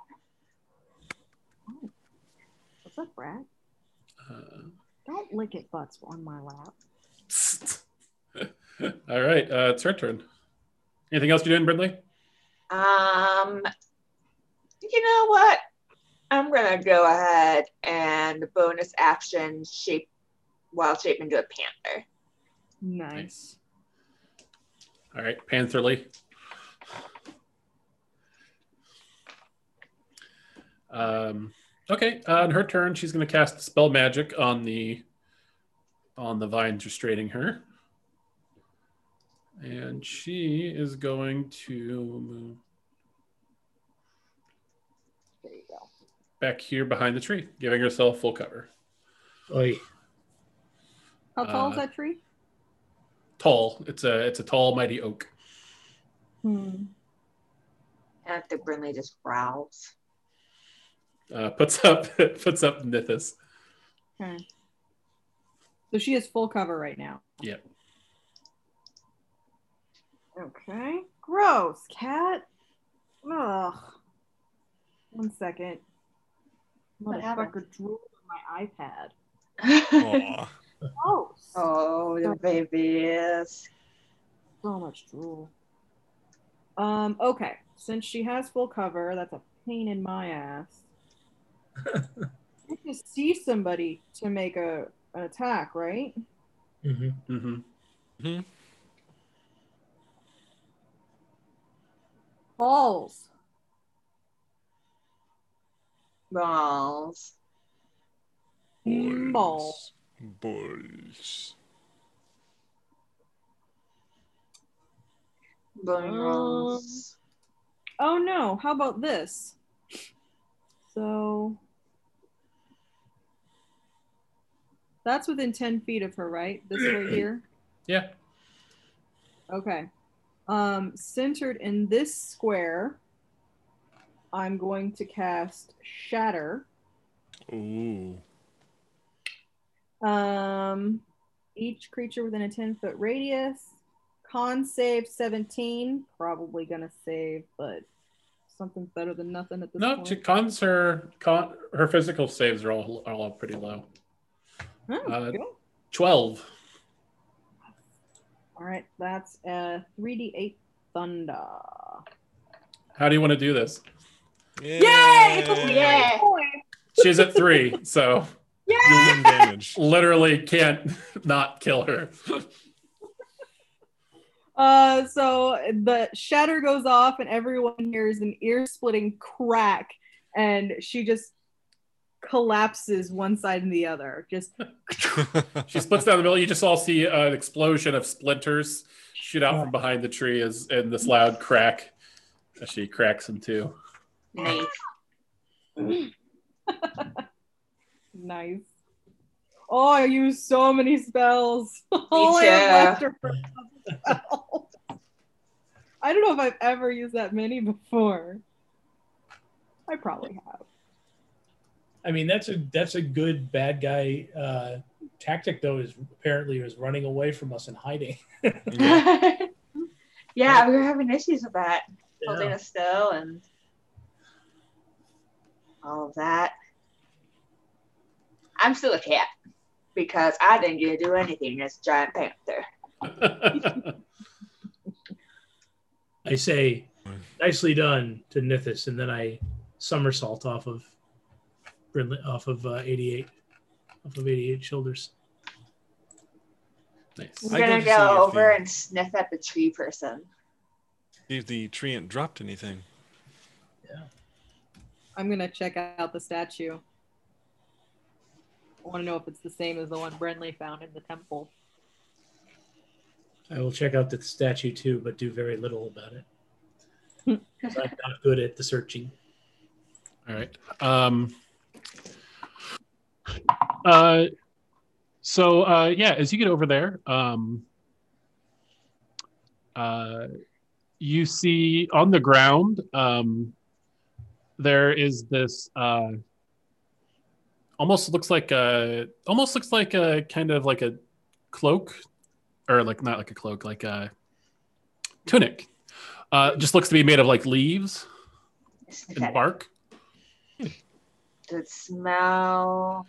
What's up, Brad? Uh, Don't lick it butts on my lap. (laughs) All right, uh, it's her turn. Anything else you're doing, Brindley? Um, you know what? I'm gonna go ahead and bonus action shape wild shape into a panther. Nice. All right, Pantherly. Um, okay, uh, on her turn, she's going to cast spell magic on the on the vines restraining her, and she is going to move There you go. back here behind the tree, giving herself full cover. Oi. How tall is Uh, that tree? Tall. It's a it's a tall, mighty oak. Hmm. After Brindley just growls. Uh, puts up (laughs) puts up Nithis. Okay. So she has full cover right now. Yep. Okay. Gross, cat. Ugh. One second. What happened? Motherfucker drooled on my iPad. (laughs) Aw. Gross. oh, the babies. So much drool. Um, okay. Since she has full cover, that's a pain in my ass. I have to see somebody to make a an attack, right? Mm-hmm. Mm-hmm. Balls. Balls. Balls. Balls. Balls. Oh no, how about this? So that's within 10 feet of her, right? This right (clears throat) here? Yeah. Okay. Um, centered in this square, I'm going to cast Shatter. Ooh. Um, each creature within a 10 foot radius. Con save 17. Probably gonna save, but something's better than nothing at this No, point. she, cons her con her physical saves are all are all pretty low. Oh, uh, good. Twelve. All right, that's a 3d8 thunder. How do you want to do this? Yay! It's a Yeah. She's at three, so You win damage. (laughs) literally can't (laughs) not kill her. (laughs) Uh, so the shatter goes off, and everyone hears an ear-splitting crack, and she just collapses one side and the other. Just She splits down the middle. You just all see an explosion of splinters shoot out from behind the tree as and this loud crack as she cracks in two. Nice. Nice. Oh, I use so many spells. (laughs) All I have too. left are spells. (laughs) I don't know if I've ever used that many before. I probably have. I mean, that's a that's a good bad guy uh, tactic, though. Is apparently is running away from us and hiding. (laughs) Yeah. yeah, we were having issues with that. Holding Yeah. us still and all of that. I'm still a cat because I didn't get to do anything as a giant panther. (laughs) I say, nicely done to Nithis, and then I somersault off of Brindley, off of uh, 88, off of 88 shoulders. nice. I'm gonna to see go over the- and sniff at the tree person. See if the tree ain't dropped anything. Yeah. I'm gonna check out the statue. I want to know if it's the same as the one Brindley found in the temple. I will check out the statue too, but do very little about it. (laughs) 'Cause I'm not good at the searching. All right. Um, uh, so uh, yeah, as you get over there, um, uh, you see on the ground um, there is this uh, almost looks like a almost looks like a kind of like a cloak or like not like a cloak like a tunic. Uh, just looks to be made of like leaves Sniff and bark. Does it smell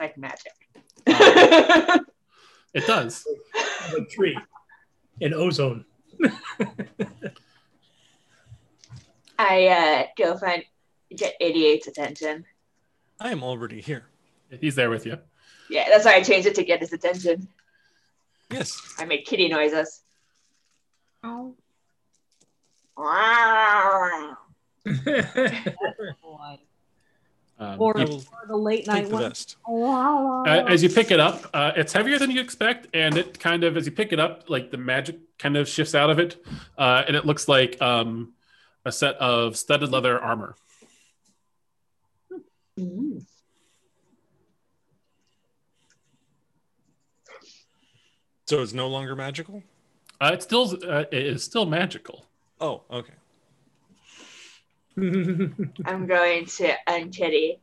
like magic? (laughs) It does. a tree, an ozone. (laughs) I uh, go find get 88's attention. I am already here. He's there with you. Yeah, that's why I changed it to get his attention. Yes. I made kitty noises. Oh. Wow. God. Um, Or, you- or the late night the one. Wow. uh, as you pick it up, uh, it's heavier than you expect, and it kind of, as you pick it up, like the magic kind of shifts out of it, uh, and it looks like um, a set of studded leather armor. Mm. So it's no longer magical? Uh, it's still, uh, it is still magical. Oh, okay. (laughs) I'm going to unkitty.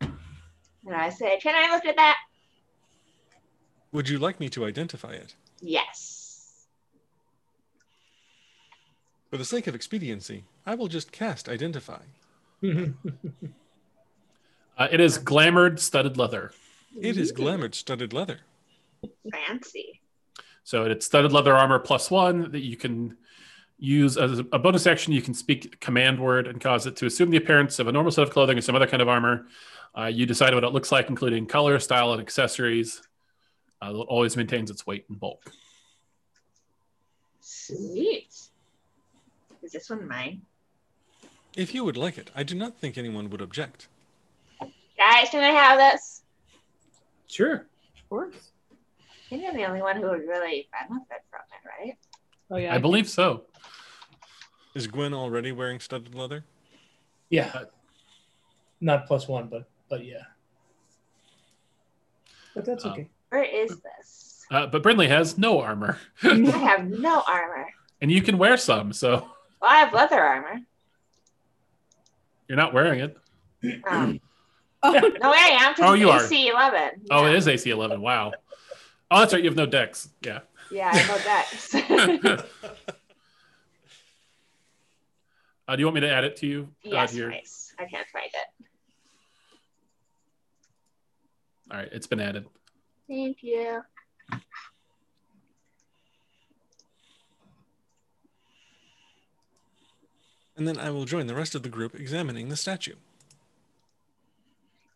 And I say, Can I look at that? Would you like me to identify it? Yes. For the sake of expediency, I will just cast identify. (laughs) Uh, it is glamored studded leather. It is glamored studded leather. fancy. So it's studded leather armor plus one that you can use as a bonus action. You can speak command word and cause it to assume the appearance of a normal set of clothing or some other kind of armor. Uh, you decide what it looks like, including color, style, and accessories. Uh, it always maintains its weight and bulk. Sweet. Is this one mine? If you would like it, I do not think anyone would object. Guys, can I have this? sure. Of course. I think I'm the only one who would really benefit from it, right? Oh yeah. I believe so. Is Gwen already wearing studded leather? Yeah. Not plus one, but but yeah. But that's Um, okay. Where is this? Uh, but Brindley has no armor, (laughs) I (laughs) have no armor. and you can wear some, so Well, I have leather armor. you're not wearing it. Um, Oh, no, way, I am. 'cause Oh, it's you are. AC 11. Oh, it is AC 11. Wow. Oh, that's right. You have no Dex. Yeah. Yeah, no Dex. (laughs) (laughs) Uh, do you want me to add it to you? uh, yes, to your- nice. I can't find it. All right, it's been added. Thank you. And then I will join the rest of the group examining the statue.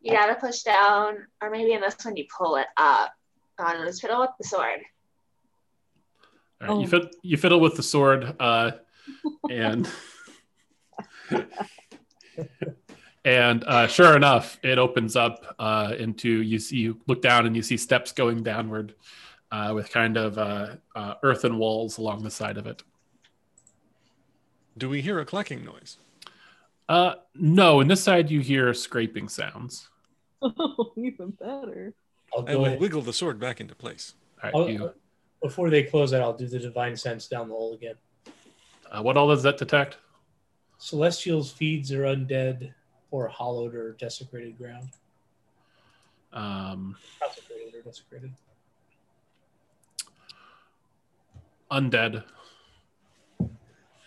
You gotta push down, or maybe in this one you pull it up. On this fiddle with the sword. All right, you Oh. fit you fiddle with the sword, uh, and (laughs) and uh, sure enough, it opens up uh, into you see you look down and you see steps going downward uh, with kind of uh, uh, earthen walls along the side of it. Do we hear a clacking noise? Uh, no, in this side you hear scraping sounds. (laughs) even better. I'll I go will ahead. wiggle the sword back into place. All I'll- you, before they close that, I'll do the divine sense down the hole again. uh, what all does that detect? Celestials feeds are undead or hollowed or desecrated ground. Um, Consecrated or desecrated. undead.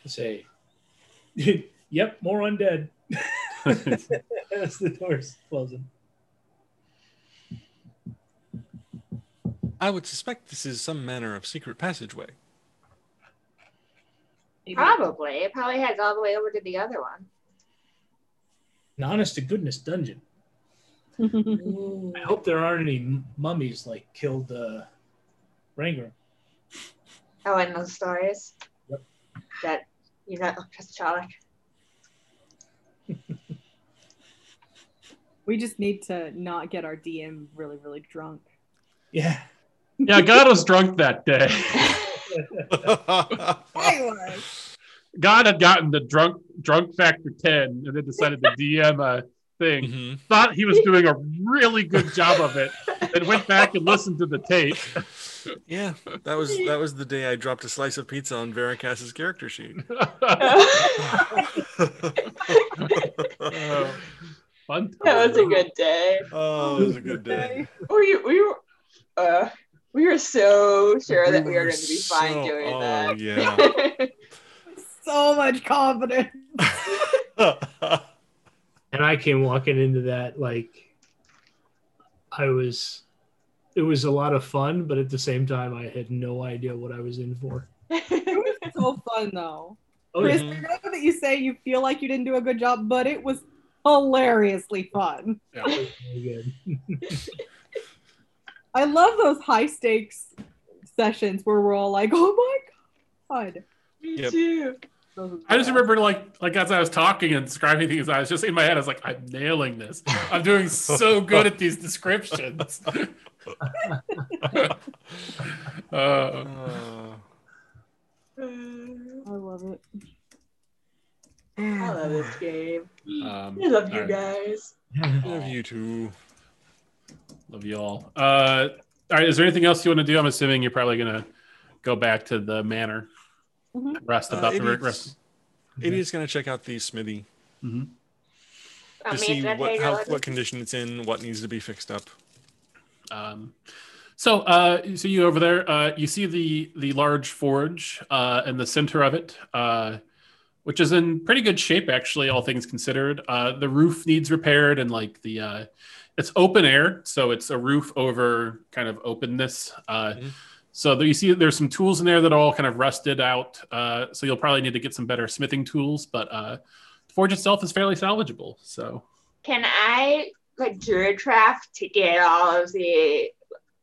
Say, (laughs) yep, more undead. (laughs) As the doors closing. I would suspect this is some manner of secret passageway. Probably. It probably heads all the way over to the other one. An honest to goodness dungeon. (laughs) I hope there aren't any mummies like killed uh, Rangram. Oh, and those stories. Yep. That you know, Chris Chalik. we just need to not get our DM really, really drunk. Yeah. Yeah, (laughs) God was drunk that day. (laughs) Anyway. God had gotten the drunk drunk factor 10 and then decided to DM a thing. Mhm. Thought he was doing a really good job of it, and went back and listened to the tape. Yeah, that was that was the day I dropped a slice of pizza on Veracast's character sheet. Oh, (laughs) fun. That was a good day. oh, it was a good day. We we were uh we were so sure that we were were going to be fine doing oh, that. yeah. (laughs) So much confidence. (laughs) And I came walking into that like I was it was a lot of fun, but at the same time, I had no idea what I was in for. It was so fun though. Oh, Chris, yeah. I know that you say you feel like you didn't do a good job, but it was hilariously fun. it was really good. (laughs) I love those high stakes sessions where we're all like, (laughs) "Oh my god!" Me Yep. too. I just remember like like as I was talking and describing things, I was just in my head. I was like, I'm nailing this. I'm doing so good at these descriptions. (laughs) uh, I love it. I love this game. um, I love you all right. guys. love you too. Love you all. Uh, all right. Is there anything else you want to do? I'm assuming you're probably gonna go back to the manor. Mhm. Rest Uh, about the Idiot's- rest. Idiot's gonna check out the smithy hmm I to see what how, what condition it's in, what needs to be fixed up. Um, so, uh, you see you over there. Uh, you see the the large forge uh, in the center of it, uh, which is in pretty good shape, actually, all things considered. Uh, the roof needs repaired, and like the uh, it's open air, so it's a roof over kind of openness. Uh, Mhm. So there, you see there's some tools in there that are all kind of rusted out. Uh, so you'll probably need to get some better smithing tools, but uh, the forge itself is fairly salvageable. So Can I like druid craft to get all of the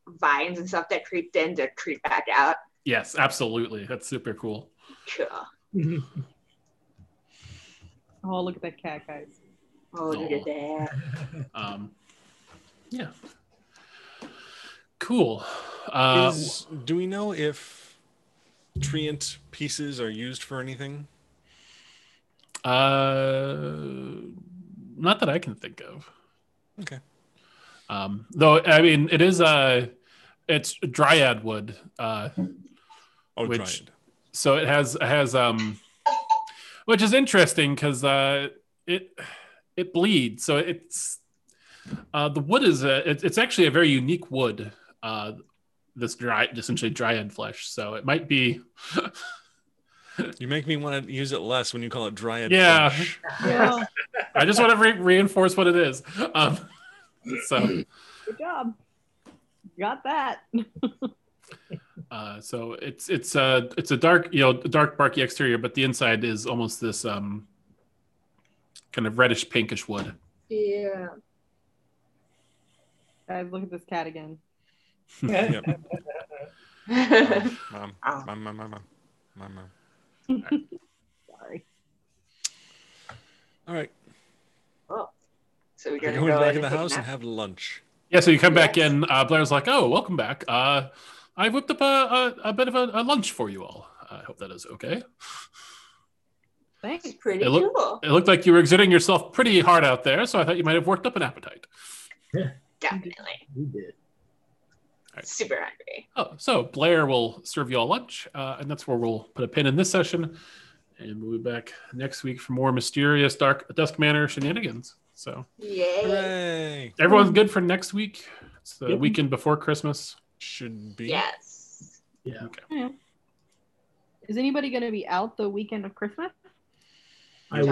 vines and stuff that creeped in to creep back out? yes, absolutely, that's super cool. Cool. (laughs) Oh, look at that cat, guys. Oh, look at that. (laughs) Um, yeah. Cool. Uh, Is, do we know if treant pieces are used for anything? uh, not that I can think of. Okay. Um, though I mean, it is uh it's dryad wood. Uh, Oh, Which- dryad. so it has has um, which is interesting because uh, it it bleeds. So it's uh, the wood is a it, it's actually a very unique wood. Uh, this dry essentially dryad flesh. So it might be (laughs) You make me want to use it less when you call it dryad. Yeah. flesh. Yeah, (laughs) I just want to re- reinforce what it is. Um, (laughs) so, good job. Got that. uh, so it's it's a it's a dark you know dark barky exterior, but the inside is almost this um kind of reddish pinkish wood. Yeah. Guys, look at this cat again. Yep. Sorry. Mom, Ow. mom, mom, mom, mom, mom, mom. Sorry. All right, Oh, So we're we're gonna going go back in in the and take house and have lunch. Yeah, so you come back in. Uh, Blair's like, "Oh, welcome back. Uh, I whipped up a, a, a bit of a, a lunch for you all. I hope that is okay. Thanks. Pretty It look- cool. It looked like you were exerting yourself pretty hard out there, so I thought you might have worked up an appetite. Definitely. We did. Super hungry. Oh, so Blair will serve you all lunch, uh, and that's where we'll put a pin in this session, and we'll be back next week for more mysterious Dark Dusk Manor shenanigans. So Yay. Hooray! everyone's good for next week. It's the Yep. weekend before Christmas. Should be. Yes. Yeah. Okay. Is anybody going to be out the weekend of Christmas?